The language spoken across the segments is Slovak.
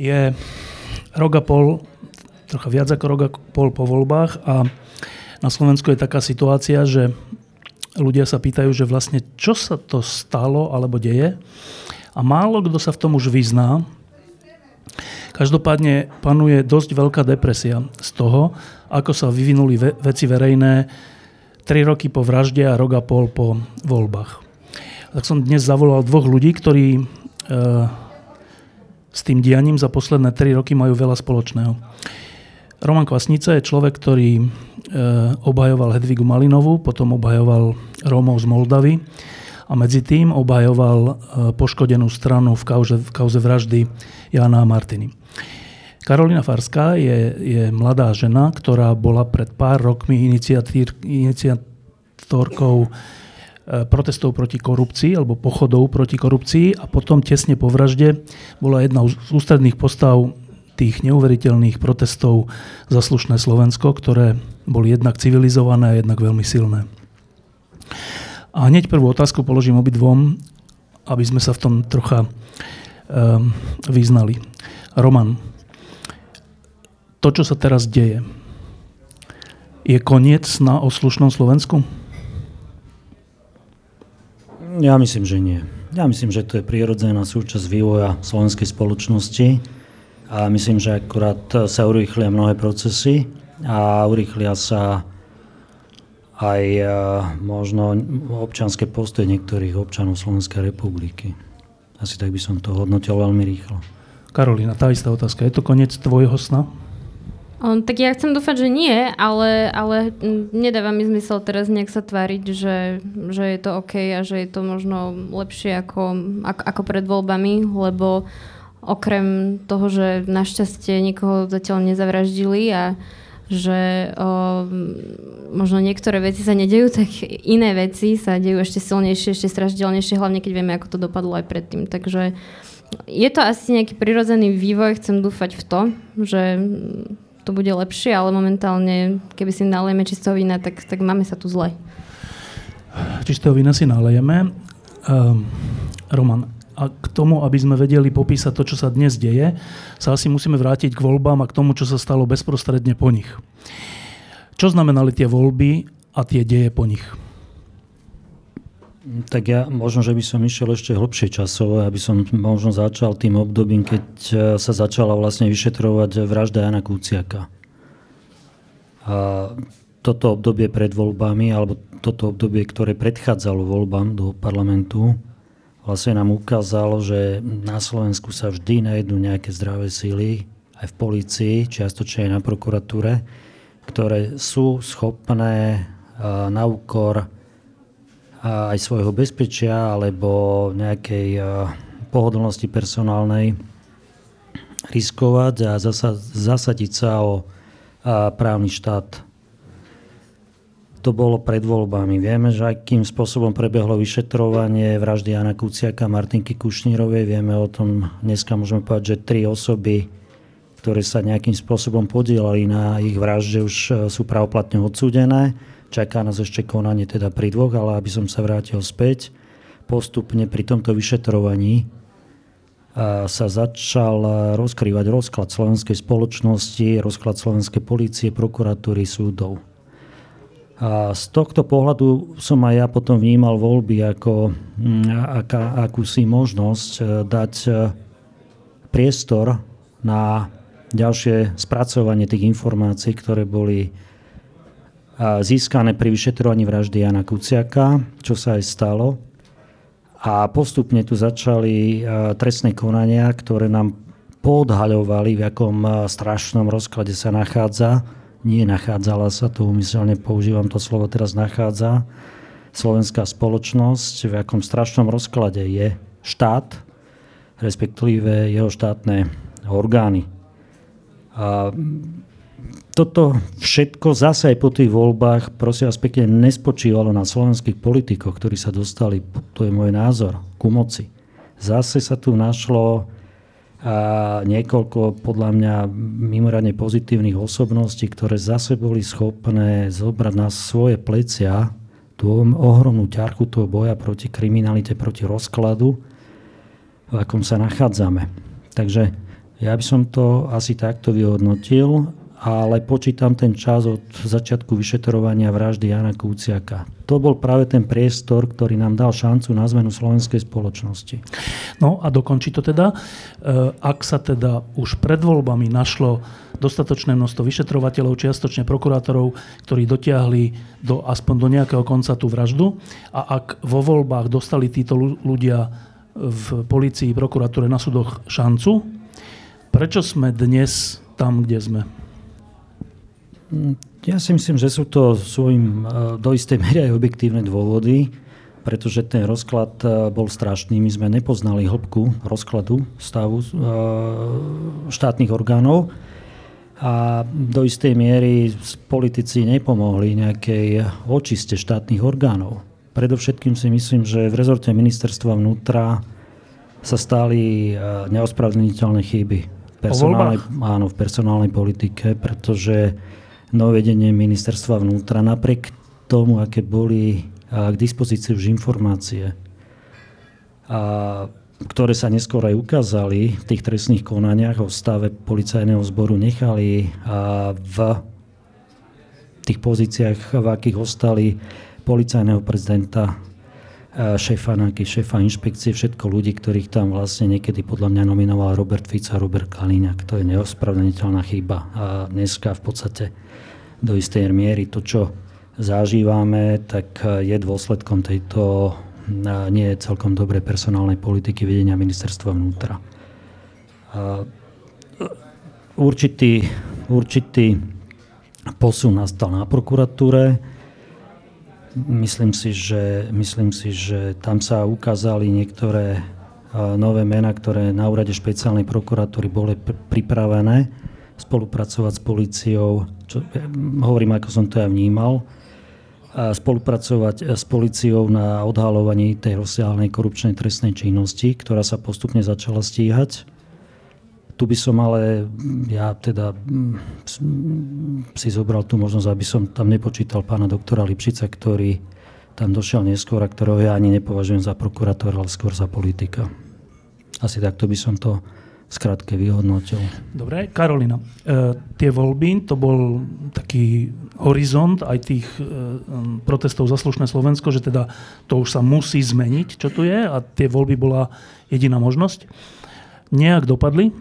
Je rok a pol, trocha viac ako rok a pol po voľbách a na Slovensku je taká situácia, že ľudia sa pýtajú, že vlastne čo sa to stalo alebo deje a málo kto sa v tom už vyzná. Každopádne panuje dosť veľká depresia z toho, ako sa vyvinuli ve- veci verejné 3 roky po vražde a rok a pol po voľbách. Tak som dnes zavolal dvoch ľudí, ktorí e, s tým dianím za posledné 3 roky majú veľa spoločného. Roman Kvasnica je človek, ktorý e, obhajoval Hedvigu Malinovú, potom obhajoval Rómov z Moldavy a medzi tým obhajoval e, poškodenú stranu v kauze, v kauze vraždy Jana a Martiny. Karolina Farská je, je mladá žena, ktorá bola pred pár rokmi iniciatorkou E, protestov proti korupcii alebo pochodov proti korupcii a potom tesne po vražde bola jedna z ústredných postav tých neuveriteľných protestov za slušné Slovensko, ktoré boli jednak civilizované a jednak veľmi silné. A hneď prvú otázku položím obidvom, aby sme sa v tom trocha um, vyznali. Roman, to, čo sa teraz deje, je koniec na o slušnom Slovensku? Ja myslím, že nie. Ja myslím, že to je prirodzená súčasť vývoja slovenskej spoločnosti a myslím, že akurát sa urýchlia mnohé procesy a urýchlia sa aj e, možno občanské postoje niektorých občanov Slovenskej republiky. Asi tak by som to hodnotil veľmi rýchlo. Karolina, tá istá otázka. Je to koniec tvojho sna? Um, tak ja chcem dúfať, že nie, ale, ale nedáva mi zmysel teraz nejak sa tváriť, že, že je to OK a že je to možno lepšie ako, ako, ako pred voľbami, lebo okrem toho, že našťastie nikoho zatiaľ nezavraždili a že o, možno niektoré veci sa nedejú, tak iné veci sa dejú ešte silnejšie, ešte strašidelnejšie, hlavne keď vieme, ako to dopadlo aj predtým. Takže je to asi nejaký prirodzený vývoj, chcem dúfať v to, že to bude lepšie, ale momentálne, keby si nalejeme čistého vína, tak, tak máme sa tu zle. Čistého vína si nalejeme. Um, Roman, a k tomu, aby sme vedeli popísať to, čo sa dnes deje, sa asi musíme vrátiť k voľbám a k tomu, čo sa stalo bezprostredne po nich. Čo znamenali tie voľby a tie deje po nich? Tak ja možno, že by som išiel ešte hlbšie časovo, aby som možno začal tým obdobím, keď e, sa začala vlastne vyšetrovať vražda Jana Kuciaka. A toto obdobie pred voľbami, alebo toto obdobie, ktoré predchádzalo voľbám do parlamentu, vlastne nám ukázalo, že na Slovensku sa vždy najdú nejaké zdravé síly, aj v policii, čiastočne aj na prokuratúre, ktoré sú schopné na úkor aj svojho bezpečia alebo nejakej pohodlnosti personálnej riskovať a zasadiť sa o právny štát. To bolo pred voľbami. Vieme, že akým spôsobom prebehlo vyšetrovanie vraždy Jana Kuciaka a Martinky Kušnírovej. Vieme o tom, dneska môžeme povedať, že tri osoby, ktoré sa nejakým spôsobom podielali na ich vražde, už e, sú pravoplatne odsúdené. Čaká nás ešte konanie teda pri dvoch, ale aby som sa vrátil späť, postupne pri tomto vyšetrovaní sa začal rozkrývať rozklad slovenskej spoločnosti, rozklad slovenskej policie, prokuratúry, súdov. A z tohto pohľadu som aj ja potom vnímal voľby ako mm, aká, akúsi možnosť e, dať e, priestor na ďalšie spracovanie tých informácií, ktoré boli získané pri vyšetrovaní vraždy Jana Kuciaka, čo sa aj stalo. A postupne tu začali trestné konania, ktoré nám podhaľovali, v akom strašnom rozklade sa nachádza. Nie nachádzala sa, to umyselne používam to slovo teraz nachádza. Slovenská spoločnosť, v akom strašnom rozklade je štát, respektíve jeho štátne orgány. A toto všetko zase aj po tých voľbách, prosím vás pekne, nespočívalo na slovenských politikoch, ktorí sa dostali, to je môj názor, ku moci. Zase sa tu našlo a niekoľko podľa mňa mimoriadne pozitívnych osobností, ktoré zase boli schopné zobrať na svoje plecia tú ohromnú ťarchu toho boja proti kriminalite, proti rozkladu, v akom sa nachádzame. Takže ja by som to asi takto vyhodnotil ale počítam ten čas od začiatku vyšetrovania vraždy Jana Kúciaka. To bol práve ten priestor, ktorý nám dal šancu na zmenu slovenskej spoločnosti. No a dokončí to teda. E, ak sa teda už pred voľbami našlo dostatočné množstvo vyšetrovateľov, čiastočne prokurátorov, ktorí dotiahli do, aspoň do nejakého konca tú vraždu a ak vo voľbách dostali títo ľudia v policii, prokuratúre, na súdoch šancu, prečo sme dnes tam, kde sme? Ja si myslím, že sú to svojim e, do istej miery aj objektívne dôvody, pretože ten rozklad e, bol strašný. My sme nepoznali hĺbku rozkladu stavu e, štátnych orgánov a do istej miery politici nepomohli nejakej očiste štátnych orgánov. Predovšetkým si myslím, že v rezorte ministerstva vnútra sa stali neospravedlniteľné chyby personálnej, áno, v personálnej politike, pretože nové vedenie ministerstva vnútra, napriek tomu, aké boli k dispozícii už informácie, a, ktoré sa neskôr aj ukázali v tých trestných konaniach o stave policajného zboru, nechali a v tých pozíciách, v akých ostali policajného prezidenta, šéfa NAKY, šéfa inšpekcie, všetko ľudí, ktorých tam vlastne niekedy podľa mňa nominoval Robert Fico a Robert Kaliňák. To je neospravedlniteľná chyba. A dneska v podstate do istej miery to, čo zažívame, tak je dôsledkom tejto nie je celkom dobrej personálnej politiky vedenia ministerstva vnútra. Určitý, určitý posun nastal na prokuratúre. Myslím si, že, myslím si, že tam sa ukázali niektoré nové mená, ktoré na úrade špeciálnej prokuratúry boli pripravené spolupracovať s policiou, čo, hovorím, ako som to ja vnímal, spolupracovať s policiou na odhalovaní tej rozsiahlnej korupčnej trestnej činnosti, ktorá sa postupne začala stíhať. Tu by som ale, ja teda mm, si zobral tú možnosť, aby som tam nepočítal pána doktora Lipšica, ktorý tam došiel neskôr a ktorého ja ani nepovažujem za prokurátora, ale skôr za politika. Asi takto by som to skrátke vyhodnotil. Dobre, Karolina, e, tie voľby, to bol taký horizont aj tých e, protestov za slušné Slovensko, že teda to už sa musí zmeniť, čo tu je a tie voľby bola jediná možnosť. Nejak dopadli.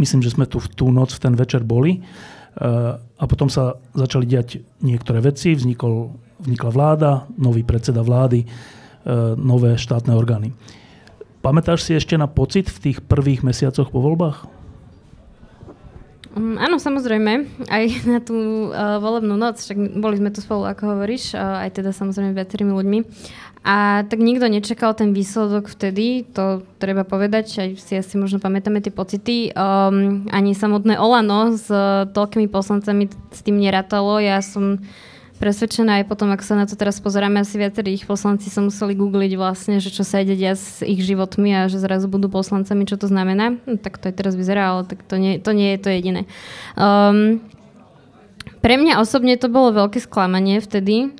Myslím, že sme tu v tú noc, v ten večer boli. E, a potom sa začali diať niektoré veci. Vznikol, vznikla vláda, nový predseda vlády, e, nové štátne orgány. Pamätáš si ešte na pocit v tých prvých mesiacoch po voľbách? Um, áno, samozrejme, aj na tú uh, volebnú noc, však boli sme tu spolu, ako hovoríš, uh, aj teda samozrejme viacerými ľuďmi. A tak nikto nečakal ten výsledok vtedy, to treba povedať, aj si asi možno pamätáme tie pocity. Um, ani samotné Olano s uh, toľkými poslancami s tým nerátalo. Ja som presvedčená aj potom, ako sa na to teraz pozeráme, asi viacerí ich poslanci sa museli googliť vlastne, že čo sa ide diať s ich životmi a že zrazu budú poslancami, čo to znamená. No, tak to aj teraz vyzerá, ale tak to nie, to nie je to jediné. Um, pre mňa osobne to bolo veľké sklamanie vtedy,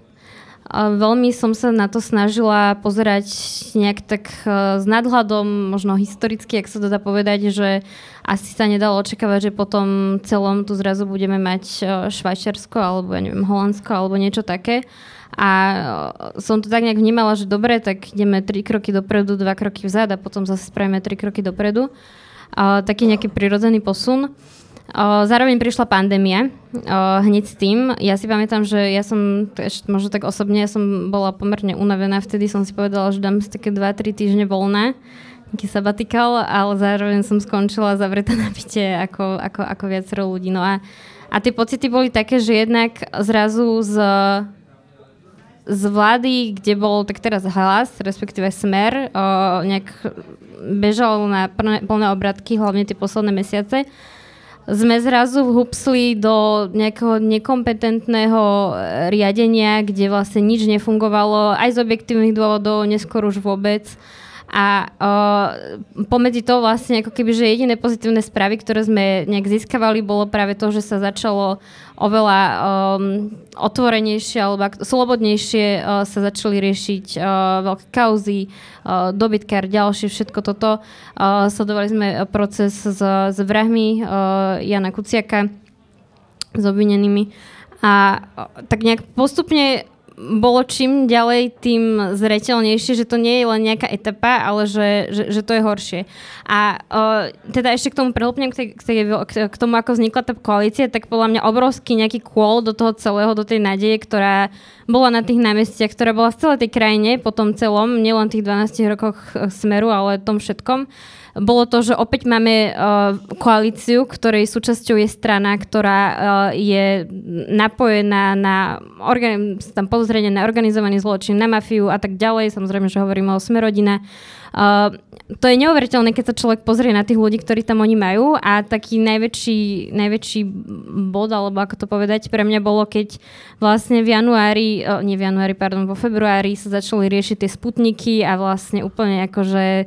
Veľmi som sa na to snažila pozerať nejak tak e, s nadhľadom, možno historicky, ak sa to dá povedať, že asi sa nedalo očakávať, že potom celom tu zrazu budeme mať e, Švajčiarsko alebo ja neviem, Holandsko alebo niečo také. A e, som to tak nejak vnímala, že dobre, tak ideme tri kroky dopredu, dva kroky vzad a potom zase spravíme tri kroky dopredu. A taký nejaký prirodzený posun. Zároveň prišla pandémia hneď s tým. Ja si pamätám, že ja som, ešte možno tak osobne, ja som bola pomerne unavená. Vtedy som si povedala, že dám si také 2-3 týždne voľné taký sabatikal, ale zároveň som skončila zavretá na byte ako, ako, ako viacero ľudí. No a, a tie pocity boli také, že jednak zrazu z, z vlády, kde bol tak teraz hlas, respektíve smer, uh, nejak bežal na plné obratky, hlavne tie posledné mesiace, sme zrazu vhupsli do nejakého nekompetentného riadenia, kde vlastne nič nefungovalo, aj z objektívnych dôvodov, neskôr už vôbec. A uh, pomedzi to vlastne ako keby, že jediné pozitívne správy, ktoré sme nejak získavali, bolo práve to, že sa začalo oveľa um, otvorenejšie alebo slobodnejšie uh, sa začali riešiť uh, veľké kauzy, uh, dobytkár, ďalšie, všetko toto. Uh, sledovali sme proces s, s vrahmi uh, Jana Kuciaka s obvinenými. A uh, tak nejak postupne bolo čím ďalej tým zreteľnejšie, že to nie je len nejaká etapa, ale že, že, že to je horšie. A uh, teda ešte k tomu prehlpnem, k, k, k tomu, ako vznikla tá koalícia, tak podľa mňa obrovský nejaký kôl do toho celého, do tej nádeje, ktorá bola na tých námestiach, ktorá bola v celej tej krajine, po tom celom, nielen tých 12 rokoch Smeru, ale tom všetkom bolo to, že opäť máme uh, koalíciu, ktorej súčasťou je strana, ktorá uh, je napojená na organ- tam podozrenie na organizovaný zločin, na mafiu a tak ďalej. Samozrejme, že hovoríme o Smerodina. Uh, to je neuveriteľné, keď sa človek pozrie na tých ľudí, ktorí tam oni majú a taký najväčší, najväčší bod, alebo ako to povedať, pre mňa bolo, keď vlastne v januári, nie v januári, pardon, vo februári sa začali riešiť tie sputniky a vlastne úplne akože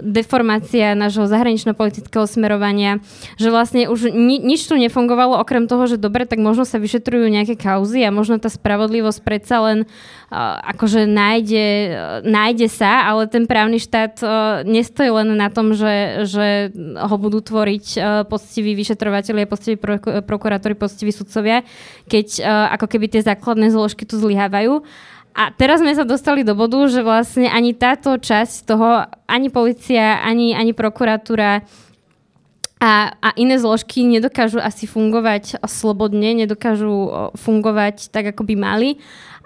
deformácia nášho zahranično-politického smerovania, že vlastne už ni- nič tu nefungovalo, okrem toho, že dobre, tak možno sa vyšetrujú nejaké kauzy a možno tá spravodlivosť predsa len uh, akože nájde, uh, nájde sa, ale ten právny štát uh, nestojí len na tom, že, že ho budú tvoriť uh, poctiví vyšetrovateľi, poctiví pro- prokurátori, poctiví sudcovia, keď uh, ako keby tie základné zložky tu zlyhávajú. A teraz sme sa dostali do bodu, že vlastne ani táto časť toho, ani policia, ani, ani prokuratúra a, a iné zložky nedokážu asi fungovať slobodne, nedokážu fungovať tak, ako by mali.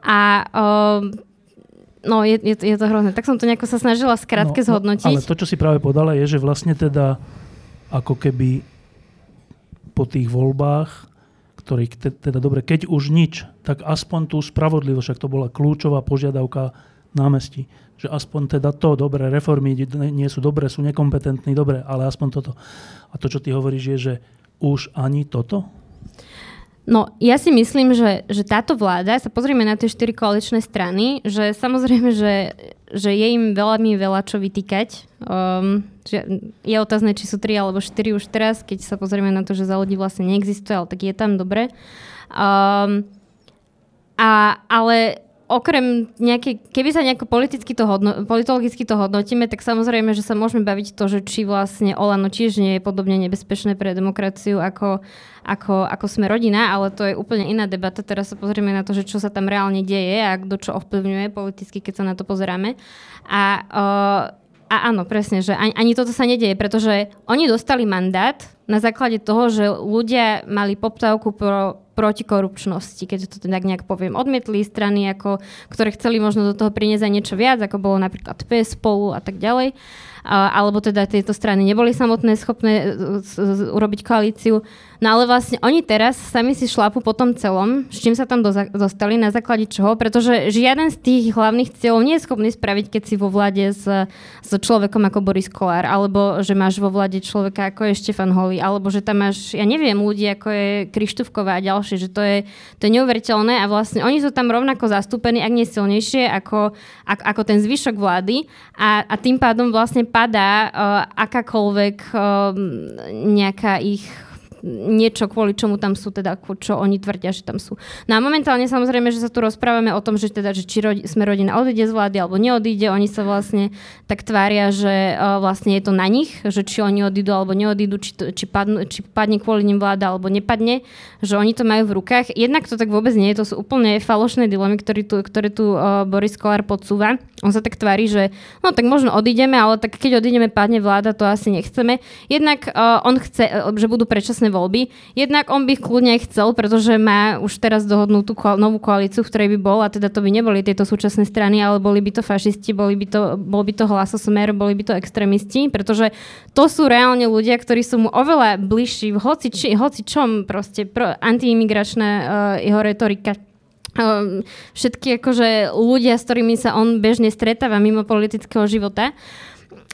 A um, no, je, je, je to hrozné. Tak som to nejako sa snažila skrátke no, zhodnotiť. No, ale to, čo si práve podala, je, že vlastne teda ako keby po tých voľbách ktorý teda dobre, keď už nič, tak aspoň tú spravodlivosť, však to bola kľúčová požiadavka námestí, že aspoň teda to, dobre, reformy nie sú dobré, sú nekompetentní, dobre, ale aspoň toto. A to, čo ty hovoríš, je, že už ani toto? No, ja si myslím, že, že táto vláda, sa pozrieme na tie štyri koaličné strany, že samozrejme, že, že je im veľmi veľa čo vytýkať. Um, že je otázne, či sú tri alebo štyri už teraz, keď sa pozrieme na to, že za ľudí vlastne neexistuje, ale tak je tam dobre. Um, a, ale okrem nejakej, keby sa nejako politicky to hodno, politologicky to hodnotíme, tak samozrejme, že sa môžeme baviť to, že či vlastne Olano tiež nie je podobne nebezpečné pre demokraciu ako, ako, ako sme rodina, ale to je úplne iná debata. Teraz sa pozrieme na to, že čo sa tam reálne deje a kto čo ovplyvňuje politicky, keď sa na to pozeráme. A uh, a áno, presne, že ani, ani toto sa nedieje, pretože oni dostali mandát na základe toho, že ľudia mali poptávku pro protikorupčnosti, keď to tak nejak poviem. Odmietli strany, ako, ktoré chceli možno do toho priniesť aj niečo viac, ako bolo napríklad PS spolu a tak ďalej. Alebo teda tieto strany neboli samotné schopné urobiť koalíciu. No ale vlastne oni teraz sami si šlapu po tom celom, s čím sa tam dostali, na základe čoho, pretože žiaden z tých hlavných cieľov nie je schopný spraviť, keď si vo vláde s, s človekom ako Boris Kolár, alebo že máš vo vláde človeka ako je Štefan Holý, alebo že tam máš, ja neviem, ľudí ako je Krištúfková a ďalšie, že to je, to je neuveriteľné a vlastne oni sú tam rovnako zastúpení, ak nie silnejšie, ako, ako, ako ten zvyšok vlády a, a tým pádom vlastne padá uh, akákoľvek uh, nejaká ich niečo, kvôli čomu tam sú, teda čo oni tvrdia, že tam sú. No a momentálne samozrejme, že sa tu rozprávame o tom, že teda, že či rodi, sme rodina odíde z vlády alebo neodíde, oni sa vlastne tak tvária, že uh, vlastne je to na nich, že či oni odídu alebo neodídu, či, to, či, padnú, či padne kvôli nim vláda alebo nepadne, že oni to majú v rukách. Jednak to tak vôbec nie je, to sú úplne falošné dilemy, ktoré tu, ktoré tu uh, Boris Kolár podsúva. On sa tak tvári, že no tak možno odídeme, ale tak keď odídeme, padne vláda, to asi nechceme. Jednak uh, on chce, že budú predčasné voľby. Jednak on by ich kľudne chcel, pretože má už teraz dohodnutú koal- novú koalíciu, v ktorej by bol, a teda to by neboli tieto súčasné strany, ale boli by to fašisti, boli by to, bol by to hlasosmer, boli by to extrémisti, pretože to sú reálne ľudia, ktorí sú mu oveľa bližší v hoci, či, hoci čom proste pro, antiimigračná uh, jeho retorika všetky akože ľudia, s ktorými sa on bežne stretáva mimo politického života.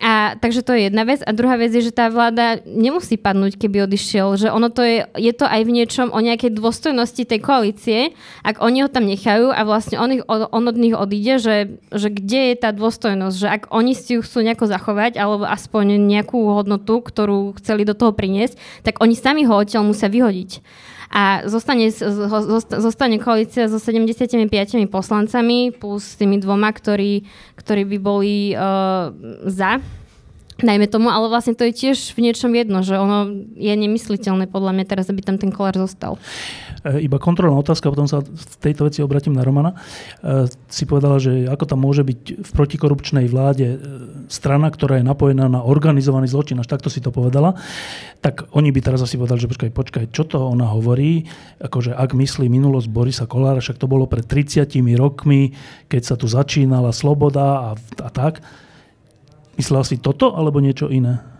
A, takže to je jedna vec. A druhá vec je, že tá vláda nemusí padnúť, keby odišiel. Že ono to je, je to aj v niečom o nejakej dôstojnosti tej koalície, ak oni ho tam nechajú a vlastne on, ich, on od nich odíde, že, že kde je tá dôstojnosť, že ak oni si ju chcú nejako zachovať, alebo aspoň nejakú hodnotu, ktorú chceli do toho priniesť, tak oni sami ho odtiaľ musia vyhodiť a zostane, zostane koalícia so 75 poslancami plus tými dvoma, ktorí, ktorí by boli uh, za Najmä tomu, ale vlastne to je tiež v niečom jedno, že ono je nemysliteľné podľa mňa teraz, aby tam ten kolár zostal. E, iba kontrolná otázka, potom sa v tejto veci obratím na Romana. E, si povedala, že ako tam môže byť v protikorupčnej vláde e, strana, ktorá je napojená na organizovaný zločin, až takto si to povedala, tak oni by teraz asi povedali, že počkaj, počkaj, čo to ona hovorí, akože ak myslí minulosť Borisa Kolára, však to bolo pred 30 rokmi, keď sa tu začínala sloboda a, a tak, Myslel si toto alebo niečo iné?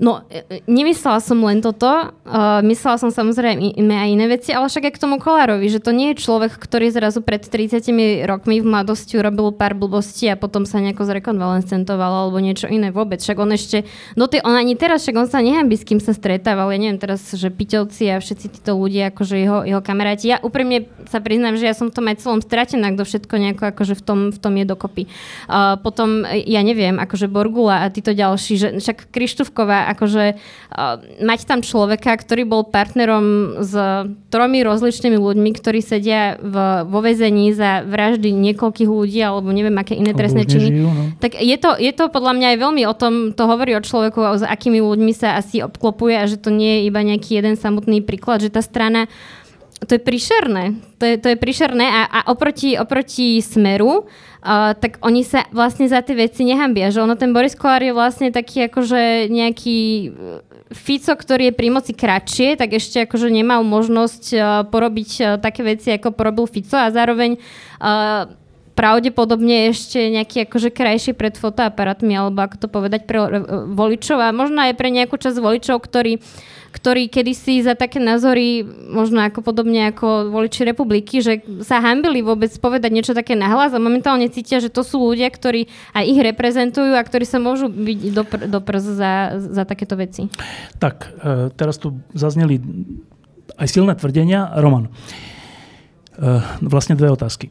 No, e, e, nemyslela som len toto, uh, myslela som samozrejme aj iné veci, ale však aj k tomu Kolárovi, že to nie je človek, ktorý zrazu pred 30 rokmi v mladosti urobil pár blbostí a potom sa nejako zrekonvalescentoval alebo niečo iné vôbec. Však on ešte, no ty, on ani teraz, však on sa nehambí s kým sa stretával, ja neviem teraz, že Piťovci a všetci títo ľudia, akože jeho, jeho kamaráti. Ja úprimne sa priznám, že ja som v tom aj celom stratená, kto všetko nejako akože v tom, v tom je dokopy. Uh, potom, ja neviem, akože Borgula a títo ďalší, že však Krištúfková akože uh, mať tam človeka, ktorý bol partnerom s tromi rozličnými ľuďmi, ktorí sedia v, vo vezení za vraždy niekoľkých ľudí alebo neviem aké iné trestné činy. No. Tak je to, je to podľa mňa aj veľmi o tom, to hovorí o človeku, s akými ľuďmi sa asi obklopuje a že to nie je iba nejaký jeden samotný príklad, že tá strana to je príšerné. To je, to je príšerné a, a oproti, oproti smeru, uh, tak oni sa vlastne za tie veci nehambia. Že ono, ten Boris Kolár je vlastne taký akože nejaký e, Fico, ktorý je pri moci kratšie, tak ešte akože nemal možnosť uh, porobiť uh, také veci, ako porobil Fico a zároveň uh, pravdepodobne ešte nejaký akože krajší pred fotoaparátmi, alebo ako to povedať pre voličov a možno aj pre nejakú časť voličov, ktorí ktorí kedysi za také názory, možno ako podobne ako voliči republiky, že sa hambili vôbec povedať niečo také nahlas a momentálne cítia, že to sú ľudia, ktorí aj ich reprezentujú a ktorí sa môžu byť dopr- doprs za, za takéto veci. Tak, e, teraz tu zazneli aj silné tvrdenia. Roman, e, vlastne dve otázky.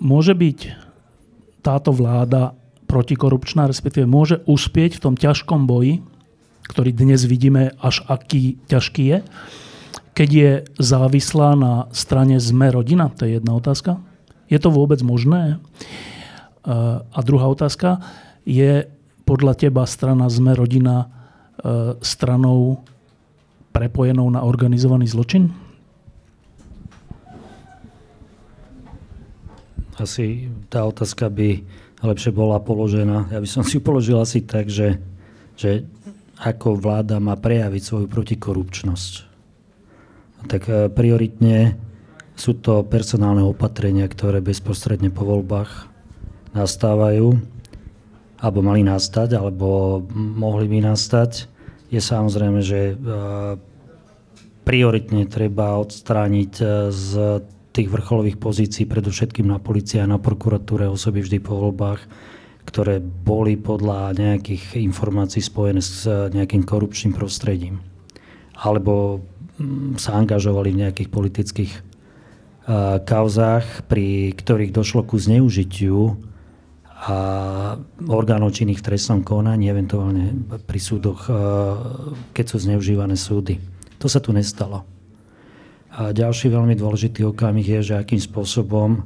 E, môže byť táto vláda protikorupčná, respektíve môže uspieť v tom ťažkom boji, ktorý dnes vidíme, až aký ťažký je. Keď je závislá na strane ZME rodina, to je jedna otázka. Je to vôbec možné? A druhá otázka, je podľa teba strana ZME rodina e, stranou prepojenou na organizovaný zločin? Asi tá otázka by lepšie bola položená. Ja by som si ju položil asi tak, že, že ako vláda má prejaviť svoju protikorupčnosť. Tak e, prioritne sú to personálne opatrenia, ktoré bezprostredne po voľbách nastávajú, alebo mali nastať, alebo mohli by nastať. Je samozrejme, že e, prioritne treba odstrániť e, z tých vrcholových pozícií, predovšetkým na policii a na prokuratúre osoby vždy po voľbách, ktoré boli podľa nejakých informácií spojené s nejakým korupčným prostredím. Alebo mm, sa angažovali v nejakých politických kauzách, pri ktorých došlo ku zneužitiu a orgánov činných v trestnom konaní, eventuálne pri súdoch, keď sú zneužívané súdy. To sa tu nestalo. A ďalší veľmi dôležitý okamih je, že akým spôsobom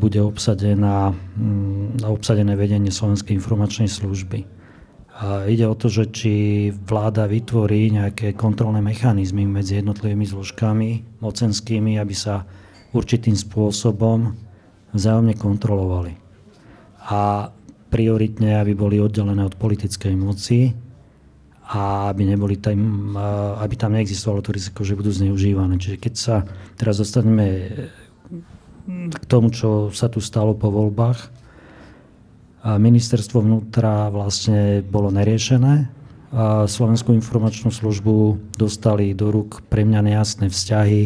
bude obsadená, mm, obsadené vedenie Slovenskej informačnej služby. A ide o to, že či vláda vytvorí nejaké kontrolné mechanizmy medzi jednotlivými zložkami mocenskými, aby sa určitým spôsobom vzájomne kontrolovali. A prioritne, aby boli oddelené od politickej moci a aby, neboli tam, aby tam neexistovalo to riziko, že budú zneužívané. Čiže keď sa teraz dostaneme k tomu, čo sa tu stalo po voľbách. Ministerstvo vnútra vlastne bolo neriešené. Slovenskú informačnú službu dostali do rúk pre mňa nejasné vzťahy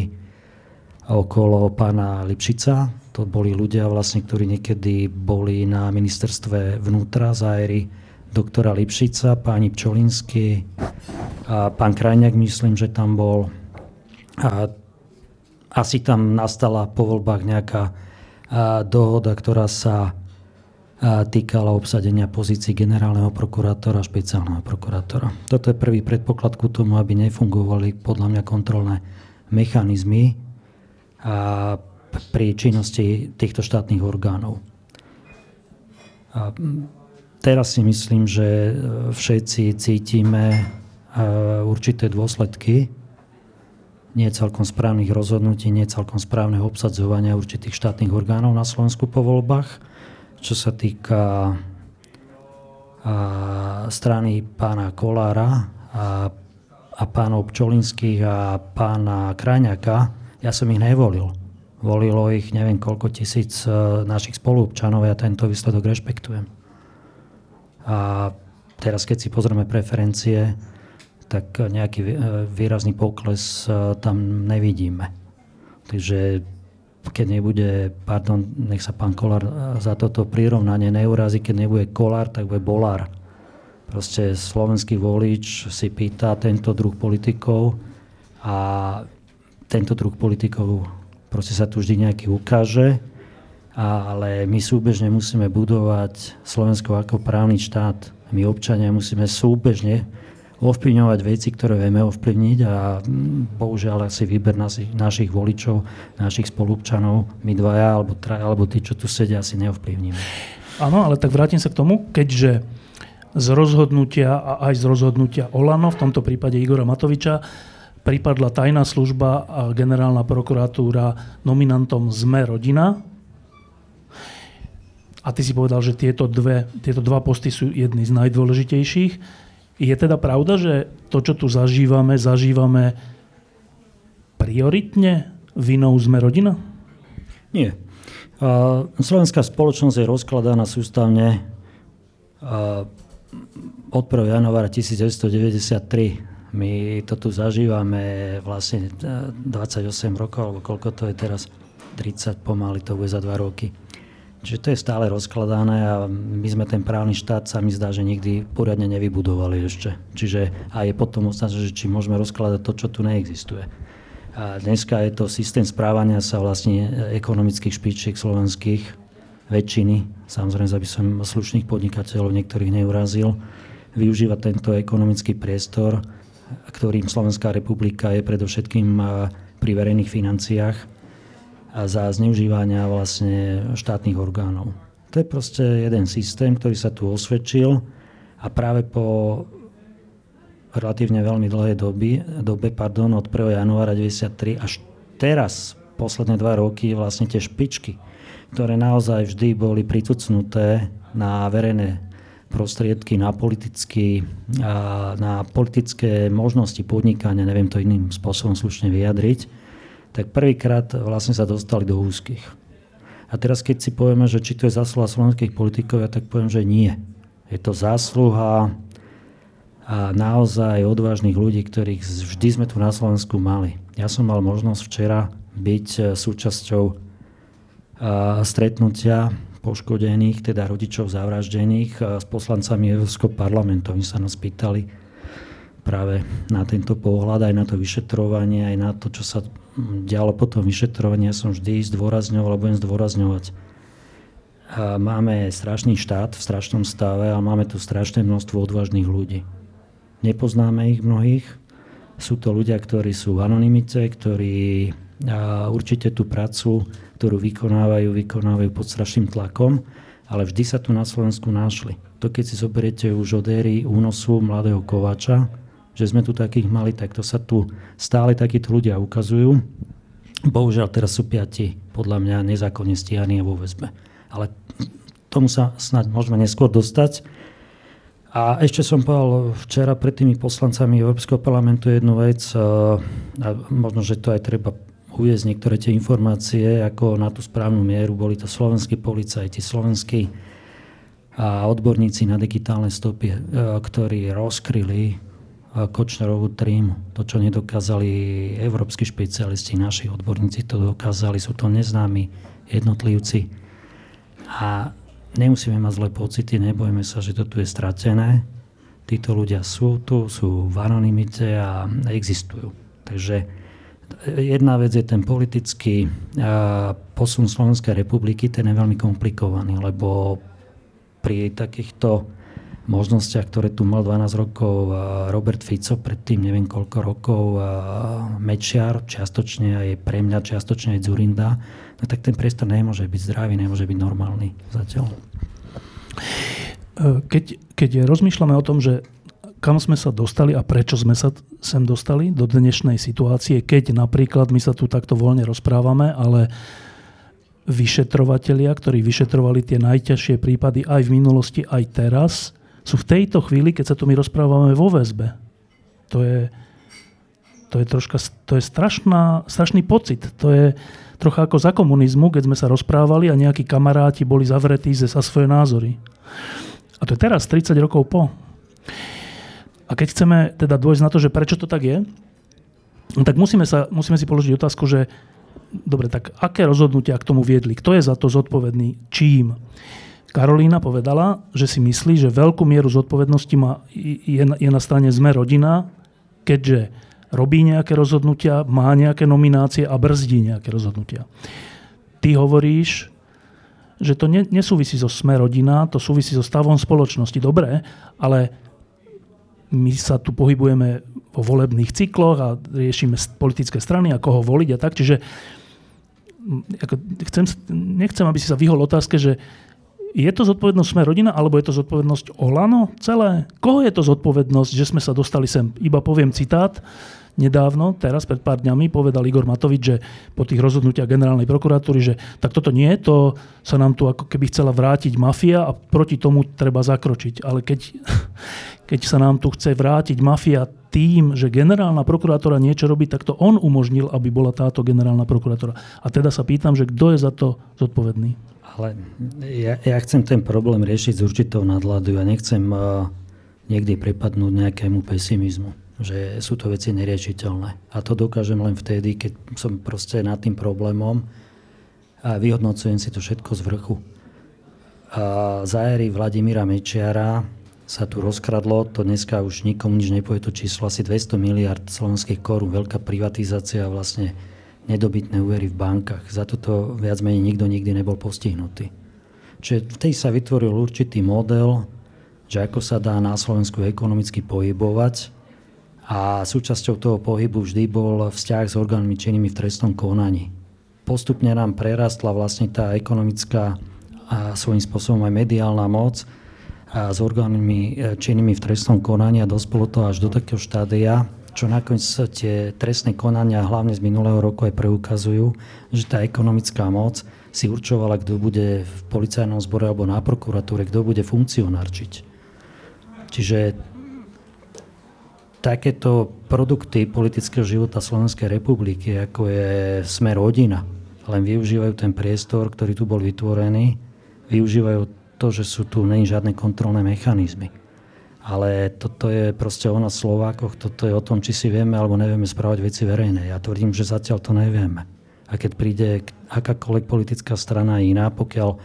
okolo pána Lipšica. To boli ľudia, vlastne, ktorí niekedy boli na ministerstve vnútra za éry doktora Lipšica, páni Pčolinsky a pán Krajňák, myslím, že tam bol. A asi tam nastala po voľbách nejaká dohoda, ktorá sa týkala obsadenia pozícií generálneho prokurátora a špeciálneho prokurátora. Toto je prvý predpoklad ku tomu, aby nefungovali podľa mňa kontrolné mechanizmy a pri činnosti týchto štátnych orgánov. A teraz si myslím, že e, všetci cítime e, určité dôsledky nie celkom správnych rozhodnutí, nie celkom správneho obsadzovania určitých štátnych orgánov na Slovensku po voľbách čo sa týka a, strany pána Kolára a, a pánov Pčolinských a pána Krajňaka, ja som ich nevolil. Volilo ich neviem koľko tisíc e, našich spoluobčanov, ja tento výsledok rešpektujem. A teraz, keď si pozrieme preferencie, tak nejaký e, výrazný pokles e, tam nevidíme. Takže keď nebude, pardon, nech sa pán Kolár za toto prirovnanie neurazí, keď nebude Kolár, tak bude Bolár. Proste slovenský volič si pýta tento druh politikov a tento druh politikov proste sa tu vždy nejaký ukáže, ale my súbežne musíme budovať Slovensko ako právny štát. My občania musíme súbežne ovplyvňovať veci, ktoré vieme ovplyvniť a mm, bohužiaľ asi výber našich, voličov, našich spolupčanov, my dvaja alebo, traja, alebo tí, čo tu sedia, asi neovplyvníme. Áno, ale tak vrátim sa k tomu, keďže z rozhodnutia a aj z rozhodnutia Olano, v tomto prípade Igora Matoviča, pripadla tajná služba a generálna prokuratúra nominantom ZME rodina. A ty si povedal, že tieto, dve, tieto dva posty sú jedny z najdôležitejších. Je teda pravda, že to, čo tu zažívame, zažívame prioritne vinou sme rodina? Nie. Slovenská spoločnosť je rozkladaná sústavne od 1. januára 1993. My to tu zažívame vlastne 28 rokov, alebo koľko to je teraz, 30 pomaly, to bude za 2 roky. Čiže to je stále rozkladané a my sme ten právny štát sa mi zdá, že nikdy poriadne nevybudovali ešte. Čiže a je potom ostatné, že či môžeme rozkladať to, čo tu neexistuje. A dneska je to systém správania sa vlastne ekonomických špičiek slovenských, väčšiny, samozrejme, aby som slušných podnikateľov niektorých neurazil, využíva tento ekonomický priestor, ktorým Slovenská republika je predovšetkým pri verejných financiách za zneužívania vlastne štátnych orgánov. To je proste jeden systém, ktorý sa tu osvedčil a práve po relatívne veľmi dlhej doby, dobe pardon, od 1. januára 1993 až teraz, posledné dva roky, vlastne tie špičky, ktoré naozaj vždy boli pritucnuté na verejné prostriedky, na, politický, na politické možnosti podnikania, neviem to iným spôsobom slušne vyjadriť, tak prvýkrát vlastne sa dostali do úzkých. A teraz keď si povieme, že či to je zásluha slovenských politikov, ja tak poviem, že nie. Je to zásluha a naozaj odvážnych ľudí, ktorých vždy sme tu na Slovensku mali. Ja som mal možnosť včera byť e, súčasťou stretnutia poškodených, teda rodičov zavraždených s poslancami Európskeho parlamentu. Oni sa nás pýtali práve na tento pohľad, aj na to vyšetrovanie, aj na to, čo sa dialo potom vyšetrovanie, som vždy zdôrazňoval a budem zdôrazňovať. A máme strašný štát v strašnom stave a máme tu strašné množstvo odvážnych ľudí. Nepoznáme ich mnohých. Sú to ľudia, ktorí sú v anonimite, ktorí určite tú prácu, ktorú vykonávajú, vykonávajú pod strašným tlakom, ale vždy sa tu na Slovensku našli. To keď si zoberiete už od éry únosu mladého Kovača, že sme tu takých mali, tak to sa tu stále takíto ľudia ukazujú. Bohužiaľ teraz sú piati podľa mňa nezákonne stíhaní a vo väzbe. Ale tomu sa snáď môžeme neskôr dostať. A ešte som povedal včera pred tými poslancami Európskeho parlamentu jednu vec, a možno, že to aj treba uviezť niektoré tie informácie, ako na tú správnu mieru. Boli to slovenskí policajti, slovenskí a odborníci na digitálne stopy, ktorí rozkryli Kočnerovú trímu. To, čo nedokázali európsky špecialisti, naši odborníci to dokázali, sú to neznámi jednotlivci. A nemusíme mať zlé pocity, nebojme sa, že to tu je stratené. Títo ľudia sú tu, sú v anonimite a existujú. Takže jedna vec je ten politický posun Slovenskej republiky, ten je veľmi komplikovaný, lebo pri takýchto možnostiach, ktoré tu mal 12 rokov Robert Fico, predtým neviem koľko rokov Mečiar, čiastočne aj pre mňa, čiastočne aj Zurinda, no tak ten priestor nemôže byť zdravý, nemôže byť normálny zatiaľ. E, keď, keď rozmýšľame o tom, že kam sme sa dostali a prečo sme sa sem dostali do dnešnej situácie, keď napríklad my sa tu takto voľne rozprávame, ale vyšetrovatelia, ktorí vyšetrovali tie najťažšie prípady aj v minulosti, aj teraz, sú v tejto chvíli, keď sa tu my rozprávame vo väzbe. To je, to je, troška, to je strašná, strašný pocit. To je trocha ako za komunizmu, keď sme sa rozprávali a nejakí kamaráti boli zavretí za svoje názory. A to je teraz, 30 rokov po. A keď chceme teda dôjsť na to, že prečo to tak je, tak musíme, sa, musíme si položiť otázku, že dobre, tak aké rozhodnutia k tomu viedli? Kto je za to zodpovedný? Čím? Karolína povedala, že si myslí, že veľkú mieru zodpovednosti má, je, je na strane sme rodina, keďže robí nejaké rozhodnutia, má nejaké nominácie a brzdí nejaké rozhodnutia. Ty hovoríš, že to nesúvisí so sme rodina, to súvisí so stavom spoločnosti. Dobre, ale my sa tu pohybujeme vo volebných cykloch a riešime politické strany a koho voliť a tak. Čiže ako, chcem, nechcem, aby si sa vyhol otázke, že je to zodpovednosť sme rodina, alebo je to zodpovednosť Olano celé? Koho je to zodpovednosť, že sme sa dostali sem? Iba poviem citát. Nedávno, teraz pred pár dňami, povedal Igor Matovič, že po tých rozhodnutiach generálnej prokuratúry, že tak toto nie, to sa nám tu ako keby chcela vrátiť mafia a proti tomu treba zakročiť. Ale keď, keď sa nám tu chce vrátiť mafia tým, že generálna prokurátora niečo robí, tak to on umožnil, aby bola táto generálna prokurátora. A teda sa pýtam, že kto je za to zodpovedný? Ale ja, ja chcem ten problém riešiť s určitou nadhľadu. Ja nechcem uh, niekdy prepadnúť nejakému pesimizmu, že sú to veci neriešiteľné. A to dokážem len vtedy, keď som proste nad tým problémom a vyhodnocujem si to všetko z vrchu. A za éry Vladimíra Mečiara sa tu rozkradlo, to dneska už nikomu nič nepovie to číslo, asi 200 miliard slovenských korún, veľká privatizácia vlastne nedobytné úvery v bankách. Za toto viac menej nikto nikdy nebol postihnutý. Čiže v tej sa vytvoril určitý model, že ako sa dá na Slovensku ekonomicky pohybovať a súčasťou toho pohybu vždy bol vzťah s orgánmi činnými v trestnom konaní. Postupne nám prerastla vlastne tá ekonomická a svojím spôsobom aj mediálna moc a s orgánmi e, činnými v trestnom konaní a dospolo to až do takého štádia, čo nakoniec tie trestné konania, hlavne z minulého roku aj preukazujú, že tá ekonomická moc si určovala, kto bude v policajnom zbore alebo na prokuratúre, kto bude funkcionárčiť. Čiže takéto produkty politického života Slovenskej republiky, ako je Smer rodina, len využívajú ten priestor, ktorý tu bol vytvorený, využívajú to, že sú tu není žiadne kontrolné mechanizmy ale toto je proste o nás Slovákoch, toto je o tom, či si vieme alebo nevieme správať veci verejné. Ja tvrdím, že zatiaľ to nevieme. A keď príde akákoľvek politická strana iná, pokiaľ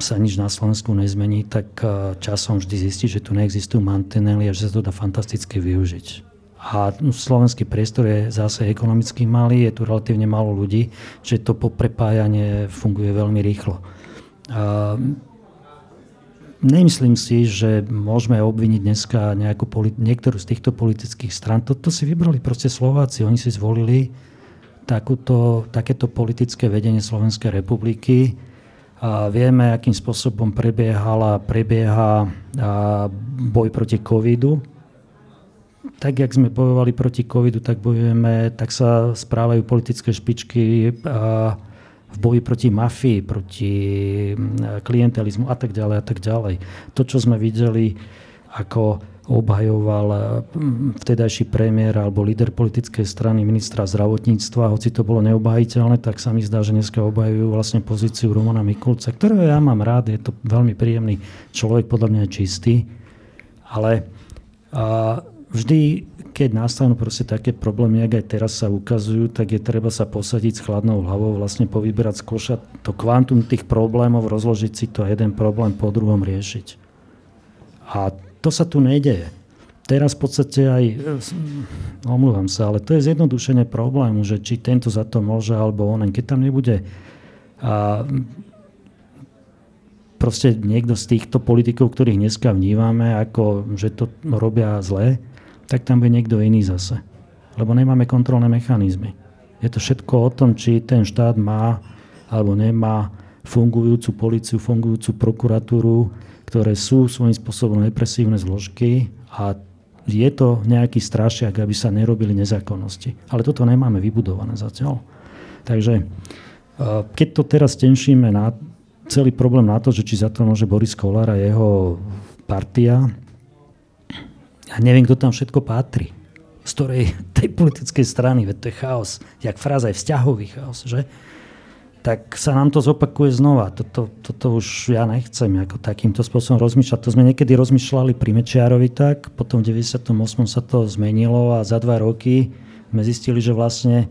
sa nič na Slovensku nezmení, tak časom vždy zistí, že tu neexistujú mantinely a že sa to dá fantasticky využiť. A slovenský priestor je zase ekonomicky malý, je tu relatívne málo ľudí, že to poprepájanie funguje veľmi rýchlo. A Nemyslím si, že môžeme obviniť dneska nejakú niektorú z týchto politických stran. Toto si vybrali proste Slováci. Oni si zvolili takúto, takéto politické vedenie Slovenskej republiky. Vieme, akým spôsobom prebiehala, prebieha boj proti covidu. Tak, jak sme bojovali proti covidu, tak bojujeme, tak sa správajú politické špičky v boji proti mafii, proti klientelizmu a tak ďalej a tak ďalej. To, čo sme videli, ako obhajoval mm, vtedajší premiér alebo líder politickej strany ministra zdravotníctva, hoci to bolo neobhajiteľné, tak sa mi zdá, že dneska obhajujú vlastne pozíciu Romana Mikulca, ktorého ja mám rád, je to veľmi príjemný človek, podľa mňa je čistý, ale A vždy, keď nastanú proste také problémy, ak aj teraz sa ukazujú, tak je treba sa posadiť s chladnou hlavou, vlastne povyberať z koša to kvantum tých problémov, rozložiť si to jeden problém po druhom riešiť. A to sa tu nedeje. Teraz v podstate aj, omlúvam sa, ale to je zjednodušenie problému, že či tento za to môže, alebo onen. Keď tam nebude a proste niekto z týchto politikov, ktorých dneska vnímame, ako že to robia zle, tak tam bude niekto iný zase. Lebo nemáme kontrolné mechanizmy. Je to všetko o tom, či ten štát má alebo nemá fungujúcu policiu, fungujúcu prokuratúru, ktoré sú svojím spôsobom represívne zložky a je to nejaký strašiak, aby sa nerobili nezákonnosti. Ale toto nemáme vybudované zatiaľ. Takže keď to teraz tenšíme na celý problém na to, že či za to môže Boris Kolár a jeho partia. Ja neviem, kto tam všetko patrí. Z ktorej tej politickej strany, veď to je chaos. Jak fráza je vzťahový chaos, že? Tak sa nám to zopakuje znova. Toto, toto už ja nechcem ako takýmto spôsobom rozmýšľať. To sme niekedy rozmýšľali pri Mečiarovi tak, potom v 98. sa to zmenilo a za dva roky sme zistili, že vlastne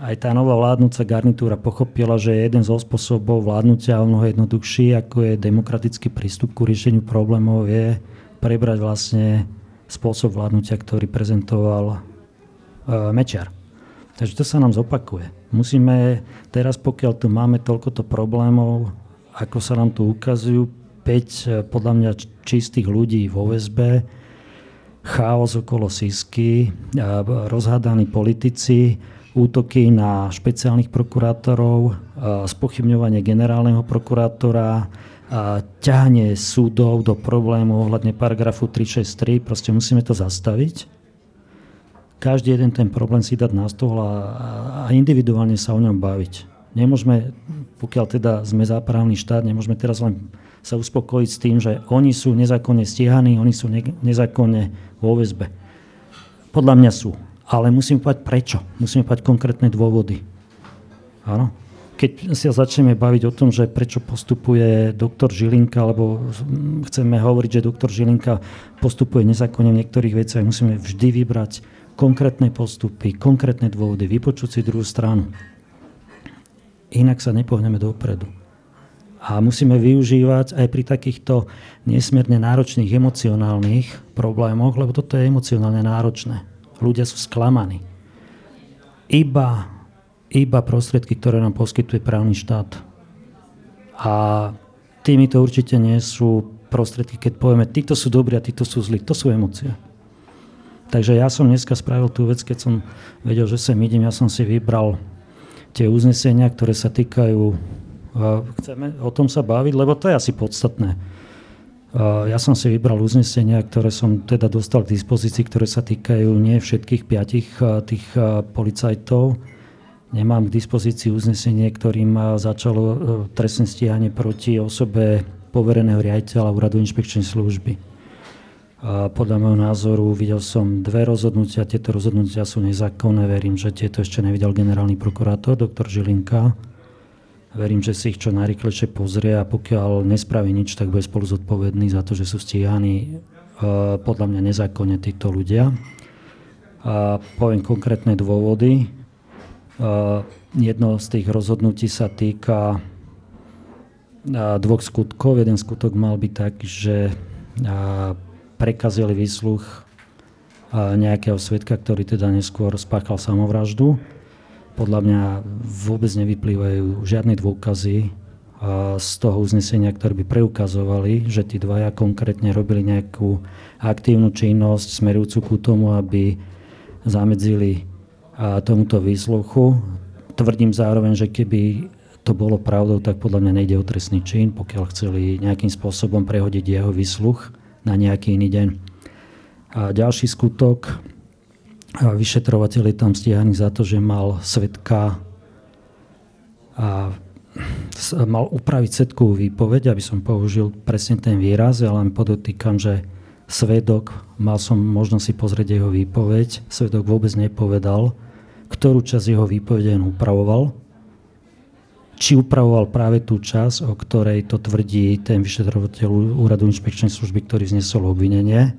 aj tá nová vládnúca garnitúra pochopila, že jeden zo spôsobov vládnutia o mnoho jednoduchší, ako je demokratický prístup ku riešeniu problémov, je prebrať vlastne spôsob vládnutia, ktorý prezentoval uh, Mečiar. Takže to sa nám zopakuje. Musíme teraz, pokiaľ tu máme toľkoto problémov, ako sa nám tu ukazujú, 5 e, podľa mňa čistých ľudí vo väzbe, chaos okolo Sisky, rozhádaní politici, útoky na špeciálnych prokurátorov, spochybňovanie generálneho prokurátora, ťahanie súdov do problémov ohľadne paragrafu 363. Proste musíme to zastaviť. Každý jeden ten problém si dať na stôl a, a individuálne sa o ňom baviť. Nemôžeme, pokiaľ teda sme záprávny štát, nemôžeme teraz len sa uspokojiť s tým, že oni sú nezákonne stíhaní, oni sú ne, nezákonne vo väzbe. Podľa mňa sú ale musím povedať prečo. Musíme povedať konkrétne dôvody. Áno. Keď sa začneme baviť o tom, že prečo postupuje doktor Žilinka, alebo chceme hovoriť, že doktor Žilinka postupuje nezákonne v niektorých veciach, musíme vždy vybrať konkrétne postupy, konkrétne dôvody, vypočuť si druhú stranu. Inak sa nepohneme dopredu. A musíme využívať aj pri takýchto nesmierne náročných emocionálnych problémoch, lebo toto je emocionálne náročné ľudia sú sklamaní. Iba, iba prostriedky, ktoré nám poskytuje právny štát. A tými to určite nie sú prostriedky, keď povieme, títo sú dobrí a títo sú zlí. To sú emócie. Takže ja som dneska spravil tú vec, keď som vedel, že sem idem, ja som si vybral tie uznesenia, ktoré sa týkajú, chceme o tom sa baviť, lebo to je asi podstatné ja som si vybral uznesenia, ktoré som teda dostal k dispozícii, ktoré sa týkajú nie všetkých piatich tých policajtov. Nemám k dispozícii uznesenie, ktorým začalo e, trestné stíhanie proti osobe povereného riaditeľa úradu inšpekčnej služby. Podľa môjho názoru videl som dve rozhodnutia, tieto rozhodnutia sú nezákonné, verím, že tieto ešte nevidel generálny prokurátor, doktor Žilinka Verím, že si ich čo najrychlejšie pozrie a pokiaľ nespraví nič, tak bude spolu zodpovedný za to, že sú stíhaní e, podľa mňa nezákonne títo ľudia. A poviem konkrétne dôvody. E, jedno z tých rozhodnutí sa týka e, dvoch skutkov. Jeden skutok mal byť tak, že prekazili výsluch nejakého svetka, ktorý teda neskôr spáchal samovraždu podľa mňa vôbec nevyplývajú žiadne dôkazy z toho uznesenia, ktoré by preukazovali, že tí dvaja konkrétne robili nejakú aktívnu činnosť smerujúcu ku tomu, aby zamedzili tomuto výsluchu. Tvrdím zároveň, že keby to bolo pravdou, tak podľa mňa nejde o trestný čin, pokiaľ chceli nejakým spôsobom prehodiť jeho výsluch na nejaký iný deň. A ďalší skutok, vyšetrovateľ je tam stíhaný za to, že mal svetka a mal upraviť svetkovú výpoveď, aby som použil presne ten výraz, ja len podotýkam, že svedok, mal som možnosť si pozrieť jeho výpoveď, svedok vôbec nepovedal, ktorú časť jeho výpovede upravoval, či upravoval práve tú časť, o ktorej to tvrdí ten vyšetrovateľ úradu inšpekčnej služby, ktorý vznesol obvinenie,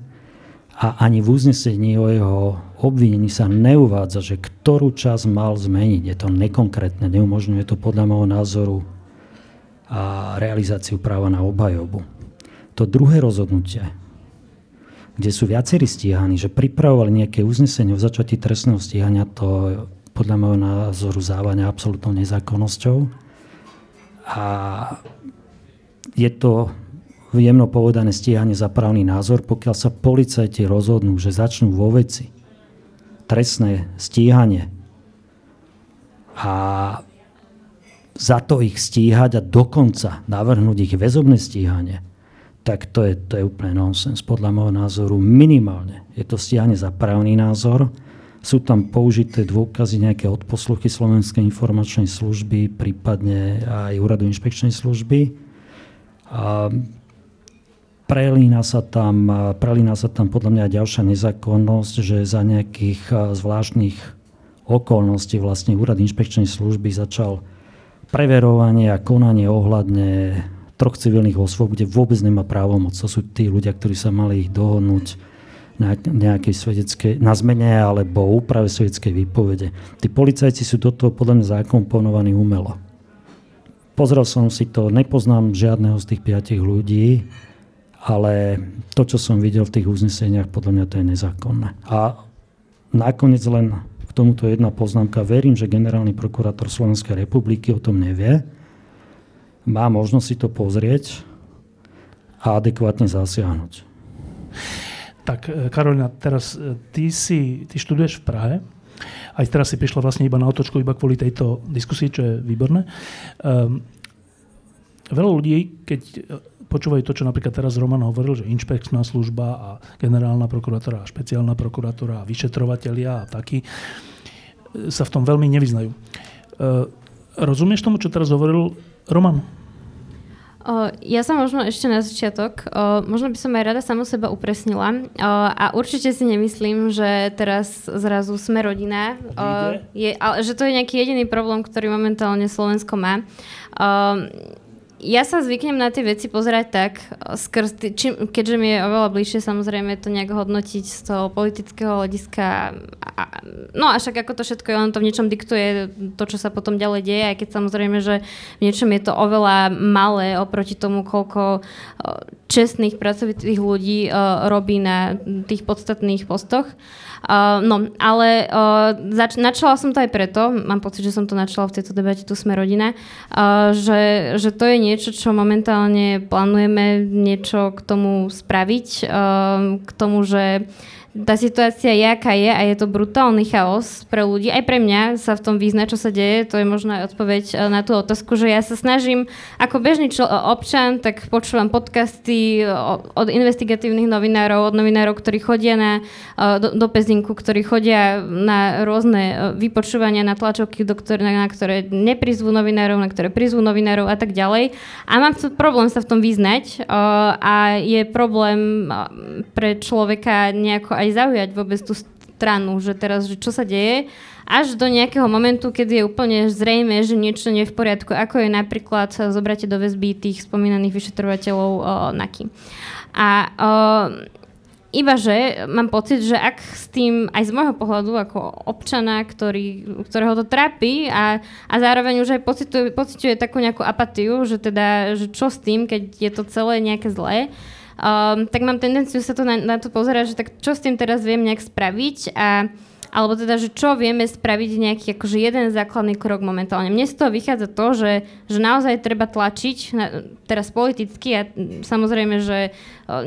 a ani v uznesení o jeho obvinení sa neuvádza, že ktorú čas mal zmeniť. Je to nekonkrétne, neumožňuje to podľa môjho názoru a realizáciu práva na obhajobu. To druhé rozhodnutie, kde sú viacerí stíhaní, že pripravovali nejaké uznesenie o začatí trestného stíhania, to podľa môjho názoru závania absolútnou nezákonnosťou. A je to jemno povedané stíhanie za právny názor, pokiaľ sa policajti rozhodnú, že začnú vo veci trestné stíhanie a za to ich stíhať a dokonca navrhnúť ich väzobné stíhanie, tak to je, to je úplne nonsens. Podľa môjho názoru minimálne je to stíhanie za právny názor. Sú tam použité dôkazy, nejaké odposluchy Slovenskej informačnej služby, prípadne aj úradu inšpekčnej služby. A prelína sa tam, prelína sa tam podľa mňa aj ďalšia nezákonnosť, že za nejakých zvláštnych okolností vlastne úrad inšpekčnej služby začal preverovanie a konanie ohľadne troch civilných osôb, kde vôbec nemá právomoc. To sú tí ľudia, ktorí sa mali ich dohodnúť na nejakej svedeckej, na zmene alebo úprave svedeckej výpovede. Tí policajci sú do toho podľa mňa zakomponovaní umelo. Pozrel som si to, nepoznám žiadneho z tých piatich ľudí, ale to, čo som videl v tých uzneseniach, podľa mňa to je nezákonné. A nakoniec len k tomuto jedna poznámka. Verím, že generálny prokurátor Slovenskej republiky o tom nevie. Má možnosť si to pozrieť a adekvátne zasiahnuť. Tak e, Karolina, teraz e, ty, si, ty študuješ v Prahe. Aj teraz si prišla vlastne iba na otočku, iba kvôli tejto diskusii, čo je výborné. Um, veľa ľudí, keď počúvajú to, čo napríklad teraz Roman hovoril, že inšpekčná služba a generálna prokuratúra a špeciálna prokuratúra a vyšetrovateľia a takí e, sa v tom veľmi nevyznajú. E, rozumieš tomu, čo teraz hovoril Roman? Ja sa možno ešte na začiatok, možno by som aj rada samu seba upresnila. A určite si nemyslím, že teraz zrazu sme rodina, je, že to je nejaký jediný problém, ktorý momentálne Slovensko má ja sa zvyknem na tie veci pozerať tak, eh, skrz, či, keďže mi je oveľa bližšie samozrejme to nejak hodnotiť z toho politického hľadiska. A, no a však ako to všetko je, on to v niečom diktuje to, čo sa potom ďalej deje, aj keď samozrejme, že v niečom je to oveľa malé oproti tomu, koľko eh, čestných pracovitých ľudí uh, robí na tých podstatných postoch. Uh, no, ale uh, zač- načala som to aj preto, mám pocit, že som to načala v tejto debate, tu sme rodina, uh, že, že to je niečo, čo momentálne plánujeme niečo k tomu spraviť, uh, k tomu, že tá situácia je, aká je a je to brutálny chaos pre ľudí. Aj pre mňa sa v tom význa, čo sa deje. To je možno aj odpoveď na tú otázku, že ja sa snažím ako bežný čl- e, občan, tak počúvam podcasty e, od investigatívnych novinárov, od novinárov, ktorí chodia na, do, do Pezinku, ktorí chodia na rôzne vypočúvania, na tlačovky, do ktoré, na, na ktoré neprizvú novinárov, na ktoré prizvú novinárov a tak ďalej. A mám problém sa v tom vyznať a je problém pre človeka nejako aj zaujať vôbec tú stranu, že teraz, že čo sa deje, až do nejakého momentu, keď je úplne zrejme, že niečo nie je v poriadku, ako je napríklad zobrate do väzby tých spomínaných vyšetrovateľov o, NAKY. A o, iba že mám pocit, že ak s tým aj z môjho pohľadu ako občana, ktorý, ktorého to trápi a, a zároveň už aj pocituje takú nejakú apatiu, že teda, že čo s tým, keď je to celé nejaké zlé, um, tak mám tendenciu sa to na, na to pozerať, že tak čo s tým teraz viem nejak spraviť a alebo teda, že čo vieme spraviť nejaký akože jeden základný krok momentálne. Mne z toho vychádza to, že, že naozaj treba tlačiť, na, teraz politicky a samozrejme, že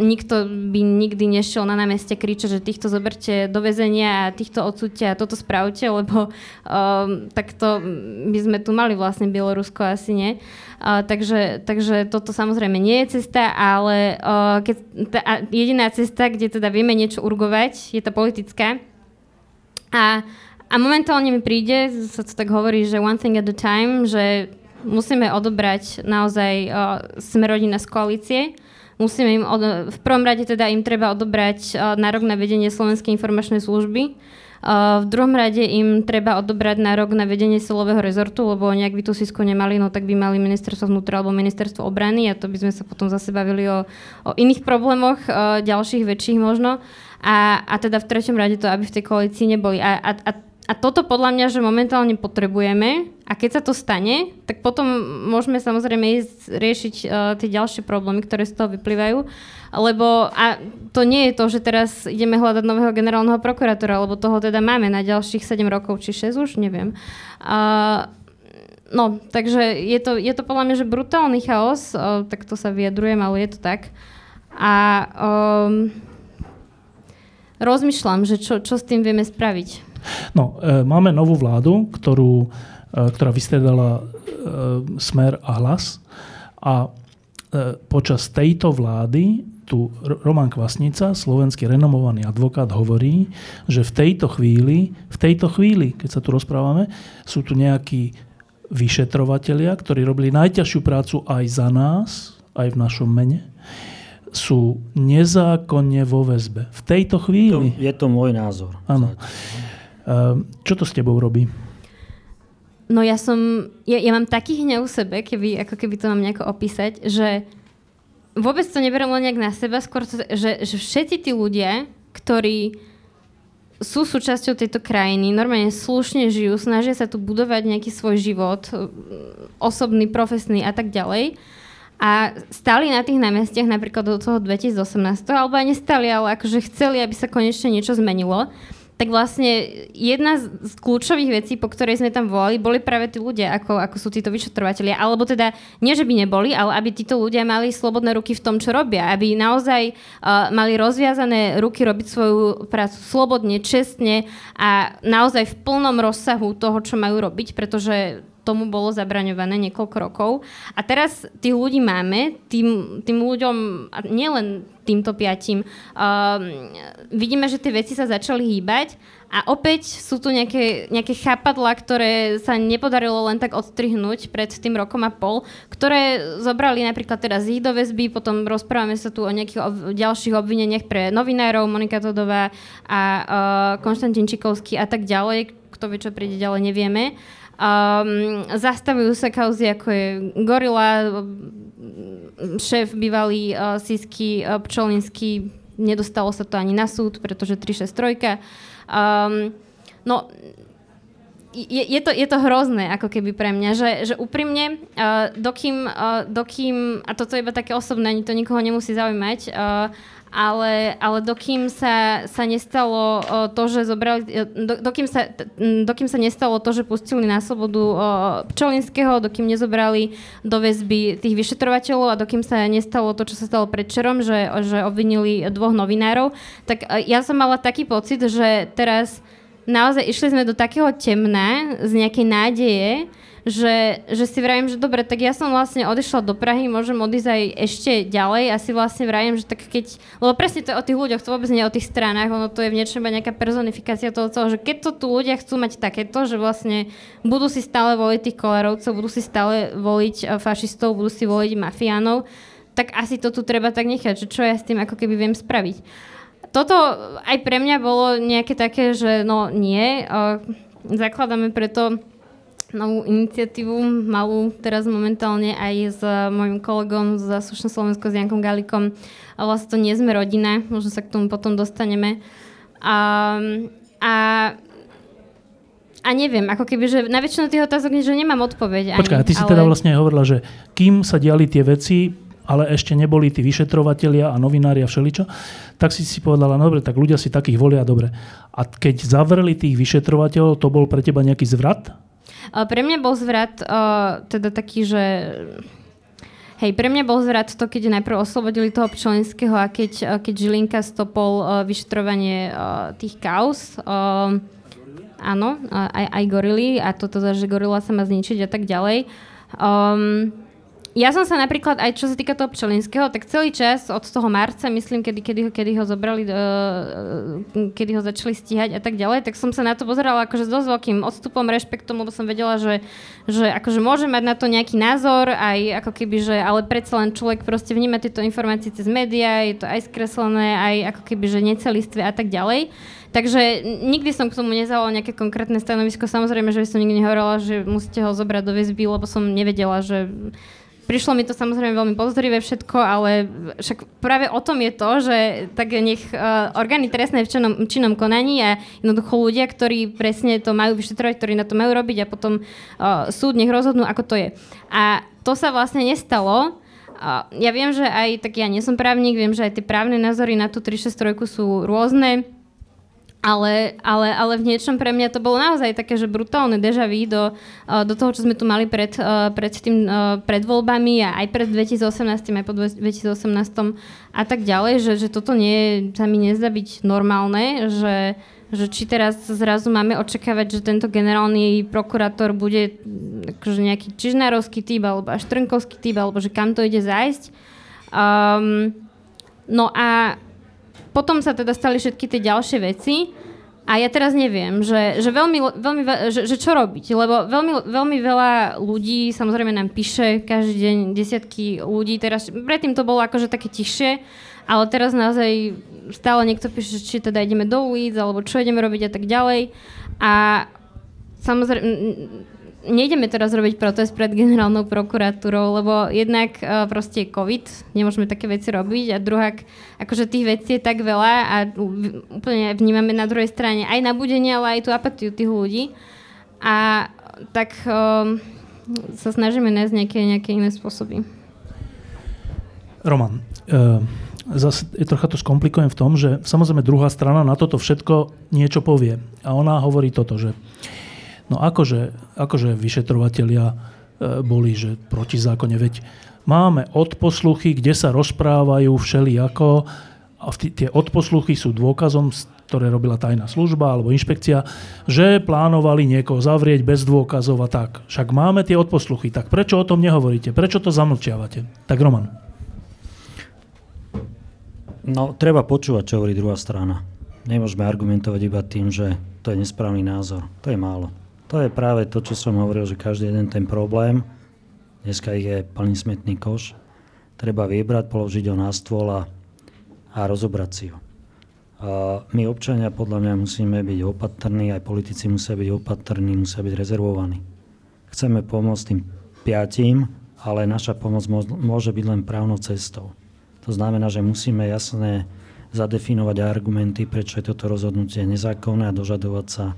nikto by nikdy nešiel na námeste kričať, že týchto zoberte do väzenia a týchto odsúďte a toto spravte, lebo um, takto by sme tu mali vlastne Bielorusko, asi nie. Uh, takže, takže toto samozrejme nie je cesta, ale uh, keď, tá, jediná cesta, kde teda vieme niečo urgovať, je tá politická a, a momentálne mi príde, sa to tak hovorí, že one thing at a time, že musíme odobrať naozaj uh, sme rodina z koalície. Musíme im, od, v prvom rade teda im treba odobrať uh, nárok na vedenie Slovenskej informačnej služby. Uh, v druhom rade im treba odobrať nárok na vedenie silového rezortu, lebo nejak by tú sísku nemali, no tak by mali ministerstvo vnútra alebo ministerstvo obrany a to by sme sa potom zase bavili o, o iných problémoch, uh, ďalších väčších možno. A, a teda v treťom rade to, aby v tej koalícii neboli. A, a, a a toto podľa mňa, že momentálne potrebujeme a keď sa to stane, tak potom môžeme samozrejme ísť riešiť uh, tie ďalšie problémy, ktoré z toho vyplývajú. Lebo a to nie je to, že teraz ideme hľadať nového generálneho prokurátora, lebo toho teda máme na ďalších 7 rokov, či 6 už, neviem. Uh, no, takže je to, je to podľa mňa, že brutálny chaos, uh, tak to sa vyjadrujem, ale je to tak. A um, rozmýšľam, že čo, čo s tým vieme spraviť. No, e, máme novú vládu, ktorú, e, ktorá vystredala e, smer a hlas a počas tejto vlády tu Roman Kvasnica, slovenský renomovaný advokát, hovorí, že v tejto chvíli, v tejto chvíli, keď sa tu rozprávame, sú tu nejakí vyšetrovatelia, ktorí robili najťažšiu prácu aj za nás, aj v našom mene, sú nezákonne vo väzbe. V tejto chvíli. To, je to môj názor. Áno. Ehm, čo to s tebou robí? No ja som, ja, ja mám taký hnev u sebe, keby, ako keby to mám nejako opísať, že vôbec to neberiem len nejak na seba, skôr to, že, že všetci tí ľudia, ktorí sú súčasťou tejto krajiny, normálne slušne žijú, snažia sa tu budovať nejaký svoj život, osobný, profesný a tak ďalej. A stali na tých námestiach napríklad do toho 2018, alebo aj nestali, ale akože chceli, aby sa konečne niečo zmenilo tak vlastne jedna z kľúčových vecí, po ktorej sme tam volali, boli práve tí ľudia, ako, ako sú títo vyšetrovateľia. Alebo teda, nie že by neboli, ale aby títo ľudia mali slobodné ruky v tom, čo robia. Aby naozaj uh, mali rozviazané ruky robiť svoju prácu slobodne, čestne a naozaj v plnom rozsahu toho, čo majú robiť, pretože tomu bolo zabraňované niekoľko rokov. A teraz tých ľudí máme, tým, tým ľuďom, nielen týmto piatim, uh, vidíme, že tie veci sa začali hýbať a opäť sú tu nejaké, nejaké chápadla, ktoré sa nepodarilo len tak odstrihnúť pred tým rokom a pol, ktoré zobrali napríklad teraz ich do väzby, potom rozprávame sa tu o nejakých ov- ďalších obvineniach pre novinárov, Monika Todová a uh, Konštantín Čikovský a tak ďalej. Kto vie, čo príde ďalej, nevieme. Um, zastavujú sa kauzy ako je Gorila, šéf bývalý uh, Sisky uh, Pčolinský, nedostalo sa to ani na súd, pretože 363. Um, no, je, je, to, je to hrozné, ako keby pre mňa, že, že úprimne, uh, dokým, uh, dokým, a toto je iba také osobné, ani to nikoho nemusí zaujímať, uh, ale, ale dokým sa, sa nestalo to, že zobrali, do, dokým, sa, dokým sa nestalo to, že pustili na slobodu Pčolinského, dokým nezobrali do väzby tých vyšetrovateľov a dokým sa nestalo to, čo sa stalo predčerom, že, že obvinili dvoch novinárov, tak ja som mala taký pocit, že teraz naozaj išli sme do takého temna z nejakej nádeje, že, že si vravím, že dobre, tak ja som vlastne odišla do Prahy, môžem odísť aj ešte ďalej a si vlastne vravím, že tak keď, lebo presne to je o tých ľuďoch, to vôbec nie je o tých stranách, ono to je v niečom nejaká personifikácia toho celého, že keď to tu ľudia chcú mať takéto, že vlastne budú si stále voliť tých kolárovcov, budú si stále voliť eh, fašistov, budú si voliť mafiánov, tak asi to tu treba tak nechať, že čo ja s tým ako keby viem spraviť. Toto aj pre mňa bolo nejaké také, že no nie, eh, zakladáme preto novú iniciatívu, malú teraz momentálne aj s mojim kolegom z Slušné Slovensko, s Jankom Galikom. A vlastne to nie sme rodina, možno sa k tomu potom dostaneme. A, a a neviem, ako keby, že na väčšinu tých otázok že nemám odpoveď. Počkaj, ani, a ty si ale... teda vlastne hovorila, že kým sa diali tie veci, ale ešte neboli tí vyšetrovatelia a novinári a všeličo, tak si si povedala, no dobre, tak ľudia si takých volia, dobre. A keď zavreli tých vyšetrovateľov, to bol pre teba nejaký zvrat? Pre mňa bol zvrat uh, teda taký, že Hej, pre mňa bol zvrat to, keď najprv oslobodili toho Pčolinského a keď, keď Žilinka stopol vyšetrovanie tých kaus. Uh, áno, aj, aj gorily a toto, že gorila sa má zničiť a tak ďalej. Um, ja som sa napríklad, aj čo sa týka toho Pčolinského, tak celý čas od toho marca, myslím, kedy, kedy, ho, kedy ho zobrali, uh, kedy ho začali stíhať a tak ďalej, tak som sa na to pozerala akože s dosť veľkým odstupom, rešpektom, lebo som vedela, že, že akože môže mať na to nejaký názor, aj ako keby, že, ale predsa len človek proste vníma tieto informácie cez médiá, je to aj skreslené, aj ako keby, že necelistvé a tak ďalej. Takže nikdy som k tomu nezavala nejaké konkrétne stanovisko. Samozrejme, že som nikdy nehovorila, že musíte ho zobrať do väzby, lebo som nevedela, že prišlo mi to samozrejme veľmi podozrivé všetko, ale však práve o tom je to, že tak nech uh, orgány trestné v činnom, činnom konaní a jednoducho ľudia, ktorí presne to majú vyšetrovať, ktorí na to majú robiť a potom uh, súd nech rozhodnú, ako to je. A to sa vlastne nestalo. Uh, ja viem, že aj, tak ja nie som právnik, viem, že aj tie právne názory na tú 363 sú rôzne ale, ale, ale v niečom pre mňa to bolo naozaj také, že brutálne deja vu do, eh, do toho, čo sme tu mali pred, eh, pred, tým, eh, pred voľbami a aj pred 2018, aj po 2018 a tak ďalej, že, že toto nie, sa mi nezdá byť normálne, že, že či teraz zrazu máme očakávať, že tento generálny prokurátor bude akože nejaký čižnárovský typ alebo až trnkovský typ, alebo že kam to ide zájsť. Um, no a potom sa teda stali všetky tie ďalšie veci a ja teraz neviem, že, že, veľmi, veľmi, že, že čo robiť, lebo veľmi, veľmi veľa ľudí samozrejme nám píše každý deň desiatky ľudí, teraz predtým to bolo akože také tichšie, ale teraz naozaj stále niekto píše, či teda ideme do ulic, alebo čo ideme robiť a tak ďalej. A samozrejme, nejdeme teraz robiť protest pred generálnou prokuratúrou, lebo jednak uh, proste je COVID, nemôžeme také veci robiť a druhá, akože tých vecí je tak veľa a úplne vnímame na druhej strane aj nabudenie, ale aj tú apatiu tých ľudí. A tak um, sa snažíme nájsť nejaké, nejaké iné spôsoby. Roman, uh, zase trocha to skomplikujem v tom, že samozrejme druhá strana na toto všetko niečo povie. A ona hovorí toto, že uh, No akože, akože vyšetrovatelia e, boli, že protizákonne, veď máme odposluchy, kde sa rozprávajú všelijako a tie odposluchy sú dôkazom, ktoré robila tajná služba alebo inšpekcia, že plánovali niekoho zavrieť bez dôkazov a tak. Však máme tie odposluchy, tak prečo o tom nehovoríte? Prečo to zamlčiavate? Tak Roman. No, treba počúvať, čo hovorí druhá strana. Nemôžeme argumentovať iba tým, že to je nesprávny názor. To je málo. To je práve to, čo som hovoril, že každý jeden ten problém, dneska ich je plný smetný koš, treba vybrať, položiť ho na stôl a, a rozobrať si ho. A my občania podľa mňa musíme byť opatrní, aj politici musia byť opatrní, musia byť rezervovaní. Chceme pomôcť tým piatim, ale naša pomoc môže byť len právnou cestou. To znamená, že musíme jasne zadefinovať argumenty, prečo je toto rozhodnutie nezákonné a dožadovať sa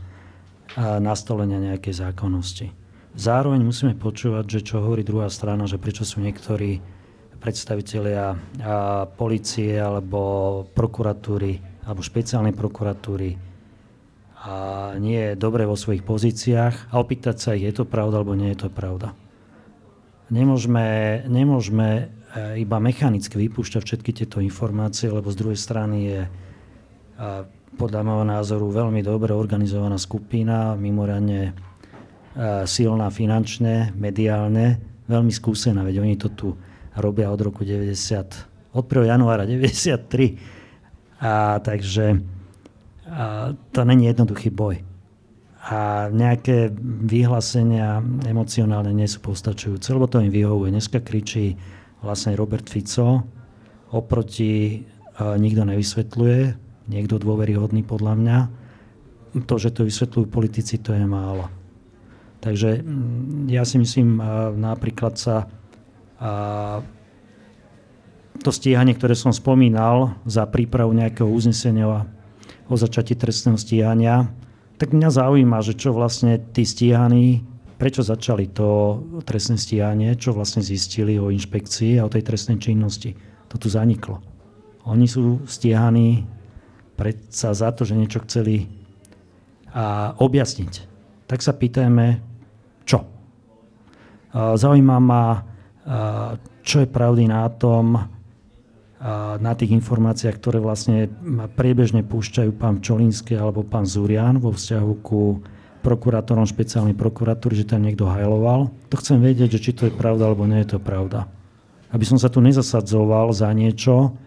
nastolenia nejakej zákonnosti. Zároveň musíme počúvať, že čo hovorí druhá strana, že prečo sú niektorí predstavitelia policie alebo prokuratúry alebo špeciálnej prokuratúry a nie je dobre vo svojich pozíciách a opýtať sa ich, je to pravda alebo nie je to pravda. Nemôžeme, nemôžeme e, iba mechanicky vypúšťať všetky tieto informácie, lebo z druhej strany je podľa môjho názoru veľmi dobre organizovaná skupina, mimoriadne e, silná finančne, mediálne, veľmi skúsená, veď oni to tu robia od roku 90, od 1. januára 93. A takže a to není jednoduchý boj. A nejaké vyhlásenia emocionálne nie sú postačujúce, lebo to im vyhovuje. Dneska kričí vlastne Robert Fico, oproti nikto nevysvetľuje, niekto dôveryhodný podľa mňa. To, že to vysvetľujú politici, to je málo. Takže mm, ja si myslím, napríklad sa to stíhanie, ktoré som spomínal za prípravu nejakého uznesenia o začatí trestného stíhania, tak mňa zaujíma, že čo vlastne tí stíhaní, prečo začali to trestné stíhanie, čo vlastne zistili o inšpekcii a o tej trestnej činnosti. To tu zaniklo. Oni sú stíhaní predsa za to, že niečo chceli a objasniť. Tak sa pýtajme, čo? Zaujíma ma, čo je pravdy na tom, na tých informáciách, ktoré vlastne priebežne púšťajú pán Čolínsky alebo pán Zurian vo vzťahu ku prokurátorom špeciálnej prokuratúry, že tam niekto hajloval. To chcem vedieť, že či to je pravda alebo nie je to pravda. Aby som sa tu nezasadzoval za niečo,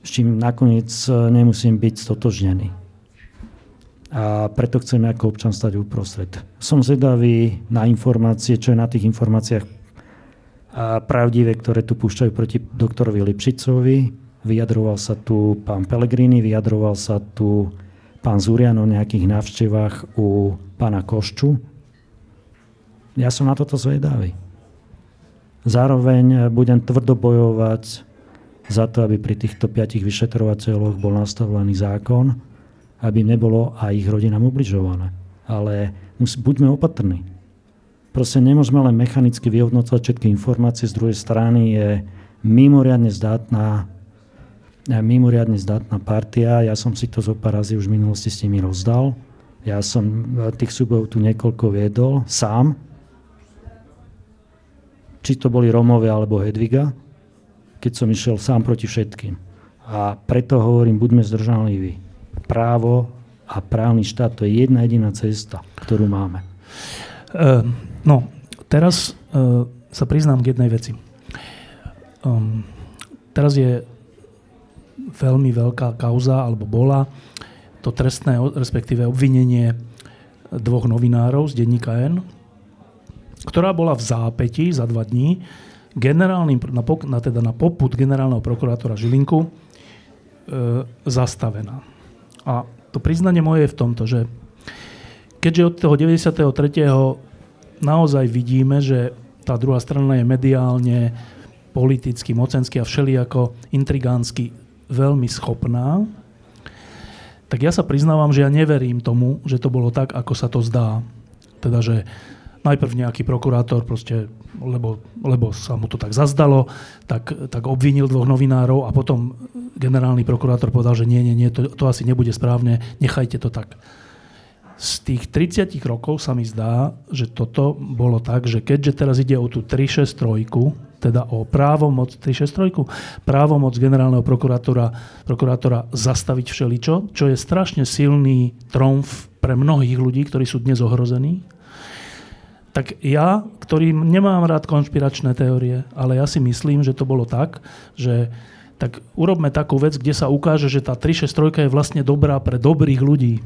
s čím nakoniec e, nemusím byť stotožnený. A preto chceme ako občan stať uprostred. Som zvedavý na informácie, čo je na tých informáciách pravdivé, ktoré tu púšťajú proti doktorovi Lipšicovi. Vyjadroval sa tu pán Pellegrini, vyjadroval sa tu pán Zurian o nejakých návštevách u pána Košču. Ja som na toto zvedavý. Zároveň budem tvrdo bojovať za to, aby pri týchto piatich vyšetrovateľoch bol nastavený zákon, aby nebolo aj ich rodinám ubližované. Ale musí, buďme opatrní. Proste nemôžeme len mechanicky vyhodnocovať všetky informácie. Z druhej strany je mimoriadne zdatná mimoriadne zdatná partia. Ja som si to zo pár razy už v minulosti s nimi rozdal. Ja som tých súbojov tu niekoľko viedol sám. Či to boli Romovia alebo Hedviga, keď som išiel sám proti všetkým. A preto hovorím, buďme zdržanliví. Právo a právny štát to je jedna jediná cesta, ktorú máme. Uh, no, teraz uh, sa priznám k jednej veci. Um, teraz je veľmi veľká kauza, alebo bola, to trestné, respektíve obvinenie dvoch novinárov z denníka N, ktorá bola v zápäti za dva dní generálnym, na, na, teda na poput generálneho prokurátora Žilinku e, zastavená. A to priznanie moje je v tomto, že keďže od toho 93. naozaj vidíme, že tá druhá strana je mediálne, politicky, mocensky a všelijako intrigánsky veľmi schopná, tak ja sa priznávam, že ja neverím tomu, že to bolo tak, ako sa to zdá. Teda, že najprv nejaký prokurátor, proste, lebo, lebo sa mu to tak zazdalo, tak, tak obvinil dvoch novinárov a potom generálny prokurátor povedal, že nie, nie, nie, to, to asi nebude správne, nechajte to tak. Z tých 30 rokov sa mi zdá, že toto bolo tak, že keďže teraz ide o tú 363, teda o právomoc 363, právomoc generálneho prokurátora, prokurátora zastaviť všeličo, čo je strašne silný tromf pre mnohých ľudí, ktorí sú dnes ohrození. Tak ja, ktorý nemám rád konšpiračné teórie, ale ja si myslím, že to bolo tak, že tak urobme takú vec, kde sa ukáže, že tá 363 je vlastne dobrá pre dobrých ľudí.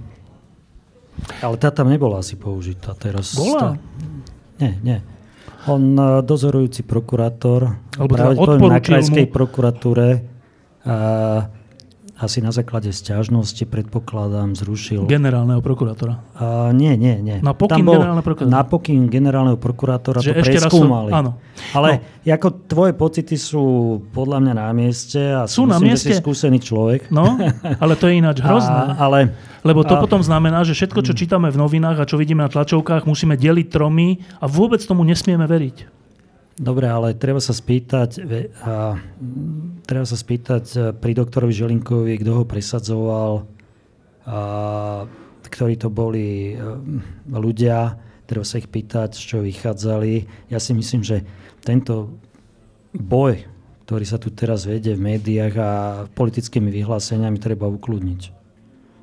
Ale tá tam nebola asi použitá teraz. Bola? Nie, nie. On e, dozorujúci prokurátor, Alebo teda na krajskej mu... prokuratúre a asi na základe stiažnosti, predpokladám, zrušil... Generálneho prokurátora. A, nie, nie, nie. Na pokyn bol, generálneho prokurátora. Na pokyn generálneho prokurátora že to preskúmali. Som, áno. Ale no. ako tvoje pocity sú podľa mňa na mieste a sú myslím, na mieste. že si skúsený človek. No, ale to je ináč hrozné. A, ale, Lebo to a, potom znamená, že všetko, čo čítame v novinách a čo vidíme na tlačovkách, musíme deliť tromy a vôbec tomu nesmieme veriť. Dobre, ale treba sa spýtať, a, treba sa spýtať e, pri doktorovi Želinkovi, kto ho presadzoval, a, ktorí to boli e, ľudia, treba sa ich pýtať, z čo vychádzali. Ja si myslím, že tento boj, ktorý sa tu teraz vedie v médiách a politickými vyhláseniami, treba ukludniť.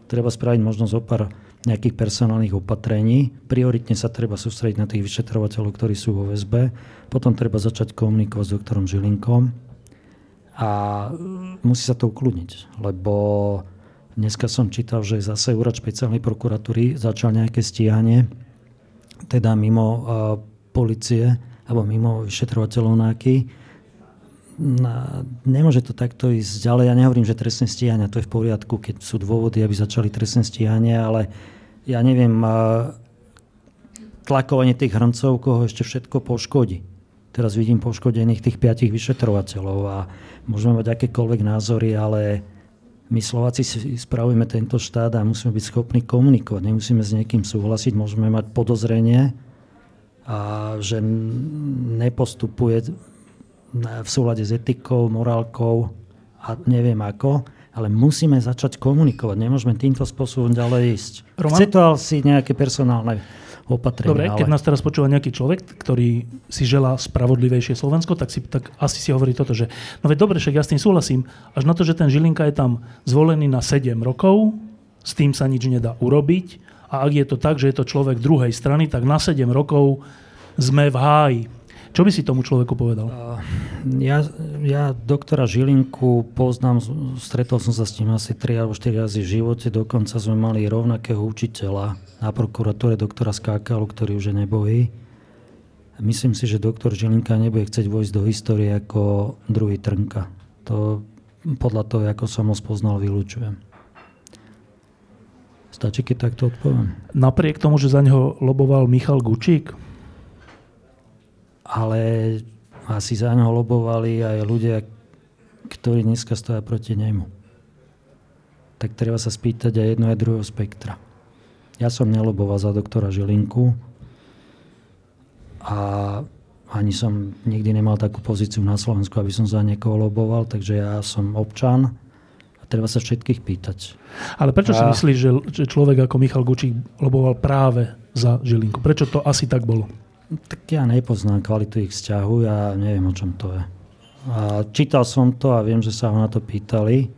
Treba spraviť možno zo pár nejakých personálnych opatrení. Prioritne sa treba sústrediť na tých vyšetrovateľov, ktorí sú vo väzbe. Potom treba začať komunikovať s doktorom Žilinkom a musí sa to ukludniť, lebo dneska som čítal, že zase úrad špeciálnej prokuratúry začal nejaké stíhanie, teda mimo uh, policie alebo mimo vyšetrovateľov NAKY. Na, nemôže to takto ísť ďalej. Ja nehovorím, že trestné stíhania to je v poriadku, keď sú dôvody, aby začali trestné stíhanie, ale ja neviem, tlakovanie tých hrncov, koho ešte všetko poškodí. Teraz vidím poškodených tých piatich vyšetrovateľov a môžeme mať akékoľvek názory, ale my Slováci si spravujeme tento štát a musíme byť schopní komunikovať. Nemusíme s niekým súhlasiť, môžeme mať podozrenie, a že nepostupuje v súlade s etikou, morálkou a neviem ako ale musíme začať komunikovať. Nemôžeme týmto spôsobom ďalej ísť. Roman? Chce to asi nejaké personálne opatrenie. Dobre, ale... keď nás teraz počúva nejaký človek, ktorý si želá spravodlivejšie Slovensko, tak, si, tak asi si hovorí toto, že no veď dobre, však ja s tým súhlasím, až na to, že ten Žilinka je tam zvolený na 7 rokov, s tým sa nič nedá urobiť a ak je to tak, že je to človek druhej strany, tak na 7 rokov sme v háji. Čo by si tomu človeku povedal? Ja, ja doktora Žilinku poznám, stretol som sa s ním asi 3 alebo 4 razy v živote, dokonca sme mali rovnakého učiteľa na prokuratúre, doktora Skákalu, ktorý už je nebohý. Myslím si, že doktor Žilinka nebude chcieť vojsť do histórie ako druhý Trnka. To podľa toho, ako som ho spoznal, vylúčujem. Stačí, keď takto odpoviem. Napriek tomu, že za neho loboval Michal Gučík? Ale asi za ňo lobovali aj ľudia, ktorí dneska stoja proti nemu. Tak treba sa spýtať aj jedno aj druhého spektra. Ja som neloboval za doktora Žilinku a ani som nikdy nemal takú pozíciu na Slovensku, aby som za niekoho loboval, takže ja som občan a treba sa všetkých pýtať. Ale prečo a... si myslíš, že, že človek ako Michal Gučík loboval práve za Žilinku? Prečo to asi tak bolo? Tak ja nepoznám kvalitu ich vzťahu, ja neviem, o čom to je. A čítal som to a viem, že sa ho na to pýtali,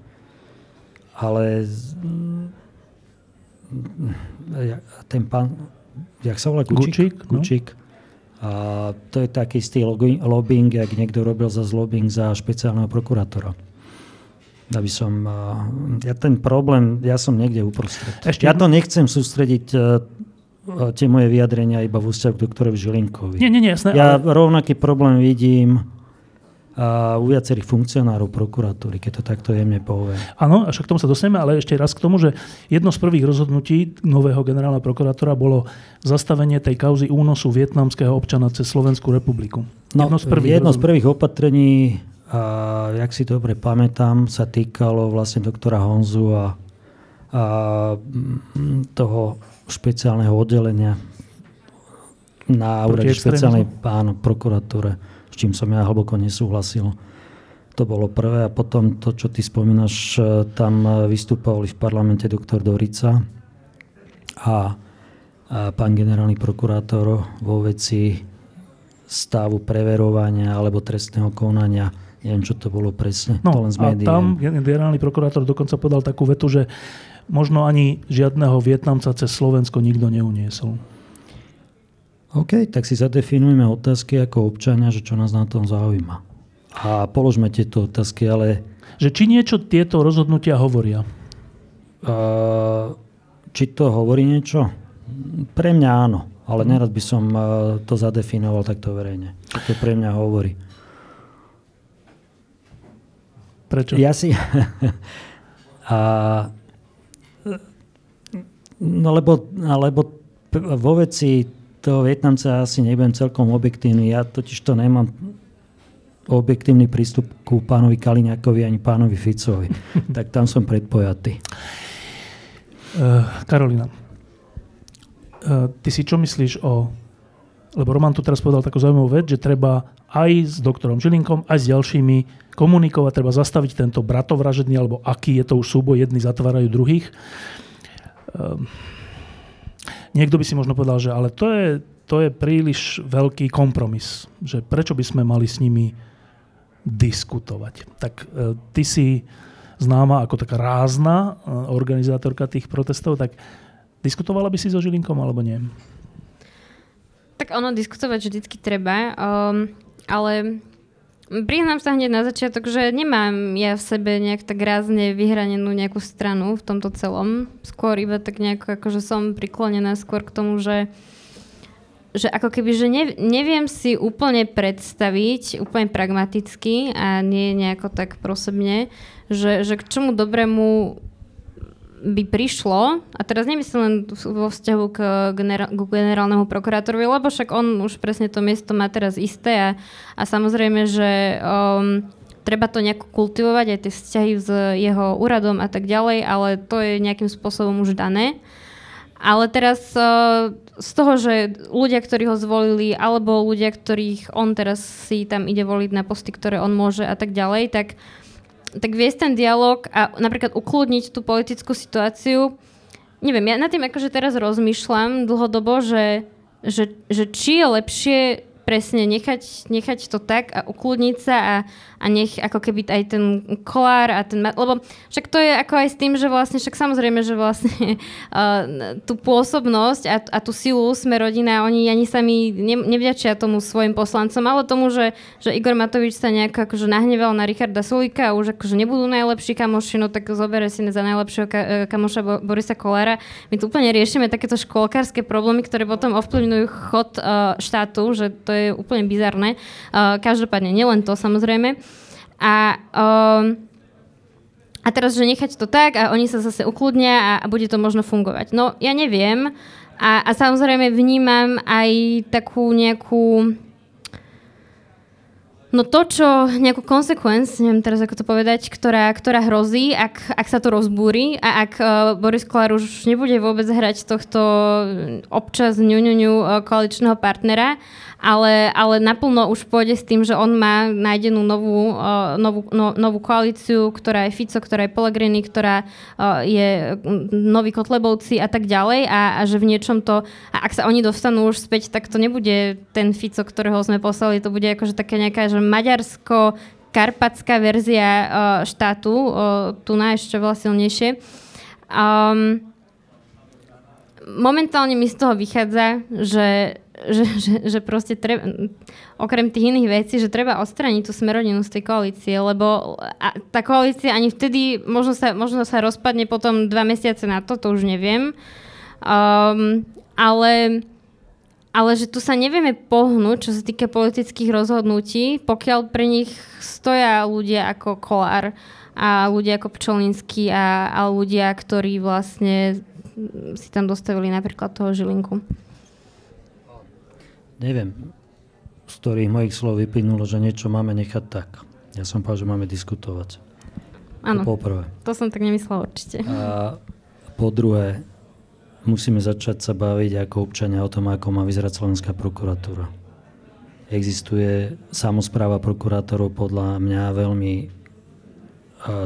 ale ten pán, jak sa volá? Kučík? Kučík. No? A to je taký istý lobbying, jak niekto robil za lobbying za špeciálneho prokurátora. Aby som, ja ten problém, ja som niekde uprostred. Ešte ja to nechcem sústrediť e, tie moje vyjadrenia iba v ústavu k doktorovi Žilinkovi. Nie, nie, nie, jasné. Ja ale... rovnaký problém vidím a u viacerých funkcionárov prokuratúry, keď to takto jemne povie. Áno, a však k tomu sa dostaneme, ale ešte raz k tomu, že jedno z prvých rozhodnutí nového generálneho prokurátora bolo zastavenie tej kauzy únosu vietnamského občana cez Slovenskú republiku. No, jedno z prvých, jedno z prvých opatrení, a jak si dobre pamätám, sa týkalo vlastne doktora Honzu a, a toho špeciálneho oddelenia na úrade špeciálnej pánu prokuratúre s čím som ja hlboko nesúhlasil. To bolo prvé a potom to, čo ty spomínaš, e, tam vystupovali v parlamente doktor Dorica a, a pán generálny prokurátor vo veci stavu preverovania alebo trestného konania. Neviem, čo to bolo presne. No, to len z a tam generálny prokurátor dokonca podal takú vetu, že možno ani žiadneho Vietnamca cez Slovensko nikto neuniesol. OK, tak si zadefinujme otázky ako občania, že čo nás na tom zaujíma. A položme tieto otázky, ale... Že či niečo tieto rozhodnutia hovoria? Uh, či to hovorí niečo? Pre mňa áno, ale nerad by som to zadefinoval takto verejne. Čo to pre mňa hovorí. Prečo? Ja si... a, no lebo, lebo vo veci toho Vietnamca asi nebudem celkom objektívny. Ja totiž to nemám objektívny prístup ku pánovi Kaliňakovi ani pánovi Ficovi. tak tam som predpojatý. Uh, Karolina, uh, ty si čo myslíš o... Lebo Roman tu teraz povedal takú zaujímavú vec, že treba aj s doktorom Žilinkom, aj s ďalšími komunikovať, treba zastaviť tento bratovražedný, alebo aký je to už súboj, jedni zatvárajú druhých. Uh, Niekto by si možno povedal, že ale to je, to je príliš veľký kompromis, že prečo by sme mali s nimi diskutovať. Tak e, ty si známa ako taká rázna e, organizátorka tých protestov, tak diskutovala by si so Žilinkom alebo nie? Tak ono, diskutovať vždycky treba, um, ale Priznám sa hneď na začiatok, že nemám ja v sebe nejak tak rázne vyhranenú nejakú stranu v tomto celom. Skôr iba tak nejako, akože som priklonená skôr k tomu, že že ako keby, že ne, neviem si úplne predstaviť, úplne pragmaticky a nie nejako tak prosebne, že, že k čomu dobrému by prišlo, a teraz nemyslím len vo vzťahu k, generál, k generálnemu prokurátorovi, lebo však on už presne to miesto má teraz isté a, a samozrejme, že um, treba to nejako kultivovať, aj tie vzťahy s jeho úradom a tak ďalej, ale to je nejakým spôsobom už dané. Ale teraz uh, z toho, že ľudia, ktorí ho zvolili, alebo ľudia, ktorých on teraz si tam ide voliť na posty, ktoré on môže a tak ďalej, tak uh, tak viesť ten dialog a napríklad ukludniť tú politickú situáciu. Neviem, ja nad tým akože teraz rozmýšľam dlhodobo, že, že, že či je lepšie presne nechať, nechať to tak a ukludniť sa a, a nech ako keby aj ten kolár a ten... Lebo však to je ako aj s tým, že vlastne, však samozrejme, že vlastne uh, tú pôsobnosť a, a tú silu sme rodina, oni ani sami ne, nevďačia tomu svojim poslancom, ale tomu, že, že Igor Matovič sa nejak akože nahneval na Richarda Sulika a už akože nebudú najlepší kamoši, no tak zobere si za najlepšieho ka, e, kamoša Borisa Kolára. My tu úplne riešime takéto školkárske problémy, ktoré potom ovplyvňujú chod uh, štátu, že to je úplne bizarné. Uh, každopádne, nielen to samozrejme. A, uh, a teraz, že nechať to tak a oni sa zase ukludnia a, a bude to možno fungovať. No, ja neviem. A, a samozrejme vnímam aj takú nejakú No to, čo nejakú konsekvenc, neviem teraz ako to povedať, ktorá, ktorá hrozí, ak, ak sa to rozbúri a ak uh, Boris Kolár už nebude vôbec hrať tohto občas ňuňuňu uh, koaličného partnera, ale, ale naplno už pôjde s tým, že on má nájdenú novú, uh, novú, no, novú koalíciu, ktorá je Fico, ktorá je Pellegrini, ktorá uh, je noví Kotlebovci a tak ďalej. A, a že v niečom to, a ak sa oni dostanú už späť, tak to nebude ten Fico, ktorého sme poslali, to bude akože také nejaká, že Maďarsko, karpatská verzia uh, štátu, uh, tu na ešte veľa silnejšie. Um, momentálne mi z toho vychádza, že, že, že, že proste treba, okrem tých iných vecí, že treba odstraniť tú smerodinu z tej koalície, lebo tá koalícia ani vtedy možno sa, možno sa rozpadne potom dva mesiace na to, to už neviem. Um, ale ale že tu sa nevieme pohnúť, čo sa týka politických rozhodnutí, pokiaľ pre nich stoja ľudia ako Kolár a ľudia ako Pčolinský a, a ľudia, ktorí vlastne si tam dostavili napríklad toho Žilinku. Neviem, z ktorých mojich slov vyplynulo, že niečo máme nechať tak. Ja som povedal, že máme diskutovať. Áno, to, poprvé. to som tak nemyslel určite. A po druhé, musíme začať sa baviť ako občania o tom, ako má vyzerať slovenská prokuratúra. Existuje samozpráva prokurátorov podľa mňa veľmi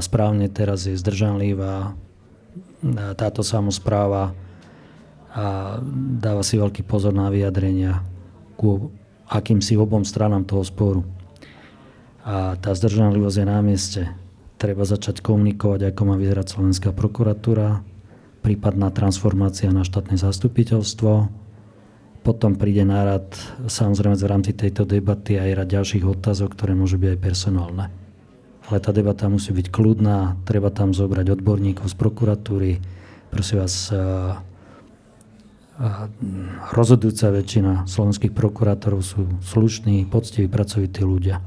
správne teraz je zdržanlivá. Táto samozpráva a dáva si veľký pozor na vyjadrenia ku akýmsi obom stranám toho sporu. A tá zdržanlivosť je na mieste. Treba začať komunikovať, ako má vyzerať slovenská prokuratúra, prípadná transformácia na štátne zastupiteľstvo. Potom príde nárad, samozrejme v rámci tejto debaty aj rad ďalších otázok, ktoré môžu byť aj personálne. Ale tá debata musí byť kľudná, treba tam zobrať odborníkov z prokuratúry. Prosím vás, rozhodujúca väčšina slovenských prokurátorov sú slušní, poctiví, pracovití ľudia.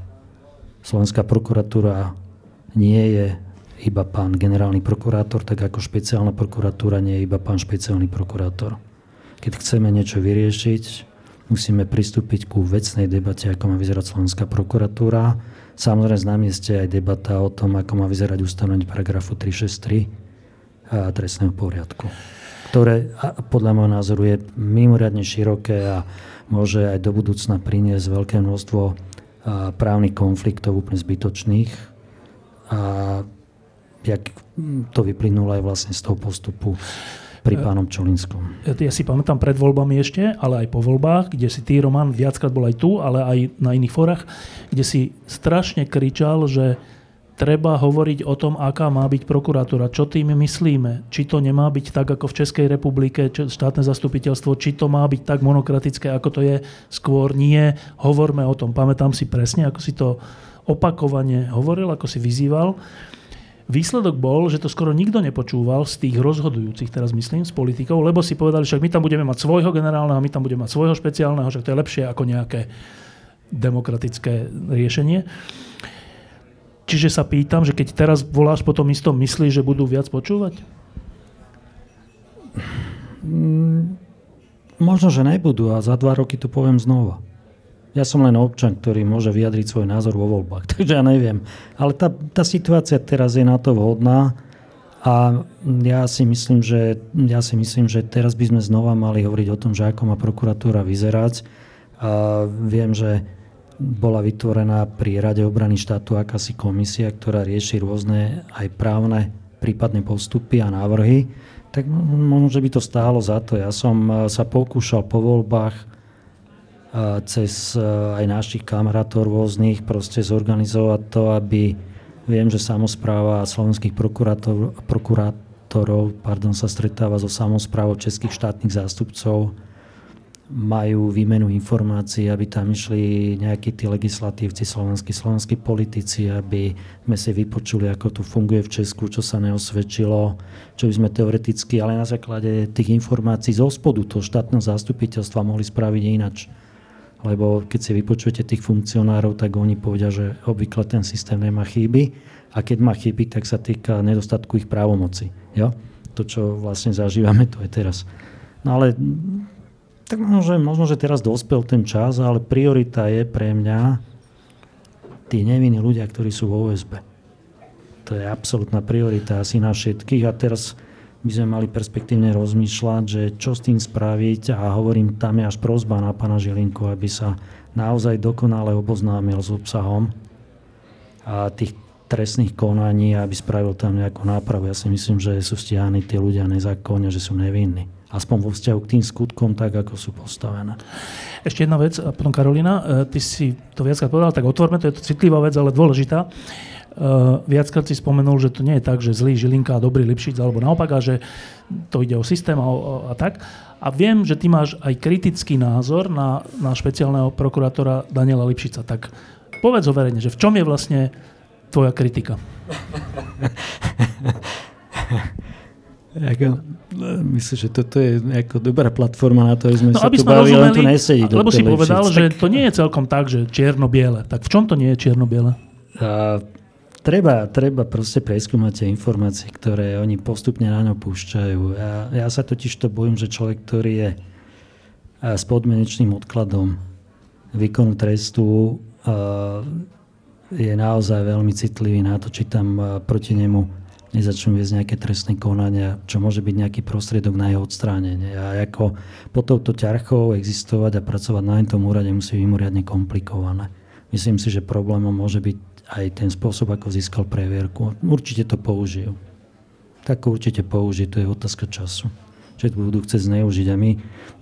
Slovenská prokuratúra nie je iba pán generálny prokurátor, tak ako špeciálna prokuratúra nie je iba pán špeciálny prokurátor. Keď chceme niečo vyriešiť, musíme pristúpiť ku vecnej debate, ako má vyzerať slovenská prokuratúra. Samozrejme na mieste aj debata o tom, ako má vyzerať ustanovenie paragrafu 363 a trestného poriadku, ktoré podľa môjho názoru je mimoriadne široké a môže aj do budúcna priniesť veľké množstvo právnych konfliktov úplne zbytočných. A jak to vyplynulo aj vlastne z toho postupu pri e, pánom Čolinskom. Ja si pamätám pred voľbami ešte, ale aj po voľbách, kde si ty, Roman, viackrát bol aj tu, ale aj na iných forách, kde si strašne kričal, že treba hovoriť o tom, aká má byť prokuratúra, čo tým myslíme, či to nemá byť tak, ako v Českej republike, štátne zastupiteľstvo, či to má byť tak monokratické, ako to je skôr. Nie, hovorme o tom. Pamätám si presne, ako si to opakovane hovoril, ako si vyzýval. Výsledok bol, že to skoro nikto nepočúval z tých rozhodujúcich, teraz myslím, z politikov, lebo si povedali, že my tam budeme mať svojho generálneho, my tam budeme mať svojho špeciálneho, že to je lepšie ako nejaké demokratické riešenie. Čiže sa pýtam, že keď teraz voláš po tom istom, myslíš, že budú viac počúvať? Mm, možno, že nebudú a za dva roky to poviem znova. Ja som len občan, ktorý môže vyjadriť svoj názor vo voľbách, takže ja neviem. Ale tá, tá situácia teraz je na to vhodná a ja si, myslím, že, ja si myslím, že teraz by sme znova mali hovoriť o tom, že ako má prokuratúra vyzerať. A viem, že bola vytvorená pri Rade obrany štátu akási komisia, ktorá rieši rôzne aj právne prípadné postupy a návrhy. Tak možno, že by to stálo za to. Ja som sa pokúšal po voľbách cez e, aj našich kamarátov rôznych proste zorganizovať to, aby viem, že samozpráva slovenských prokurátor, prokurátorov pardon, sa stretáva so samozprávou českých štátnych zástupcov, majú výmenu informácií, aby tam išli nejakí tí legislatívci slovenskí, slovenskí politici, aby sme si vypočuli, ako tu funguje v Česku, čo sa neosvedčilo, čo by sme teoreticky, ale na základe tých informácií zo spodu toho štátneho zastupiteľstva mohli spraviť inač lebo keď si vypočujete tých funkcionárov, tak oni povedia, že obvykle ten systém nemá chyby a keď má chyby, tak sa týka nedostatku ich právomoci. Jo? To, čo vlastne zažívame, to je teraz. No ale tak možno, že, možno, že teraz dospel ten čas, ale priorita je pre mňa tí nevinní ľudia, ktorí sú vo OSB. To je absolútna priorita asi na všetkých a teraz by sme mali perspektívne rozmýšľať, že čo s tým spraviť a hovorím, tam je až prozba na pána Žilinku, aby sa naozaj dokonale oboznámil s obsahom a tých trestných konaní, aby spravil tam nejakú nápravu. Ja si myslím, že sú stiahni tí ľudia nezákonne, že sú nevinní. Aspoň vo vzťahu k tým skutkom, tak ako sú postavené. Ešte jedna vec, a potom Karolina, e, ty si to viackrát povedal, tak otvorme, to je to citlivá vec, ale dôležitá. Uh, viackrát si spomenul, že to nie je tak, že zlý Žilinka a dobrý Lipšic, alebo naopak, a že to ide o systém a, a, a tak. A viem, že ty máš aj kritický názor na, na špeciálneho prokurátora Daniela Lipšica. Tak povedz ho verejne, že v čom je vlastne tvoja kritika? Ako, myslím, že toto je ako dobrá platforma na to, aby sme no, sa aby tu bavili, len tu nesedí. Lebo si povedal, tak... že to nie je celkom tak, že čierno-biele. Tak v čom to nie je čierno-biele? Uh, treba, treba proste preskúmať tie informácie, ktoré oni postupne na ňo púšťajú. Ja, ja sa totiž to bojím, že človek, ktorý je s podmenečným odkladom výkonu trestu, uh, je naozaj veľmi citlivý na to, či tam proti nemu nezačnú viesť nejaké trestné konania, čo môže byť nejaký prostriedok na jeho odstránenie. A ako po touto ťarchou existovať a pracovať na tom úrade musí byť mimoriadne komplikované. Myslím si, že problémom môže byť aj ten spôsob, ako získal previerku. Určite to použijú. Tak určite použijú, to je otázka času. Že to budú chcieť zneužiť. A my,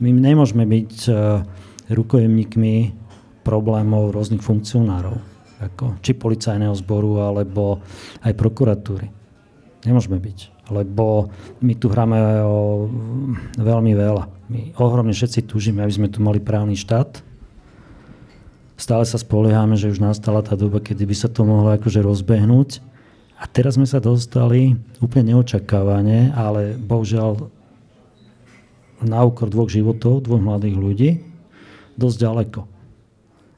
my nemôžeme byť uh, rukojemníkmi problémov rôznych funkcionárov. Ako, či policajného zboru, alebo aj prokuratúry. Nemôžeme byť, lebo my tu hráme o veľmi veľa. My ohromne všetci túžime, aby sme tu mali právny štát. Stále sa spoliehame, že už nastala tá doba, kedy by sa to mohlo akože rozbehnúť. A teraz sme sa dostali úplne neočakávane, ale bohužiaľ na úkor dvoch životov, dvoch mladých ľudí, dosť ďaleko.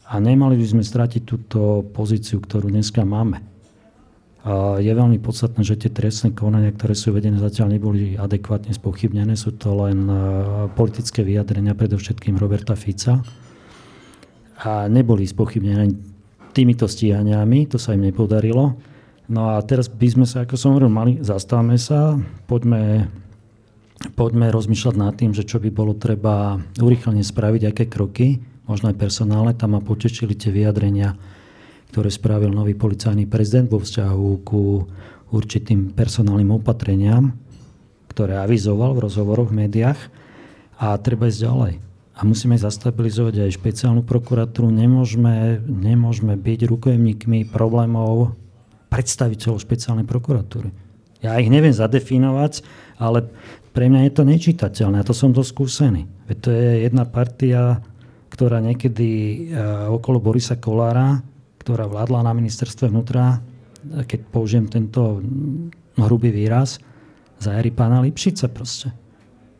A nemali by sme stratiť túto pozíciu, ktorú dneska máme je veľmi podstatné, že tie trestné konania, ktoré sú vedené, zatiaľ neboli adekvátne spochybnené. Sú to len e, politické vyjadrenia, predovšetkým Roberta Fica. A neboli spochybnené týmito stíhaniami, to sa im nepodarilo. No a teraz by sme sa, ako som hovoril, mali, zastávame sa, poďme, poďme rozmýšľať nad tým, že čo by bolo treba urychlene spraviť, aké kroky, možno aj personálne, tam ma potešili tie vyjadrenia ktoré spravil nový policajný prezident vo vzťahu ku určitým personálnym opatreniam, ktoré avizoval v rozhovoroch v médiách a treba ísť ďalej. A musíme zastabilizovať aj špeciálnu prokuratúru. Nemôžeme, nemôžeme byť rukojemníkmi problémov predstaviteľov špeciálnej prokuratúry. Ja ich neviem zadefinovať, ale pre mňa je to nečitateľné. A to som to skúsený. Veď to je jedna partia, ktorá niekedy uh, okolo Borisa Kolára ktorá vládla na ministerstve vnútra, keď použijem tento hrubý výraz, za éry pána Lipšica proste.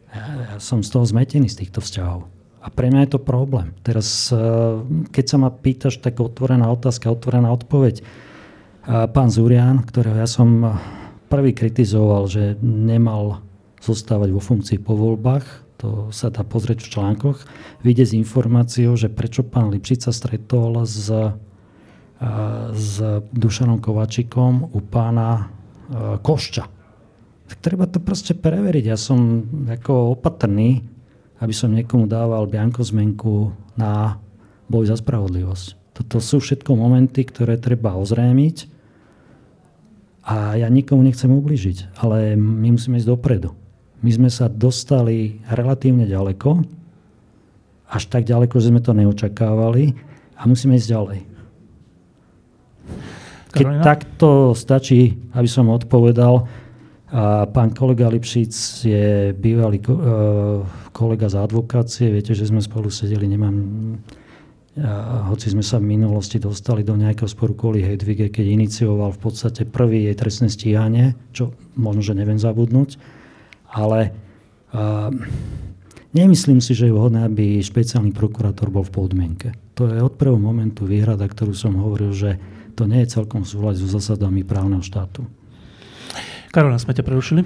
Ja, ja som z toho zmetený z týchto vzťahov. A pre mňa je to problém. Teraz, eh, keď sa ma pýtaš, tak otvorená otázka, otvorená odpoveď. Pán Zurian, ktorého ja som prvý kritizoval, že nemal zostávať vo funkcii po voľbách, to sa dá pozrieť v článkoch, vyjde s informáciou, že prečo pán Lipšica stretol s s Dušanom Kovačikom u pána Košča. Tak treba to proste preveriť. Ja som ako opatrný, aby som niekomu dával bianko zmenku na boj za spravodlivosť. Toto sú všetko momenty, ktoré treba ozrémiť a ja nikomu nechcem ubližiť, ale my musíme ísť dopredu. My sme sa dostali relatívne ďaleko, až tak ďaleko, že sme to neočakávali a musíme ísť ďalej. Keď Karolina? takto stačí, aby som odpovedal, a pán kolega Lipšic je bývalý e, kolega z advokácie, viete, že sme spolu sedeli, nemám, a hoci sme sa v minulosti dostali do nejakého sporu kvôli Hedvige, keď inicioval v podstate prvý jej trestné stíhanie, čo možno, že neviem zabudnúť, ale a, nemyslím si, že je vhodné, aby špeciálny prokurátor bol v podmienke. To je od prvého momentu výhrada, ktorú som hovoril, že to nie je celkom v súhľade so zásadami právneho štátu. Karola, sme ťa prerušili?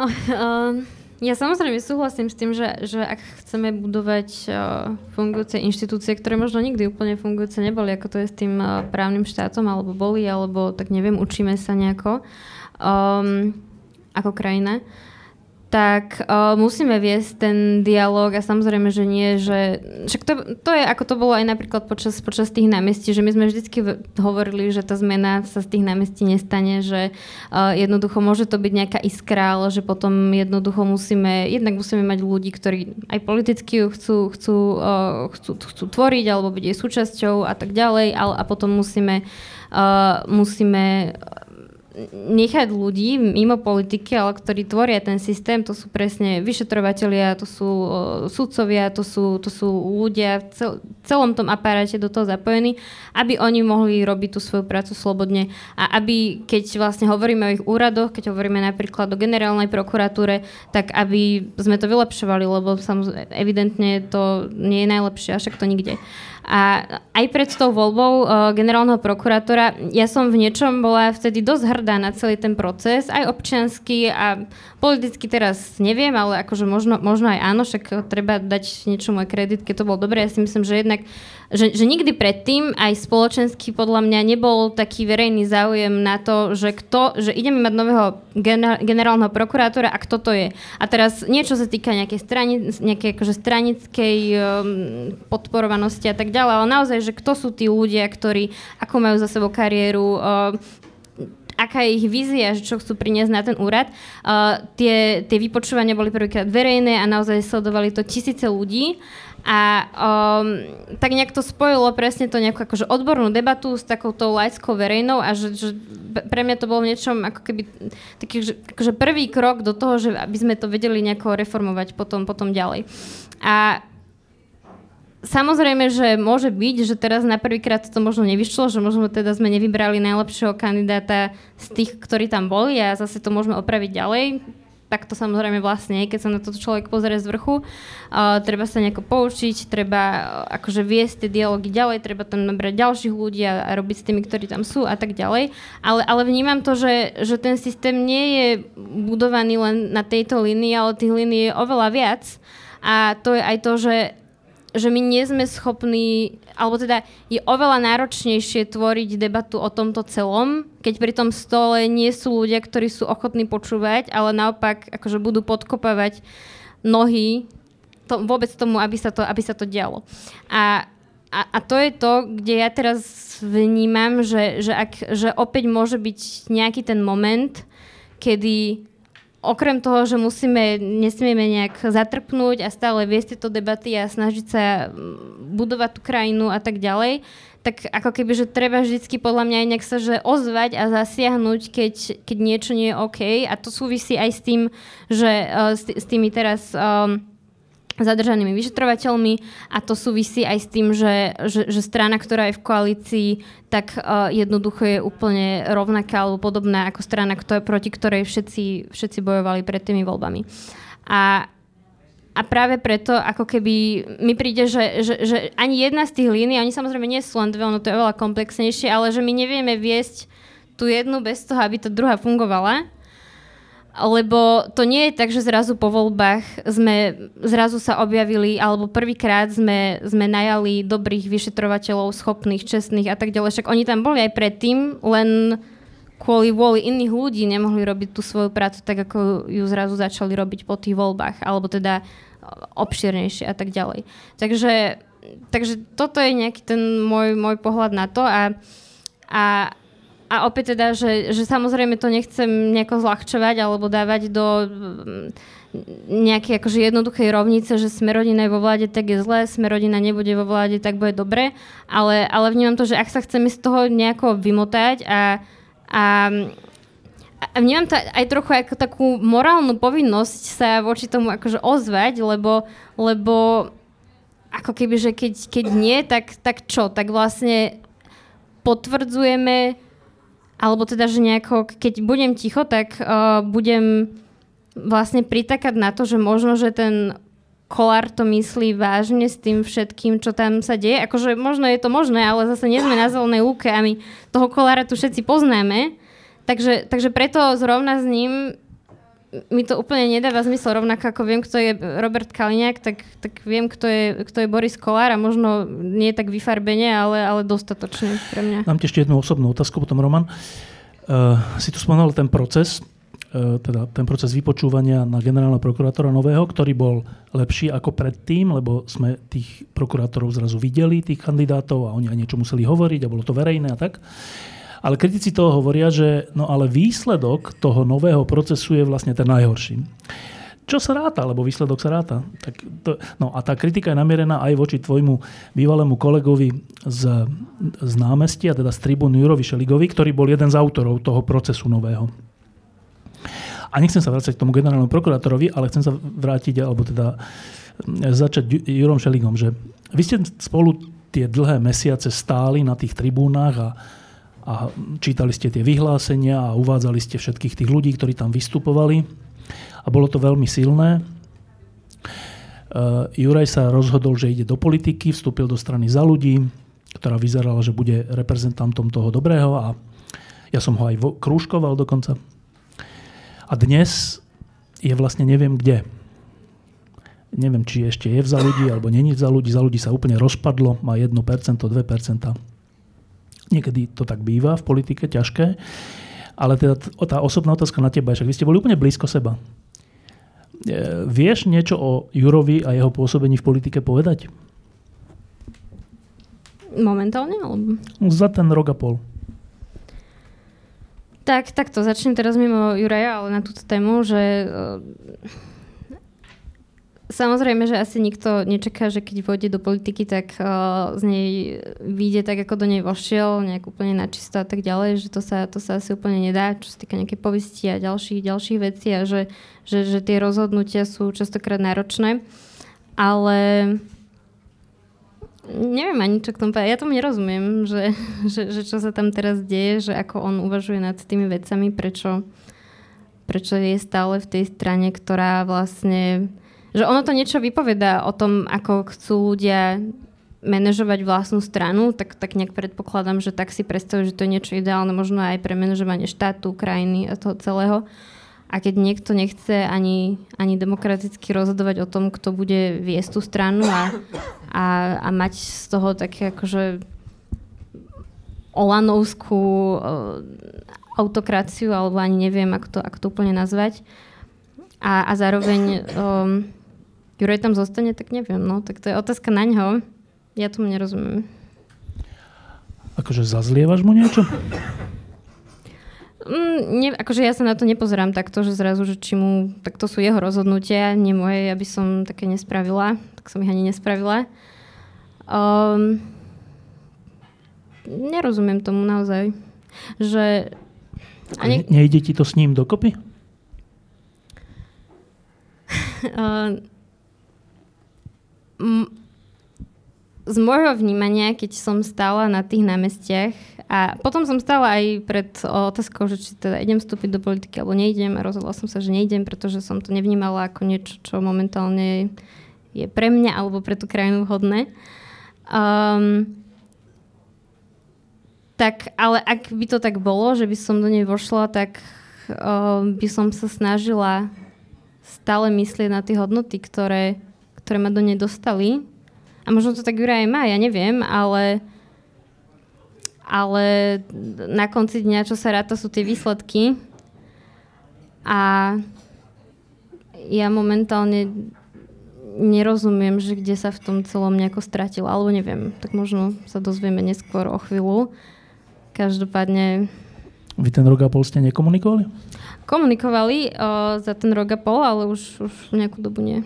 Uh, Ja samozrejme súhlasím s tým, že, že ak chceme budovať uh, fungujúce inštitúcie, ktoré možno nikdy úplne fungujúce neboli, ako to je s tým uh, právnym štátom, alebo boli, alebo tak neviem, učíme sa nejako um, ako krajina, tak uh, musíme viesť ten dialog a samozrejme, že nie, že však to, to je ako to bolo aj napríklad počas, počas tých námestí, že my sme vždycky hovorili, že tá zmena sa z tých námestí nestane, že uh, jednoducho môže to byť nejaká iskra, ale že potom jednoducho musíme, jednak musíme mať ľudí, ktorí aj politicky chcú, chcú, uh, chcú, chcú tvoriť alebo byť jej súčasťou a tak ďalej, ale, a potom musíme, uh, musíme nechať ľudí mimo politiky, ale ktorí tvoria ten systém, to sú presne vyšetrovatelia, to sú uh, sudcovia, to sú, to sú ľudia v cel, celom tom aparáte do toho zapojení, aby oni mohli robiť tú svoju prácu slobodne a aby, keď vlastne hovoríme o ich úradoch, keď hovoríme napríklad o generálnej prokuratúre, tak aby sme to vylepšovali, lebo samozrejme evidentne to nie je najlepšie, a však to nikde. A aj pred tou voľbou uh, generálneho prokurátora ja som v niečom bola vtedy dosť hrdá na celý ten proces, aj občiansky a politicky teraz neviem, ale akože možno, možno aj áno, však treba dať niečomu aj kredit, keď to bolo dobré. Ja si myslím, že jednak že, že nikdy predtým aj spoločensky podľa mňa nebol taký verejný záujem na to, že kto, že ideme mať nového generálneho prokurátora a kto to je. A teraz niečo sa týka nejakej, strani, nejakej akože stranickej um, podporovanosti a tak ďalej, ale naozaj, že kto sú tí ľudia, ktorí ako majú za sebou kariéru, um, aká je ich vízia, že čo chcú priniesť na ten úrad. Uh, tie, tie vypočúvania boli prvýkrát verejné a naozaj sledovali to tisíce ľudí. A um, tak nejak to spojilo presne to nejakú akože odbornú debatu s takouto laickou verejnou a že, že pre mňa to bolo v niečom ako keby taký že, akože prvý krok do toho, že aby sme to vedeli nejako reformovať potom, potom ďalej. A Samozrejme, že môže byť, že teraz na prvýkrát to možno nevyšlo, že možno teda sme nevybrali najlepšieho kandidáta z tých, ktorí tam boli a zase to môžeme opraviť ďalej tak to samozrejme vlastne, keď sa na to človek pozrie z vrchu, uh, treba sa nejako poučiť, treba uh, akože viesť tie dialógy ďalej, treba tam nabrať ďalších ľudí a, a robiť s tými, ktorí tam sú a tak ďalej. Ale, ale vnímam to, že, že ten systém nie je budovaný len na tejto línii, ale tých línií je oveľa viac. A to je aj to, že že my nie sme schopní, alebo teda je oveľa náročnejšie tvoriť debatu o tomto celom, keď pri tom stole nie sú ľudia, ktorí sú ochotní počúvať, ale naopak akože budú podkopávať nohy to, vôbec tomu, aby sa to, aby sa to dialo. A, a, a to je to, kde ja teraz vnímam, že, že, ak, že opäť môže byť nejaký ten moment, kedy okrem toho, že musíme, nesmieme nejak zatrpnúť a stále viesť tieto debaty a snažiť sa mm, budovať tú krajinu a tak ďalej, tak ako keby, že treba vždycky podľa mňa nejak sa že ozvať a zasiahnuť, keď, keď niečo nie je OK. A to súvisí aj s tým, že s, s tými teraz... Um, zadržanými vyšetrovateľmi a to súvisí aj s tým, že, že, že strana, ktorá je v koalícii, tak uh, jednoducho je úplne rovnaká alebo podobná ako strana, ktorá, proti ktorej všetci, všetci bojovali pred tými voľbami. A, a práve preto, ako keby mi príde, že, že, že ani jedna z tých línií, oni samozrejme nie sú len dve, ono to je oveľa komplexnejšie, ale že my nevieme viesť tú jednu bez toho, aby tá druhá fungovala lebo to nie je tak, že zrazu po voľbách sme zrazu sa objavili, alebo prvýkrát sme, sme najali dobrých vyšetrovateľov, schopných, čestných a tak ďalej. Však oni tam boli aj predtým, len kvôli vôli iných ľudí nemohli robiť tú svoju prácu tak, ako ju zrazu začali robiť po tých voľbách, alebo teda obširnejšie a tak ďalej. Takže, takže toto je nejaký ten môj, môj pohľad na to a, a, a opäť teda, že, že samozrejme to nechcem nejako zľahčovať alebo dávať do mm, nejakej akože jednoduchej rovnice, že sme rodina je vo vláde, tak je zlé, sme rodina nebude vo vláde, tak bude dobre, ale, ale vnímam to, že ak sa chceme z toho nejako vymotať a, a a vnímam to aj trochu ako takú morálnu povinnosť sa voči tomu akože ozvať, lebo, lebo ako keby, že keď, keď nie, tak, tak čo? Tak vlastne potvrdzujeme alebo teda, že nejako, keď budem ticho, tak uh, budem vlastne pritakať na to, že možno, že ten Kolár to myslí vážne s tým všetkým, čo tam sa deje. Akože možno je to možné, ale zase nie sme na zelenej lúke a my toho Kolára tu všetci poznáme. Takže, takže preto zrovna s ním mi to úplne nedáva zmysel, rovnako ako viem, kto je Robert Kaliňák, tak, tak viem, kto je, kto je Boris Kolár a možno nie tak vyfarbene, ale, ale dostatočne pre mňa. Mám ti ešte jednu osobnú otázku potom, Roman. Uh, si tu spomenul ten proces, uh, teda ten proces vypočúvania na generálneho prokurátora nového, ktorý bol lepší ako predtým, lebo sme tých prokurátorov zrazu videli, tých kandidátov a oni aj niečo museli hovoriť a bolo to verejné a tak. Uh, ale kritici toho hovoria, že no ale výsledok toho nového procesu je vlastne ten najhorší. Čo sa ráta, lebo výsledok sa ráta. Tak to, no a tá kritika je namierená aj voči tvojmu bývalému kolegovi z, z námestia, teda z tribúny Jurovi Šeligovi, ktorý bol jeden z autorov toho procesu nového. A nechcem sa vrátiť k tomu generálnemu prokurátorovi, ale chcem sa vrátiť, alebo teda začať Jurom Šeligom, že vy ste spolu tie dlhé mesiace stáli na tých tribúnach a a čítali ste tie vyhlásenia a uvádzali ste všetkých tých ľudí, ktorí tam vystupovali a bolo to veľmi silné. Uh, Juraj sa rozhodol, že ide do politiky, vstúpil do strany za ľudí, ktorá vyzerala, že bude reprezentantom toho dobrého a ja som ho aj krúžkoval dokonca. A dnes je vlastne neviem kde. Neviem, či ešte je v za ľudí, alebo není v za ľudí. Za ľudí sa úplne rozpadlo, má 1%, 2%. Niekedy to tak býva v politike, ťažké. Ale teda tá osobná otázka na teba, však vy ste boli úplne blízko seba. E, vieš niečo o Jurovi a jeho pôsobení v politike povedať? Momentálne? Alebo... Za ten rok a pol. Tak, takto začnem teraz mimo Juraja, ale na túto tému, že Samozrejme, že asi nikto nečaká, že keď vôjde do politiky, tak uh, z nej vyjde tak, ako do nej vošiel, nejak úplne načisto a tak ďalej, že to sa, to sa asi úplne nedá, čo sa týka nejaké povisti a ďalších, ďalších vecí a že, že, že tie rozhodnutia sú častokrát náročné. Ale neviem ani čo k tomu povedať. Ja tomu nerozumiem, že, že, že čo sa tam teraz deje, že ako on uvažuje nad tými vecami, prečo, prečo je stále v tej strane, ktorá vlastne že ono to niečo vypovedá o tom, ako chcú ľudia manažovať vlastnú stranu, tak, tak nejak predpokladám, že tak si predstavujú, že to je niečo ideálne možno aj pre manažovanie štátu, krajiny a toho celého. A keď niekto nechce ani, ani demokraticky rozhodovať o tom, kto bude viesť tú stranu a, a, a mať z toho také akože olanovskú uh, autokraciu, alebo ani neviem, ako to, ako to úplne nazvať. A, a zároveň um, Juraj tam zostane, tak neviem. No, tak to je otázka na ňo. Ja tomu nerozumiem. Akože zazlievaš mu niečo? Mm, nie, akože ja sa na to nepozerám takto, že zrazu, že či mu, tak to sú jeho rozhodnutia, nie moje, ja by som také nespravila, tak som ich ani nespravila. Um, nerozumiem tomu naozaj, že... Ani... Ne, nejde ti to s ním dokopy? uh, z môjho vnímania, keď som stála na tých námestiach a potom som stála aj pred otázkou, že či teda idem vstúpiť do politiky alebo neidem a rozhodla som sa, že neidem, pretože som to nevnímala ako niečo, čo momentálne je pre mňa alebo pre tú krajinu vhodné. Um, tak, ale ak by to tak bolo, že by som do nej vošla, tak um, by som sa snažila stále myslieť na tie hodnoty, ktoré ktoré ma do nej dostali. A možno to tak Jura aj má, ja neviem, ale ale na konci dňa, čo sa ráta, sú tie výsledky. A ja momentálne nerozumiem, že kde sa v tom celom nejako stratil, alebo neviem, tak možno sa dozvieme neskôr o chvíľu. Každopádne... Vy ten rok a pol ste nekomunikovali? Komunikovali o, za ten rok a pol, ale už, už nejakú dobu nie.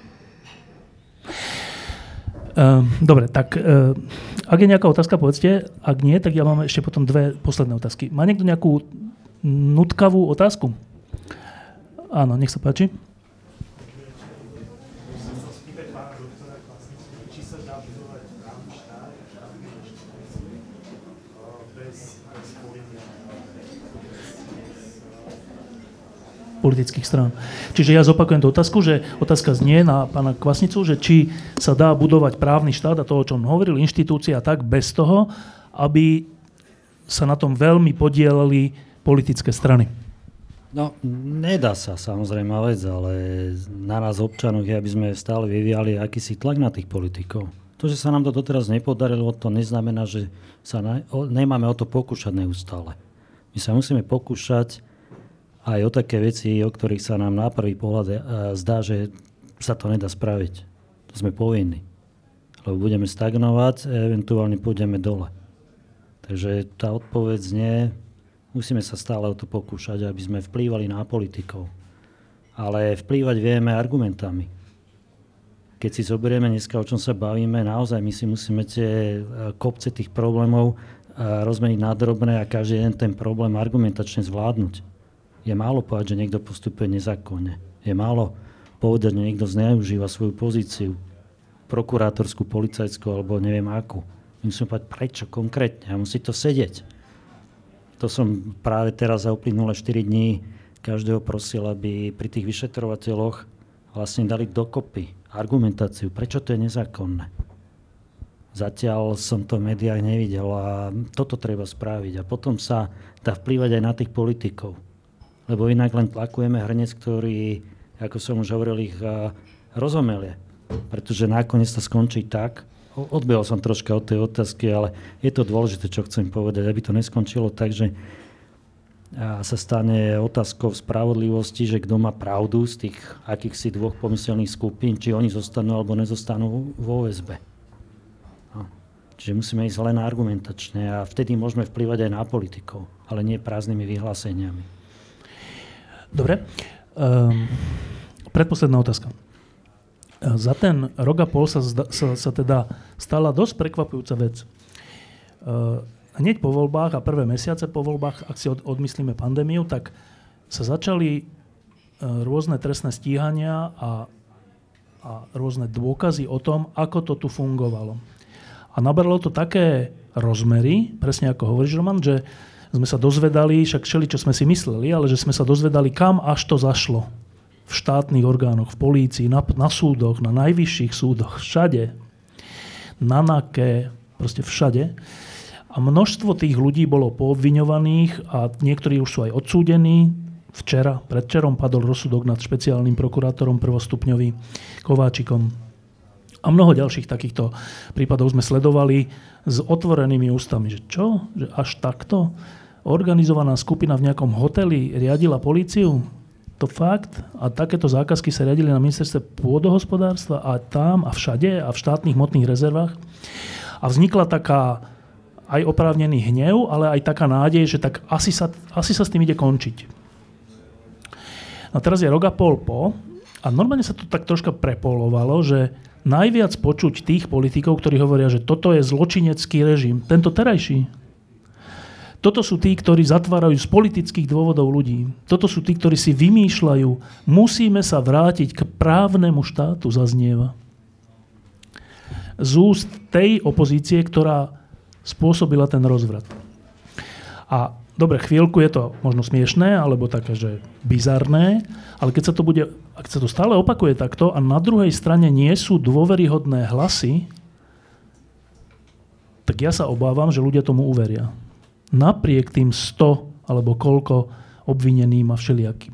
Ehm, dobre, tak uh, ak je nejaká otázka, povedzte. Ak nie, tak ja mám ešte potom dve posledné otázky. Má niekto nejakú nutkavú otázku? Áno, nech sa páči. Politických strán. Čiže ja zopakujem tú otázku, že otázka znie na pána Kvasnicu, že či sa dá budovať právny štát a to, o čom hovoril, inštitúcia tak bez toho, aby sa na tom veľmi podielali politické strany. No, nedá sa samozrejme vec, ale na nás občanoch je, aby sme stále vyvíjali akýsi tlak na tých politikov. To, že sa nám to doteraz nepodarilo, to neznamená, že sa ne, o, nemáme o to pokúšať neustále. My sa musíme pokúšať aj o také veci, o ktorých sa nám na prvý pohľad e, zdá, že sa to nedá spraviť. To sme povinní. Lebo budeme stagnovať, eventuálne pôjdeme dole. Takže tá odpoveď znie, musíme sa stále o to pokúšať, aby sme vplývali na politikov. Ale vplývať vieme argumentami. Keď si zoberieme dneska, o čom sa bavíme, naozaj my si musíme tie e, kopce tých problémov e, rozmeniť na drobné a každý jeden ten problém argumentačne zvládnuť. Je málo povedať, že niekto postupuje nezákonne. Je málo povedať, že niekto zneužíva svoju pozíciu, prokurátorskú, policajskú alebo neviem akú. Musíme povedať prečo konkrétne a musí to sedieť. To som práve teraz za uplynulé 4 dní každého prosil, aby pri tých vyšetrovateľoch vlastne dali dokopy argumentáciu, prečo to je nezákonné. Zatiaľ som to v médiách nevidel a toto treba spraviť. A potom sa dá vplývať aj na tých politikov. Lebo inak len tlakujeme hrnec, ktorý, ako som už hovoril, ich rozomelie. Pretože nakoniec to skončí tak, odbehol som troška od tej otázky, ale je to dôležité, čo chcem povedať, aby to neskončilo tak, že sa stane otázkou spravodlivosti, že kto má pravdu z tých akýchsi dvoch pomyselných skupín, či oni zostanú alebo nezostanú vo OSB. No. Čiže musíme ísť len argumentačne a vtedy môžeme vplyvať aj na politikov, ale nie prázdnymi vyhláseniami. Dobre. Um, predposledná otázka. Za ten rok a pol sa, sa, sa teda stala dosť prekvapujúca vec. Uh, hneď po voľbách a prvé mesiace po voľbách, ak si od, odmyslíme pandémiu, tak sa začali uh, rôzne trestné stíhania a, a rôzne dôkazy o tom, ako to tu fungovalo. A nabralo to také rozmery, presne ako hovoríš, Roman, že sme sa dozvedali, však všeli, čo sme si mysleli, ale že sme sa dozvedali, kam až to zašlo v štátnych orgánoch, v polícii, na, na súdoch, na najvyšších súdoch, všade. Na NAKE, proste všade. A množstvo tých ľudí bolo poobviňovaných a niektorí už sú aj odsúdení. Včera, predčerom padol rozsudok nad špeciálnym prokurátorom prvostupňový Kováčikom. A mnoho ďalších takýchto prípadov sme sledovali s otvorenými ústami. Že čo? Že až takto? Organizovaná skupina v nejakom hoteli riadila políciu? to fakt. A takéto zákazky sa riadili na ministerstve pôdohospodárstva a tam a všade a v štátnych hmotných rezervách. A vznikla taká aj oprávnený hnev, ale aj taká nádej, že tak asi sa, asi sa s tým ide končiť. A teraz je rok pol po a normálne sa to tak troška prepolovalo, že najviac počuť tých politikov, ktorí hovoria, že toto je zločinecký režim, tento terajší, toto sú tí, ktorí zatvárajú z politických dôvodov ľudí. Toto sú tí, ktorí si vymýšľajú, musíme sa vrátiť k právnemu štátu, zaznieva. Z úst tej opozície, ktorá spôsobila ten rozvrat. A dobre, chvíľku je to možno smiešné, alebo také, že bizarné, ale keď sa to bude, ak sa to stále opakuje takto a na druhej strane nie sú dôveryhodné hlasy, tak ja sa obávam, že ľudia tomu uveria napriek tým 100 alebo koľko obvineným a všelijakým.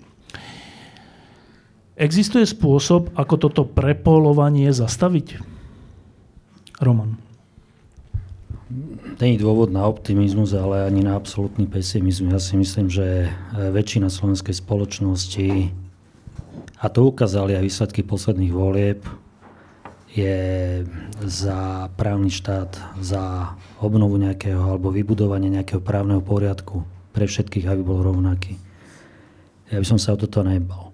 Existuje spôsob, ako toto prepolovanie zastaviť? Roman. Není dôvod na optimizmus, ale ani na absolútny pesimizmus. Ja si myslím, že väčšina slovenskej spoločnosti, a to ukázali aj výsledky posledných volieb, je za právny štát, za obnovu nejakého alebo vybudovanie nejakého právneho poriadku pre všetkých, aby bol rovnaký. Ja by som sa o toto nebal.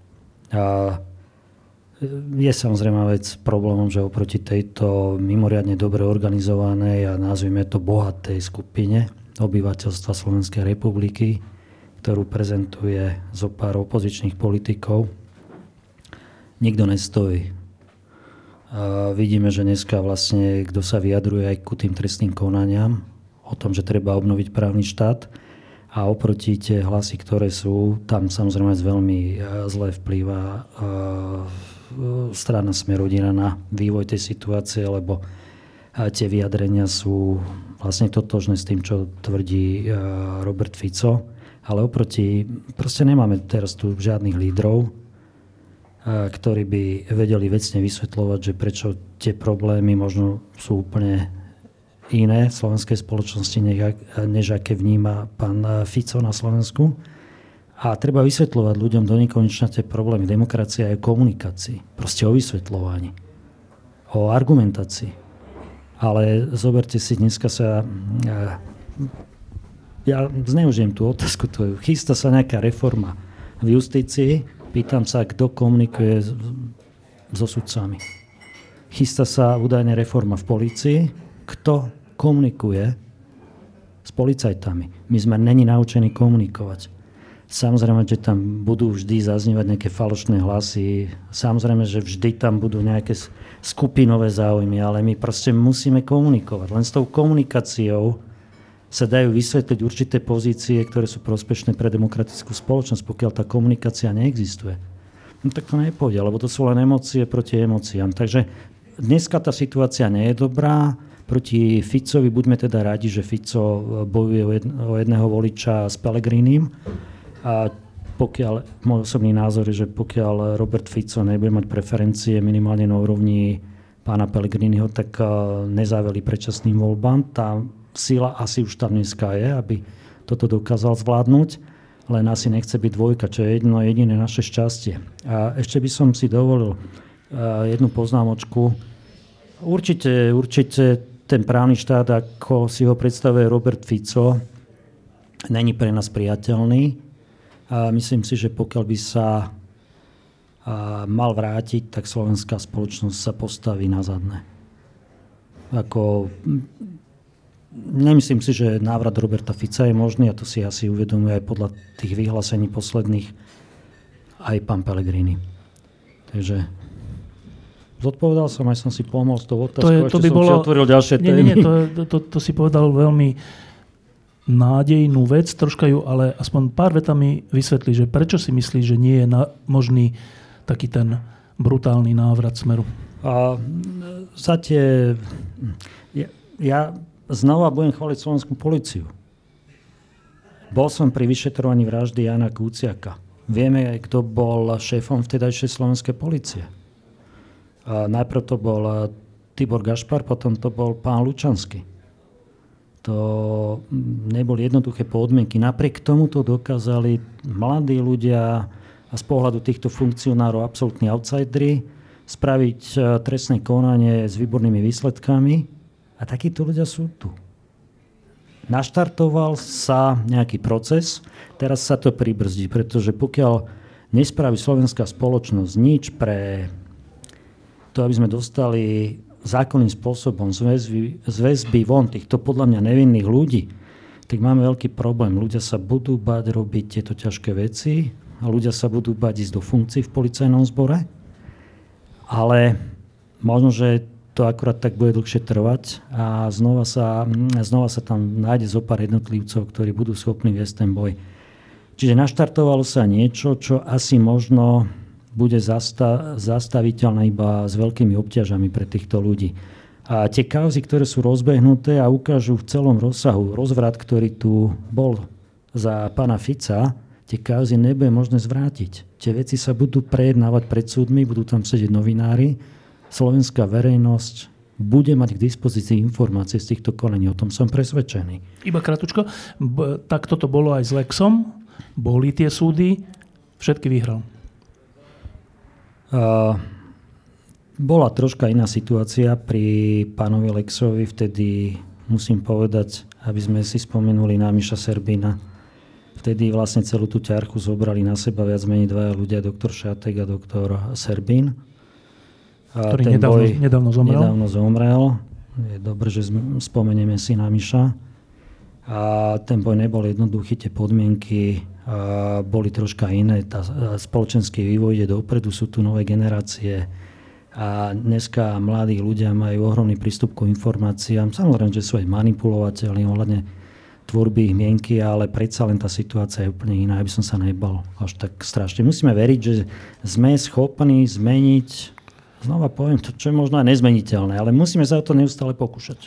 A je samozrejme vec problémom, že oproti tejto mimoriadne dobre organizovanej a nazvime to bohatej skupine obyvateľstva Slovenskej republiky, ktorú prezentuje zo pár opozičných politikov, nikto nestojí vidíme, že dneska vlastne, kto sa vyjadruje aj ku tým trestným konaniam, o tom, že treba obnoviť právny štát a oproti tie hlasy, ktoré sú, tam samozrejme veľmi e, zle vplýva e, strana Smerodina na vývoj tej situácie, lebo e, tie vyjadrenia sú vlastne totožné s tým, čo tvrdí Robert Fico. Ale oproti, proste nemáme teraz tu žiadnych lídrov, ktorí by vedeli vecne vysvetľovať, že prečo tie problémy možno sú úplne iné v slovenskej spoločnosti, než aké vníma pán Fico na Slovensku. A treba vysvetľovať ľuďom do nekonečna tie problémy. Demokracia je o komunikácii, proste o vysvetľovaní, o argumentácii. Ale zoberte si, dneska sa... Ja zneužijem tú otázku tvoju. Chystá sa nejaká reforma v justícii, Pýtam sa, kto komunikuje so sudcami. Chystá sa údajne reforma v polícii. Kto komunikuje s policajtami? My sme není naučení komunikovať. Samozrejme, že tam budú vždy zaznívať nejaké falošné hlasy. Samozrejme, že vždy tam budú nejaké skupinové záujmy, ale my proste musíme komunikovať. Len s tou komunikáciou sa dajú vysvetliť určité pozície, ktoré sú prospešné pre demokratickú spoločnosť, pokiaľ tá komunikácia neexistuje. No tak to nepôjde, lebo to sú len emócie proti emóciám. Takže dneska tá situácia nie je dobrá. Proti Ficovi buďme teda radi, že Fico bojuje o jedného voliča s Pelegrínim. A pokiaľ, môj osobný názor je, že pokiaľ Robert Fico nebude mať preferencie minimálne na úrovni pána Pellegriniho, tak nezáveli predčasným voľbám. Tá sila asi už tam dneska je, aby toto dokázal zvládnuť, len asi nechce byť dvojka, čo je jedno jediné naše šťastie. A ešte by som si dovolil jednu poznámočku. Určite, určite ten právny štát, ako si ho predstavuje Robert Fico, není pre nás priateľný. A myslím si, že pokiaľ by sa mal vrátiť, tak slovenská spoločnosť sa postaví na zadne. Ako Nemyslím si, že návrat Roberta Fica je možný a to si asi uvedomuje aj podľa tých vyhlásení posledných aj pán Pellegrini. Takže zodpovedal som, aj som si pomohol s tou otázkou, to, je, to by som bolo, si otvoril ďalšie nie, témy. Nie, nie, to, to, to si povedal veľmi nádejnú vec, troška ju ale aspoň pár vetami vysvetli, že prečo si myslí, že nie je na, možný taký ten brutálny návrat smeru? A, za tie, ja, ja znova budem chváliť slovenskú policiu. Bol som pri vyšetrovaní vraždy Jana Kúciaka. Vieme aj, kto bol šéfom vtedajšej slovenskej policie. A najprv to bol Tibor Gašpar, potom to bol pán Lučanský. To neboli jednoduché podmienky. Napriek tomu to dokázali mladí ľudia a z pohľadu týchto funkcionárov absolútni outsidery spraviť trestné konanie s výbornými výsledkami a takíto ľudia sú tu. Naštartoval sa nejaký proces, teraz sa to pribrzdí, pretože pokiaľ nespraví slovenská spoločnosť nič pre to, aby sme dostali zákonným spôsobom z väzby, von týchto podľa mňa nevinných ľudí, tak máme veľký problém. Ľudia sa budú bať robiť tieto ťažké veci a ľudia sa budú bať ísť do funkcií v policajnom zbore, ale možno, že to akurát tak bude dlhšie trvať a znova sa, znova sa tam nájde zo pár jednotlivcov, ktorí budú schopní viesť ten boj. Čiže naštartovalo sa niečo, čo asi možno bude zasta- zastaviteľné iba s veľkými obťažami pre týchto ľudí. A tie kauzy, ktoré sú rozbehnuté a ukážu v celom rozsahu rozvrat, ktorý tu bol za pána Fica, tie kauzy nebude možné zvrátiť. Tie veci sa budú prejednávať pred súdmi, budú tam sedieť novinári slovenská verejnosť bude mať k dispozícii informácie z týchto kolení. O tom som presvedčený. Iba kratučko. B- tak toto bolo aj s Lexom. Boli tie súdy. Všetky vyhral. Uh, bola troška iná situácia pri pánovi Lexovi. Vtedy musím povedať, aby sme si spomenuli na Miša Serbina. Vtedy vlastne celú tú ťarchu zobrali na seba viac menej dvaja ľudia, doktor Šatek a doktor Serbín ktorý ten nedávno, boj nedávno zomrel. Nedávno zomrel. Je dobré, že spomenieme si na Miša. A ten boj nebol jednoduchý, tie podmienky a boli troška iné. Tá spoločenský vývoj ide dopredu, sú tu nové generácie. A dneska mladí ľudia majú ohromný prístup k informáciám. Samozrejme, že sú aj manipulovateľní ohľadne tvorby ich mienky, ale predsa len tá situácia je úplne iná, aby som sa nebal až tak strašne. Musíme veriť, že sme schopní zmeniť znova poviem to, čo je možno aj nezmeniteľné, ale musíme sa o to neustále pokúšať.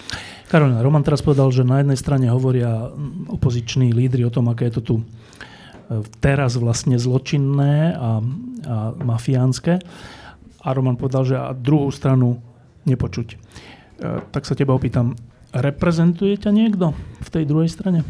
Karolina, Roman teraz povedal, že na jednej strane hovoria opoziční lídry o tom, aké je to tu teraz vlastne zločinné a, a mafiánske. A Roman povedal, že a druhú stranu nepočuť. E, tak sa teba opýtam, reprezentuje ťa niekto v tej druhej strane?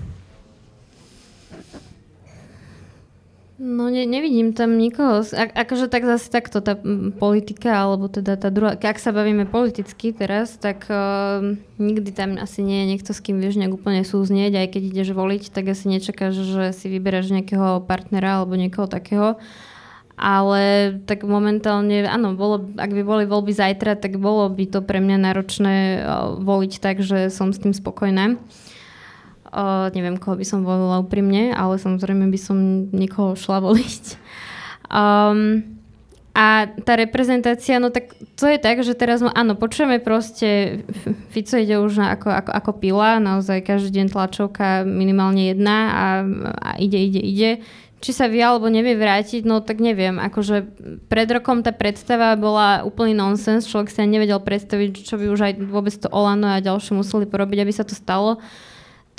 No ne, nevidím tam nikoho. A, akože tak zase takto tá politika, alebo teda tá druhá, ak sa bavíme politicky teraz, tak uh, nikdy tam asi nie je niekto, s kým vieš nejak úplne súznieť, aj keď ideš voliť, tak asi nečakáš, že si vyberáš nejakého partnera alebo niekoho takého. Ale tak momentálne, áno, bolo, ak by boli voľby zajtra, tak bolo by to pre mňa náročné uh, voliť tak, že som s tým spokojná. Uh, neviem, koho by som volila úprimne, ale samozrejme by som niekoho šla voliť. Um, a tá reprezentácia, no tak to je tak, že teraz, áno, počujeme proste, Fico ide už na ako, ako, ako pila, naozaj každý deň tlačovka minimálne jedna a, a ide, ide, ide. Či sa vie alebo nevie vrátiť, no tak neviem. Akože pred rokom tá predstava bola úplný nonsens, človek sa nevedel predstaviť, čo by už aj vôbec to Olano a ďalšie museli porobiť, aby sa to stalo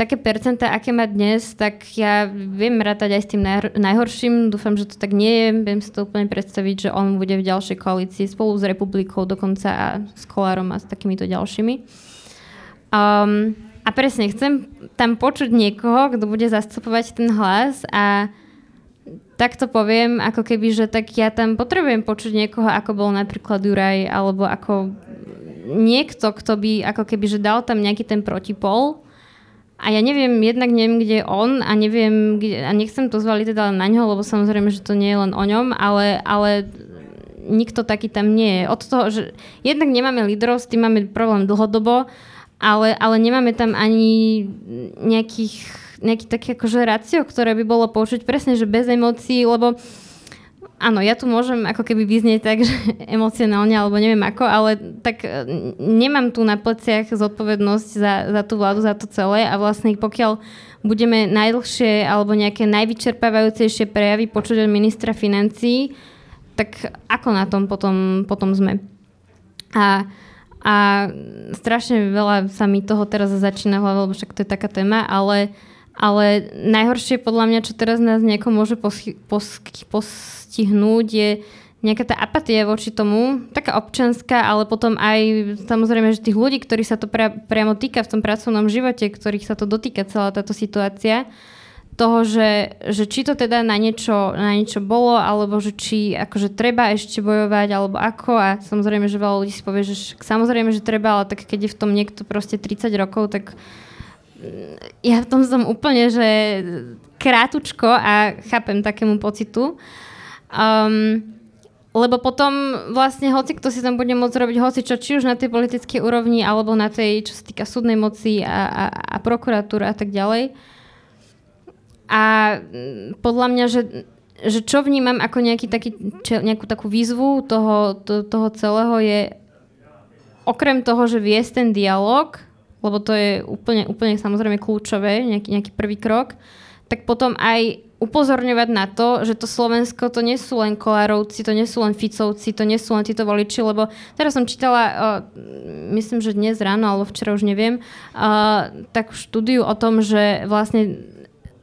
také percentá, aké má dnes, tak ja viem rátať aj s tým najhorším. Dúfam, že to tak nie je. Viem si to úplne predstaviť, že on bude v ďalšej koalícii spolu s Republikou dokonca a s Kolárom a s takýmito ďalšími. Um, a presne, chcem tam počuť niekoho, kto bude zastupovať ten hlas a tak to poviem, ako keby, že tak ja tam potrebujem počuť niekoho, ako bol napríklad Juraj, alebo ako niekto, kto by ako keby, že dal tam nejaký ten protipol a ja neviem, jednak neviem, kde je on a neviem, kde, a nechcem to zvaliť teda na ňo, lebo samozrejme, že to nie je len o ňom, ale, ale nikto taký tam nie je. Od toho, že jednak nemáme lídrov, s tým máme problém dlhodobo, ale, ale nemáme tam ani nejakých, nejaký taký akože racio, ktoré by bolo poučiť presne, že bez emócií, lebo áno, ja tu môžem ako keby vyznieť tak, že emocionálne, alebo neviem ako, ale tak e, nemám tu na pleciach zodpovednosť za, za tú vládu, za to celé a vlastne pokiaľ budeme najdlhšie alebo nejaké najvyčerpávajúcejšie prejavy počuť od ministra financí, tak ako na tom potom, potom sme? A, a strašne veľa sa mi toho teraz začína hlava, lebo však to je taká téma, ale ale najhoršie podľa mňa, čo teraz nás nieko môže postihnúť, je nejaká tá apatia voči tomu, taká občanská, ale potom aj samozrejme, že tých ľudí, ktorí sa to pra, priamo týka v tom pracovnom živote, ktorých sa to dotýka celá táto situácia, toho, že, že či to teda na niečo, na niečo bolo, alebo že či akože treba ešte bojovať, alebo ako. A samozrejme, že veľa ľudí si povie, že samozrejme, že treba, ale tak keď je v tom niekto proste 30 rokov, tak ja v tom som úplne, že krátučko a chápem takému pocitu. Um, lebo potom vlastne hoci kto si tam bude môcť robiť hoci čo, či už na tej politickej úrovni, alebo na tej, čo sa týka súdnej moci a, a, a prokuratúry a tak ďalej. A podľa mňa, že, že čo vnímam ako nejaký taký, či, nejakú takú výzvu toho, to, toho celého je okrem toho, že viesť ten dialog, lebo to je úplne, úplne samozrejme kľúčové, nejaký, nejaký prvý krok, tak potom aj upozorňovať na to, že to Slovensko to nie sú len Kolárovci, to nie sú len Ficovci, to nie sú len títo voliči, lebo teraz som čítala, uh, myslím, že dnes ráno, alebo včera už neviem, uh, tak štúdiu o tom, že vlastne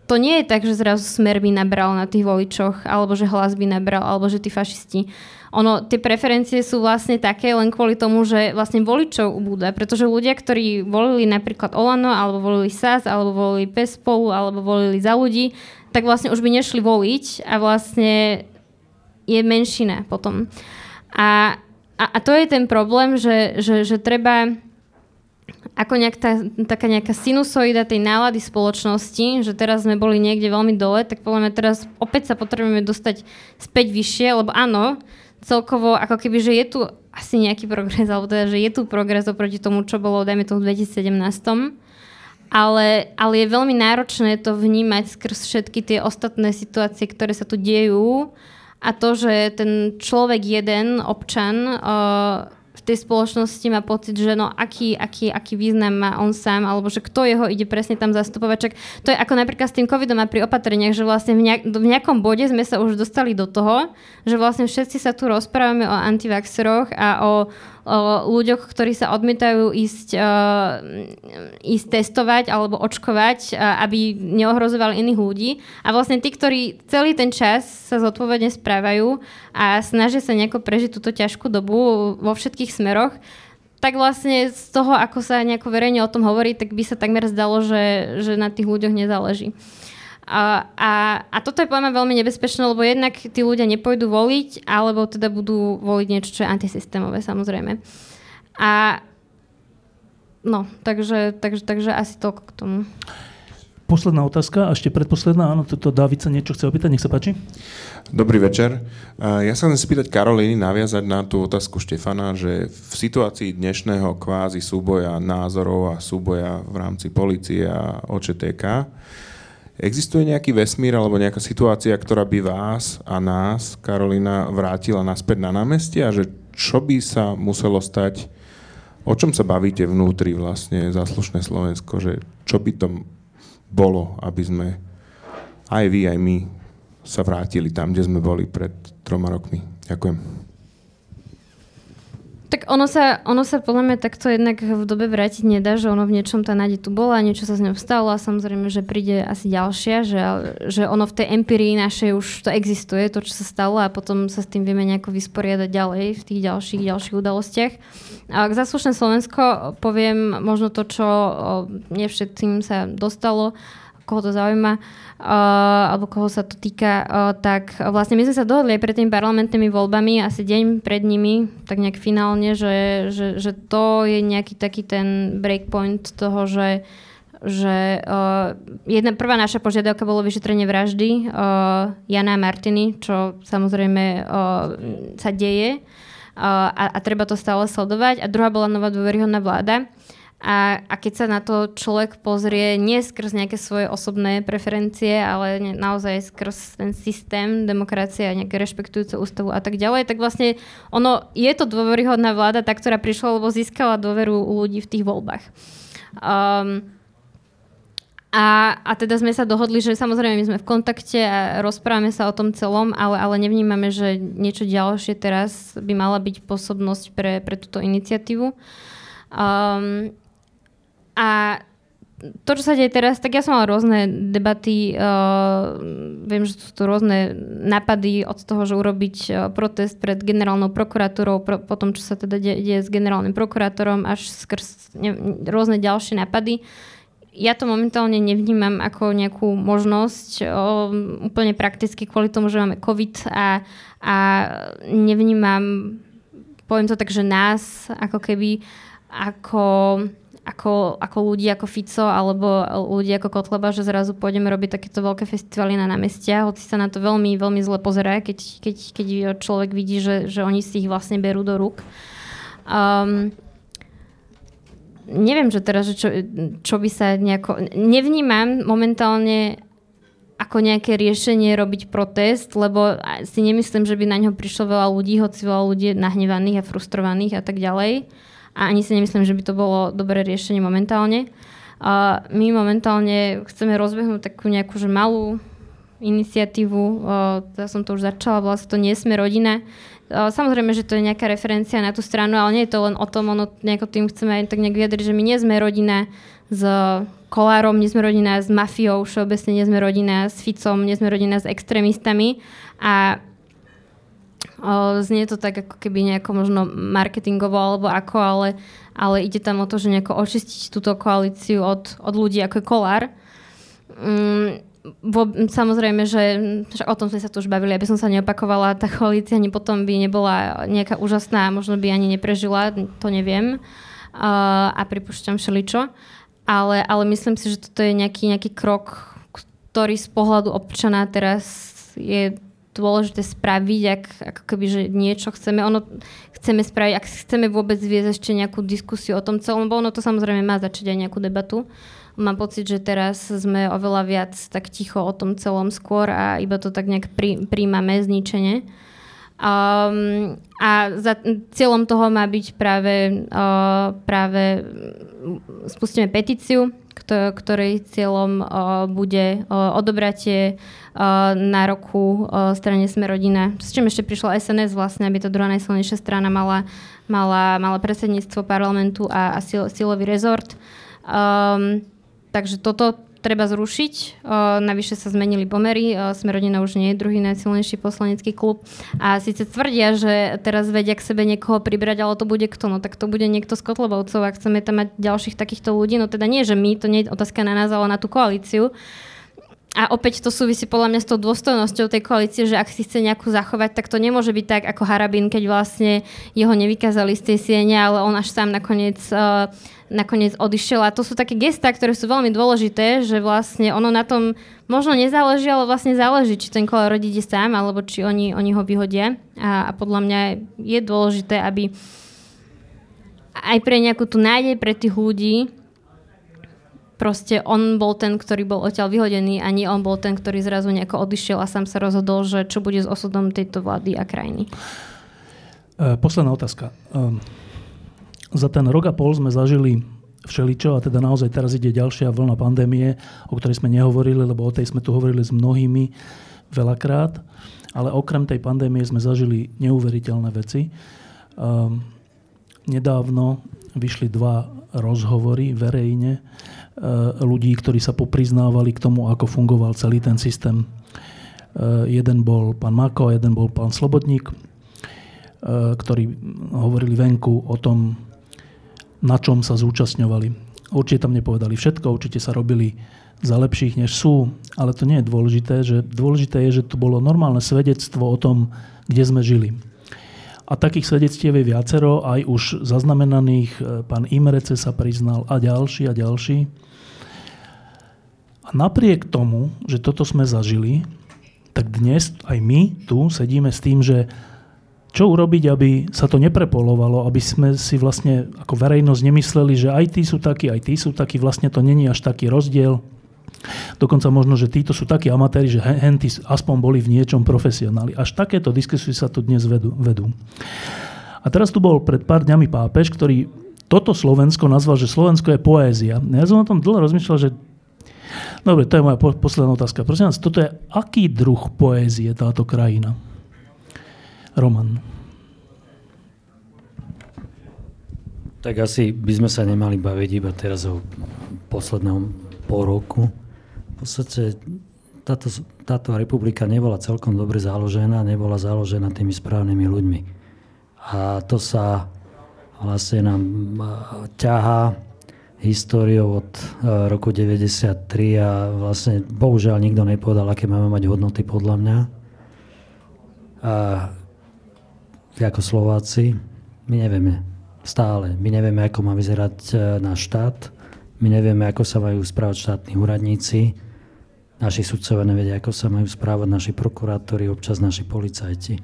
to nie je tak, že zrazu smer by nabral na tých voličoch, alebo že hlas by nabral, alebo že tí fašisti ono, tie preferencie sú vlastne také len kvôli tomu, že vlastne voličov ubúda, pretože ľudia, ktorí volili napríklad Olano, alebo volili SAS, alebo volili PES spolu, alebo volili za ľudí, tak vlastne už by nešli voliť a vlastne je menšina potom. A, a, a to je ten problém, že, že, že treba ako nejak tá, taká nejaká sinusoida tej nálady spoločnosti, že teraz sme boli niekde veľmi dole, tak podľa mňa teraz opäť sa potrebujeme dostať späť vyššie, lebo áno, celkovo ako keby, že je tu asi nejaký progres, alebo teda, že je tu progres oproti tomu, čo bolo, dajme tomu v 2017. Ale, ale je veľmi náročné to vnímať skrz všetky tie ostatné situácie, ktoré sa tu dejú a to, že ten človek jeden, občan, uh, tej spoločnosti má pocit, že no aký, aký, aký význam má on sám, alebo že kto jeho ide presne tam zastupovať. Čak to je ako napríklad s tým covidom a pri opatreniach, že vlastne v, nejak, v nejakom bode sme sa už dostali do toho, že vlastne všetci sa tu rozprávame o antivaxeroch a o, ľuďoch, ktorí sa odmietajú ísť, ísť testovať alebo očkovať, aby neohrozovali iných ľudí. A vlastne tí, ktorí celý ten čas sa zodpovedne správajú a snažia sa nejako prežiť túto ťažkú dobu vo všetkých smeroch, tak vlastne z toho, ako sa nejako verejne o tom hovorí, tak by sa takmer zdalo, že, že na tých ľuďoch nezáleží. A, a, a toto je podľa veľmi nebezpečné, lebo jednak tí ľudia nepôjdu voliť, alebo teda budú voliť niečo, čo je antisystémové samozrejme. A no, takže, takže, takže asi toľko k tomu. Posledná otázka, a ešte predposledná, áno, toto Dávid sa niečo chce opýtať, nech sa páči. Dobrý večer. Ja sa chcem spýtať Karolíny, naviazať na tú otázku Štefana, že v situácii dnešného kvázi súboja názorov a súboja v rámci policie a OČTK, existuje nejaký vesmír alebo nejaká situácia, ktorá by vás a nás, Karolina, vrátila naspäť na námestie a že čo by sa muselo stať, o čom sa bavíte vnútri vlastne zaslušné Slovensko, že čo by to bolo, aby sme aj vy, aj my sa vrátili tam, kde sme boli pred troma rokmi. Ďakujem. Tak ono sa, ono sa podľa mňa takto jednak v dobe vrátiť nedá, že ono v niečom tá nádej tu bola, niečo sa s ňou stalo a samozrejme, že príde asi ďalšia, že, že ono v tej empirii našej už to existuje, to, čo sa stalo a potom sa s tým vieme nejako vysporiadať ďalej v tých ďalších, ďalších udalostiach. A k zaslušné Slovensko poviem možno to, čo nevšetkým sa dostalo, koho to zaujíma, uh, alebo koho sa to týka, uh, tak vlastne my sme sa dohodli aj pred tými parlamentnými voľbami, asi deň pred nimi, tak nejak finálne, že, že, že to je nejaký taký ten breakpoint toho, že že uh, jedna prvá naša požiadavka bolo vyšetrenie vraždy uh, Jana a Martiny, čo samozrejme uh, sa deje uh, a, a treba to stále sledovať. A druhá bola nová dôveryhodná vláda. A, a keď sa na to človek pozrie nie skrz nejaké svoje osobné preferencie, ale ne, naozaj skrz ten systém demokracie a nejaké rešpektujúce ústavu a tak ďalej, tak vlastne ono, je to dôveryhodná vláda, tá, ktorá prišla, lebo získala dôveru u ľudí v tých voľbách. Um, a, a teda sme sa dohodli, že samozrejme my sme v kontakte a rozprávame sa o tom celom, ale, ale nevnímame, že niečo ďalšie teraz by mala byť pôsobnosť pre, pre túto iniciatívu. Um, a to, čo sa deje teraz, tak ja som mala rôzne debaty, uh, viem, že sú tu rôzne nápady od toho, že urobiť uh, protest pred generálnou prokuratúrou, pro, po tom, čo sa teda deje, deje s generálnym prokurátorom, až skrz ne, rôzne ďalšie nápady. Ja to momentálne nevnímam ako nejakú možnosť, uh, úplne prakticky kvôli tomu, že máme COVID a, a nevnímam, poviem to tak, že nás ako keby ako ako, ako ľudí ako Fico alebo ľudí ako Kotleba, že zrazu pôjdeme robiť takéto veľké festivaly na námestia, hoci sa na to veľmi, veľmi zle pozerá, keď, keď, keď človek vidí, že, že oni si ich vlastne berú do rúk. Um, neviem, že teraz, že čo, čo by sa nejako... Nevnímam momentálne ako nejaké riešenie robiť protest, lebo si nemyslím, že by na ňo prišlo veľa ľudí, hoci veľa ľudí nahnevaných a frustrovaných a tak ďalej a ani si nemyslím, že by to bolo dobré riešenie momentálne. A my momentálne chceme rozbehnúť takú nejakú že malú iniciatívu, ja som to už začala, volá to Nie sme rodina. Samozrejme, že to je nejaká referencia na tú stranu, ale nie je to len o tom, ono nejako tým chceme aj tak nejak vyjadriť, že my nie sme rodina s Kolárom, nie sme rodina s mafiou, všeobecne nie sme rodina s Ficom, nie sme rodina s extrémistami a Znie to tak ako keby nejako možno marketingovo alebo ako, ale, ale ide tam o to, že nejako očistiť túto koalíciu od, od ľudí ako je Kolár. Mm, vo, samozrejme, že, že o tom sme sa tu už bavili, aby som sa neopakovala, tá koalícia ani potom by nebola nejaká úžasná, možno by ani neprežila, to neviem. Uh, a pripúšťam všeličo. Ale, ale myslím si, že toto je nejaký, nejaký krok, ktorý z pohľadu občana teraz je dôležité spraviť, ak, ako keby, že niečo chceme, ono chceme spraviť, ak chceme vôbec viesť ešte nejakú diskusiu o tom celom, bo ono to samozrejme má začať aj nejakú debatu. Mám pocit, že teraz sme oveľa viac tak ticho o tom celom skôr a iba to tak nejak prí, príjmame zničenie. Um, a za, cieľom toho má byť práve, uh, práve spustíme petíciu, ktorej cieľom bude odobratie nároku strane Sme rodina. S čím ešte prišla SNS vlastne, aby to druhá najsilnejšia strana mala, mala, mala predsedníctvo parlamentu a, a sil, silový rezort. Um, takže toto treba zrušiť. Uh, navyše sa zmenili pomery. Uh, Smerodina už nie je druhý najsilnejší poslanecký klub. A síce tvrdia, že teraz vedia k sebe niekoho pribrať, ale to bude kto? No tak to bude niekto z Kotlebovcov. Ak chceme tam mať ďalších takýchto ľudí, no teda nie, že my, to nie je otázka na nás, ale na tú koalíciu. A opäť to súvisí podľa mňa s tou dôstojnosťou tej koalície, že ak si chce nejakú zachovať, tak to nemôže byť tak ako Harabin, keď vlastne jeho nevykázali z tej siene, ale on až sám nakoniec uh, nakoniec odišiel. A to sú také gestá, ktoré sú veľmi dôležité, že vlastne ono na tom možno nezáleží, ale vlastne záleží, či ten kolor ide sám, alebo či oni, oni ho vyhodia. A, a podľa mňa je dôležité, aby aj pre nejakú tú nádej pre tých ľudí proste on bol ten, ktorý bol odtiaľ vyhodený a nie on bol ten, ktorý zrazu nejako odišiel a sám sa rozhodol, že čo bude s osudom tejto vlády a krajiny. E, posledná otázka. Um za ten rok a pol sme zažili všeličo a teda naozaj teraz ide ďalšia vlna pandémie, o ktorej sme nehovorili, lebo o tej sme tu hovorili s mnohými veľakrát. Ale okrem tej pandémie sme zažili neuveriteľné veci. Um, nedávno vyšli dva rozhovory verejne ľudí, ktorí sa popriznávali k tomu, ako fungoval celý ten systém. Uh, jeden bol pán Mako jeden bol pán Slobodník, uh, ktorí hovorili venku o tom, na čom sa zúčastňovali. Určite tam nepovedali všetko, určite sa robili za lepších, než sú, ale to nie je dôležité. Že dôležité je, že to bolo normálne svedectvo o tom, kde sme žili. A takých svedectiev je viacero, aj už zaznamenaných. Pán Imrece sa priznal a ďalší a ďalší. A napriek tomu, že toto sme zažili, tak dnes aj my tu sedíme s tým, že čo urobiť, aby sa to neprepolovalo, aby sme si vlastne ako verejnosť nemysleli, že aj tí sú takí, aj tí sú takí, vlastne to není až taký rozdiel. Dokonca možno, že títo sú takí amatéri, že henty aspoň boli v niečom profesionáli. Až takéto diskusie sa tu dnes vedú, vedú. A teraz tu bol pred pár dňami pápež, ktorý toto Slovensko nazval, že Slovensko je poézia. Ja som o tom dlho rozmýšľal, že Dobre, to je moja posledná otázka. Prosím vás, toto je aký druh poézie táto krajina? Roman. Tak asi by sme sa nemali baviť iba teraz o poslednom pol roku. V podstate táto, táto republika nebola celkom dobre založená, nebola založená tými správnymi ľuďmi. A to sa vlastne nám ťahá históriou od roku 93 a vlastne bohužiaľ nikto nepovedal, aké máme mať hodnoty podľa mňa. A ako Slováci, my nevieme stále, my nevieme, ako má vyzerať e, náš štát, my nevieme, ako sa majú správať štátni úradníci, naši sudcovia nevedia, ako sa majú správať naši prokurátori, občas naši policajti,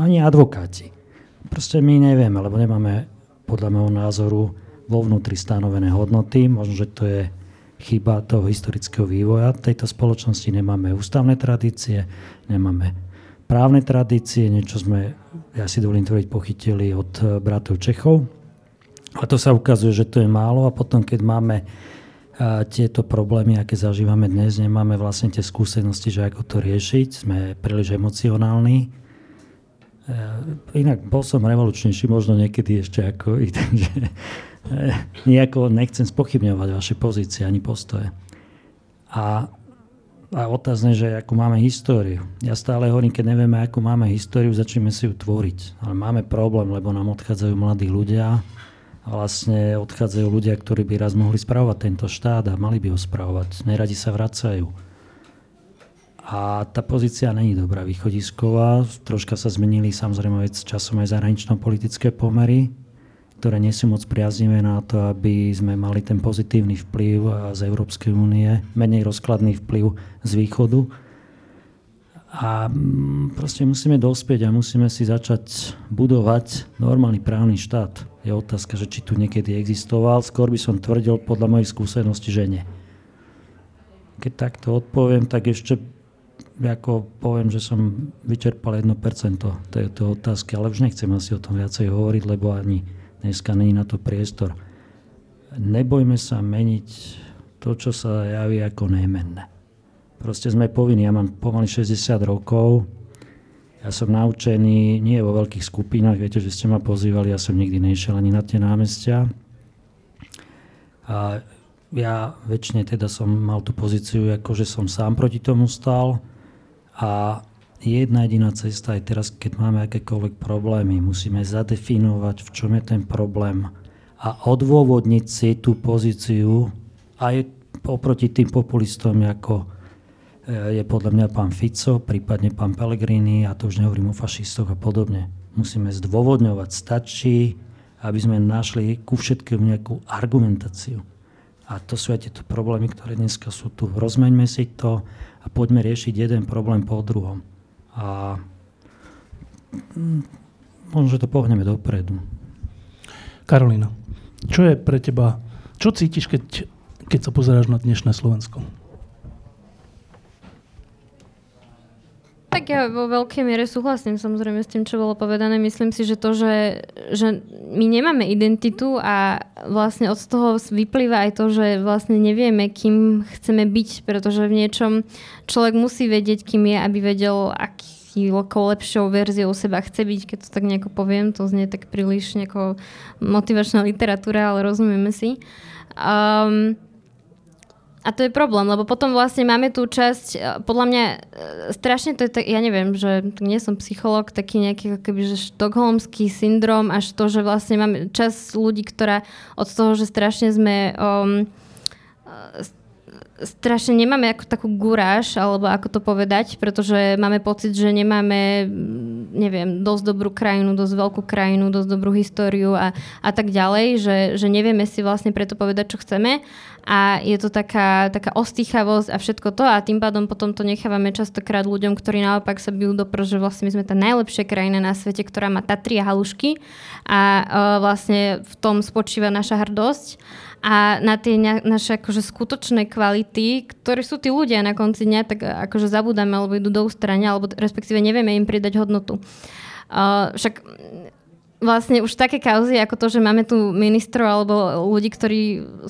ani advokáti. Proste my nevieme, lebo nemáme podľa môjho názoru vo vnútri stanovené hodnoty. Možno, že to je chyba toho historického vývoja tejto spoločnosti. Nemáme ústavné tradície, nemáme právne tradície, niečo sme, ja si dovolím tvrdiť, pochytili od eh, bratov Čechov. A to sa ukazuje, že to je málo a potom, keď máme eh, tieto problémy, aké zažívame dnes, nemáme vlastne tie skúsenosti, že ako to riešiť, sme príliš emocionálni. Eh, inak bol som revolučnejší možno niekedy ešte ako i, takže nejako nechcem spochybňovať vaše pozície ani postoje. A a otázne, že akú máme históriu. Ja stále hovorím, keď nevieme, akú máme históriu, začneme si ju tvoriť. Ale máme problém, lebo nám odchádzajú mladí ľudia a vlastne odchádzajú ľudia, ktorí by raz mohli spravovať tento štát a mali by ho spravovať. Neradi sa vracajú. A tá pozícia není dobrá východisková. Troška sa zmenili samozrejme vec časom aj zahranično-politické pomery ktoré nie sú moc priaznivé na to, aby sme mali ten pozitívny vplyv z Európskej únie, menej rozkladný vplyv z východu. A mm, proste musíme dospieť a musíme si začať budovať normálny právny štát. Je otázka, že či tu niekedy existoval. Skôr by som tvrdil podľa mojich skúseností, že nie. Keď takto odpoviem, tak ešte ako poviem, že som vyčerpal 1% tejto otázky, ale už nechcem asi o tom viacej hovoriť, lebo ani Dneska není na to priestor. Nebojme sa meniť to čo sa javí ako nemenné. Proste sme povinní, ja mám pomaly 60 rokov, ja som naučený, nie vo veľkých skupinách, viete, že ste ma pozývali, ja som nikdy nešiel ani na tie námestia. A ja väčšine teda som mal tú pozíciu, ako že som sám proti tomu stal a jedna jediná cesta aj teraz, keď máme akékoľvek problémy, musíme zadefinovať, v čom je ten problém a odôvodniť si tú pozíciu aj oproti tým populistom, ako je podľa mňa pán Fico, prípadne pán Pellegrini, a to už nehovorím o fašistoch a podobne. Musíme zdôvodňovať, stačí, aby sme našli ku všetkému nejakú argumentáciu. A to sú aj tieto problémy, ktoré dneska sú tu. Rozmeňme si to a poďme riešiť jeden problém po druhom. A mm, možno, že to pohneme dopredu. Karolina, čo je pre teba, čo cítiš, keď, keď sa pozeráš na dnešné Slovensko? Tak ja vo veľkej miere súhlasím samozrejme s tým, čo bolo povedané. Myslím si, že to, že, že my nemáme identitu a vlastne od toho vyplýva aj to, že vlastne nevieme, kým chceme byť, pretože v niečom človek musí vedieť, kým je, aby vedel, aký lepšou verziou seba chce byť, keď to tak nejako poviem. To znie tak príliš nejako motivačná literatúra, ale rozumieme si. Um, a to je problém, lebo potom vlastne máme tú časť, e, podľa mňa e, strašne to je, tak, ja neviem, že nie som psycholog, taký nejaký keby, že štokholmský syndrom, až to, že vlastne máme čas ľudí, ktorá od toho, že strašne sme um, strašne nemáme ako takú guráž, alebo ako to povedať, pretože máme pocit, že nemáme, neviem, dosť dobrú krajinu, dosť veľkú krajinu, dosť dobrú históriu a, a tak ďalej, že, že nevieme si vlastne preto povedať, čo chceme. A je to taká, taká ostýchavosť a všetko to a tým pádom potom to nechávame častokrát ľuďom, ktorí naopak sa bijú do že vlastne my sme tá najlepšia krajina na svete, ktorá má Tatry a halušky. A uh, vlastne v tom spočíva naša hrdosť a na tie na, naše akože skutočné kvality, ktoré sú tí ľudia na konci dňa, tak akože zabudáme alebo idú do ústrania, alebo respektíve nevieme im pridať hodnotu. Uh, však vlastne už také kauzy ako to, že máme tu ministrov alebo ľudí, ktorí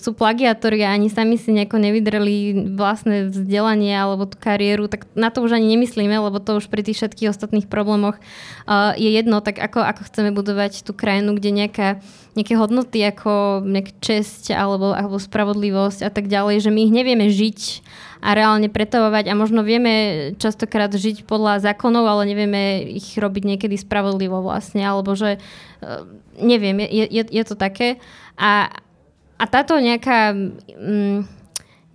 sú plagiatóri a ani sami si nejako nevydreli vlastné vzdelanie alebo tú kariéru, tak na to už ani nemyslíme, lebo to už pri tých všetkých ostatných problémoch uh, je jedno, tak ako, ako chceme budovať tú krajinu, kde nejaká, nejaké hodnoty ako nejaká česť alebo, alebo spravodlivosť a tak ďalej, že my ich nevieme žiť a reálne pretavovať a možno vieme častokrát žiť podľa zákonov, ale nevieme ich robiť niekedy spravodlivo vlastne, alebo že eh, neviem, je, je, je to také. A, a táto nejaká... Mm,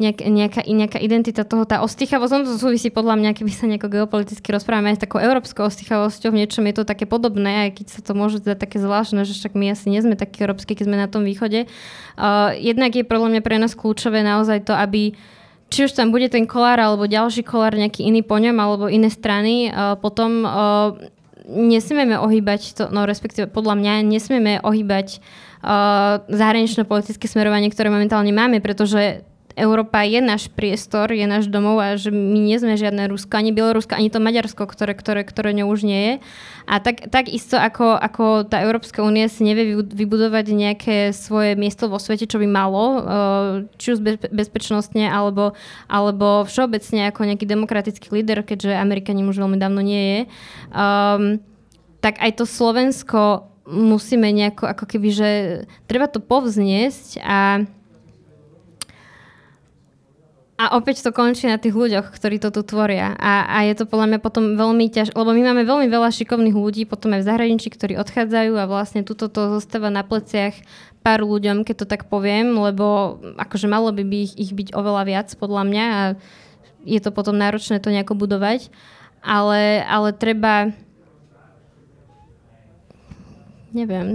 nejak, nejaká, nejaká identita toho, tá ostýchavosť, on to súvisí podľa mňa, keby sa nejako geopoliticky rozprávame aj s takou európskou ostýchavosťou, v niečom je to také podobné, aj keď sa to môže zdať také zvláštne, že však my asi nie sme takí európsky, keď sme na tom východe. Uh, jednak je podľa mňa pre nás kľúčové naozaj to, aby či už tam bude ten kolár alebo ďalší kolár nejaký iný po ňom alebo iné strany, uh, potom uh, nesmieme ohýbať to, no respektíve podľa mňa nesmieme ohýbať uh, zahraničné politické smerovanie, ktoré momentálne máme, pretože Európa je náš priestor, je náš domov a že my nie sme žiadne Rusko, ani Bielorusko, ani to Maďarsko, ktoré, ktoré, ktoré ňou už nie je. A tak, tak isto ako, ako tá Európska únia si nevie vybudovať nejaké svoje miesto vo svete, čo by malo, eh, či už bezpečnostne, alebo, alebo všeobecne ako nejaký demokratický líder, keďže Amerika ním už veľmi dávno nie je, um, tak aj to Slovensko musíme nejako, ako keby, že treba to povzniesť a a opäť to končí na tých ľuďoch, ktorí to tu tvoria. A, a je to podľa mňa potom veľmi ťažké, lebo my máme veľmi veľa šikovných ľudí potom aj v zahraničí, ktorí odchádzajú a vlastne tuto to zostáva na pleciach pár ľuďom, keď to tak poviem, lebo akože malo by, by ich, ich byť oveľa viac podľa mňa a je to potom náročné to nejako budovať. Ale, ale treba neviem,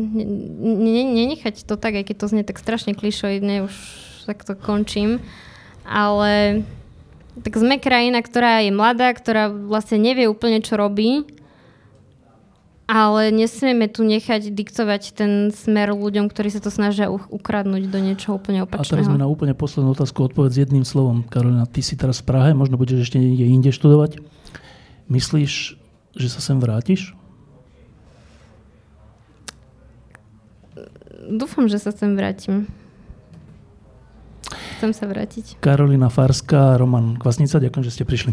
nenechať to tak, aj keď to znie tak strašne klišoidne, už takto končím ale tak sme krajina, ktorá je mladá, ktorá vlastne nevie úplne, čo robí, ale nesmieme tu nechať diktovať ten smer ľuďom, ktorí sa to snažia ukradnúť do niečoho úplne opačného. A teraz sme na úplne poslednú otázku odpovedz jedným slovom. Karolina, ty si teraz v Prahe, možno budeš ešte niekde inde študovať. Myslíš, že sa sem vrátiš? Dúfam, že sa sem vrátim. Chcem sa vrátiť. Karolina Farská, Roman Kvasnica, ďakujem, že ste prišli.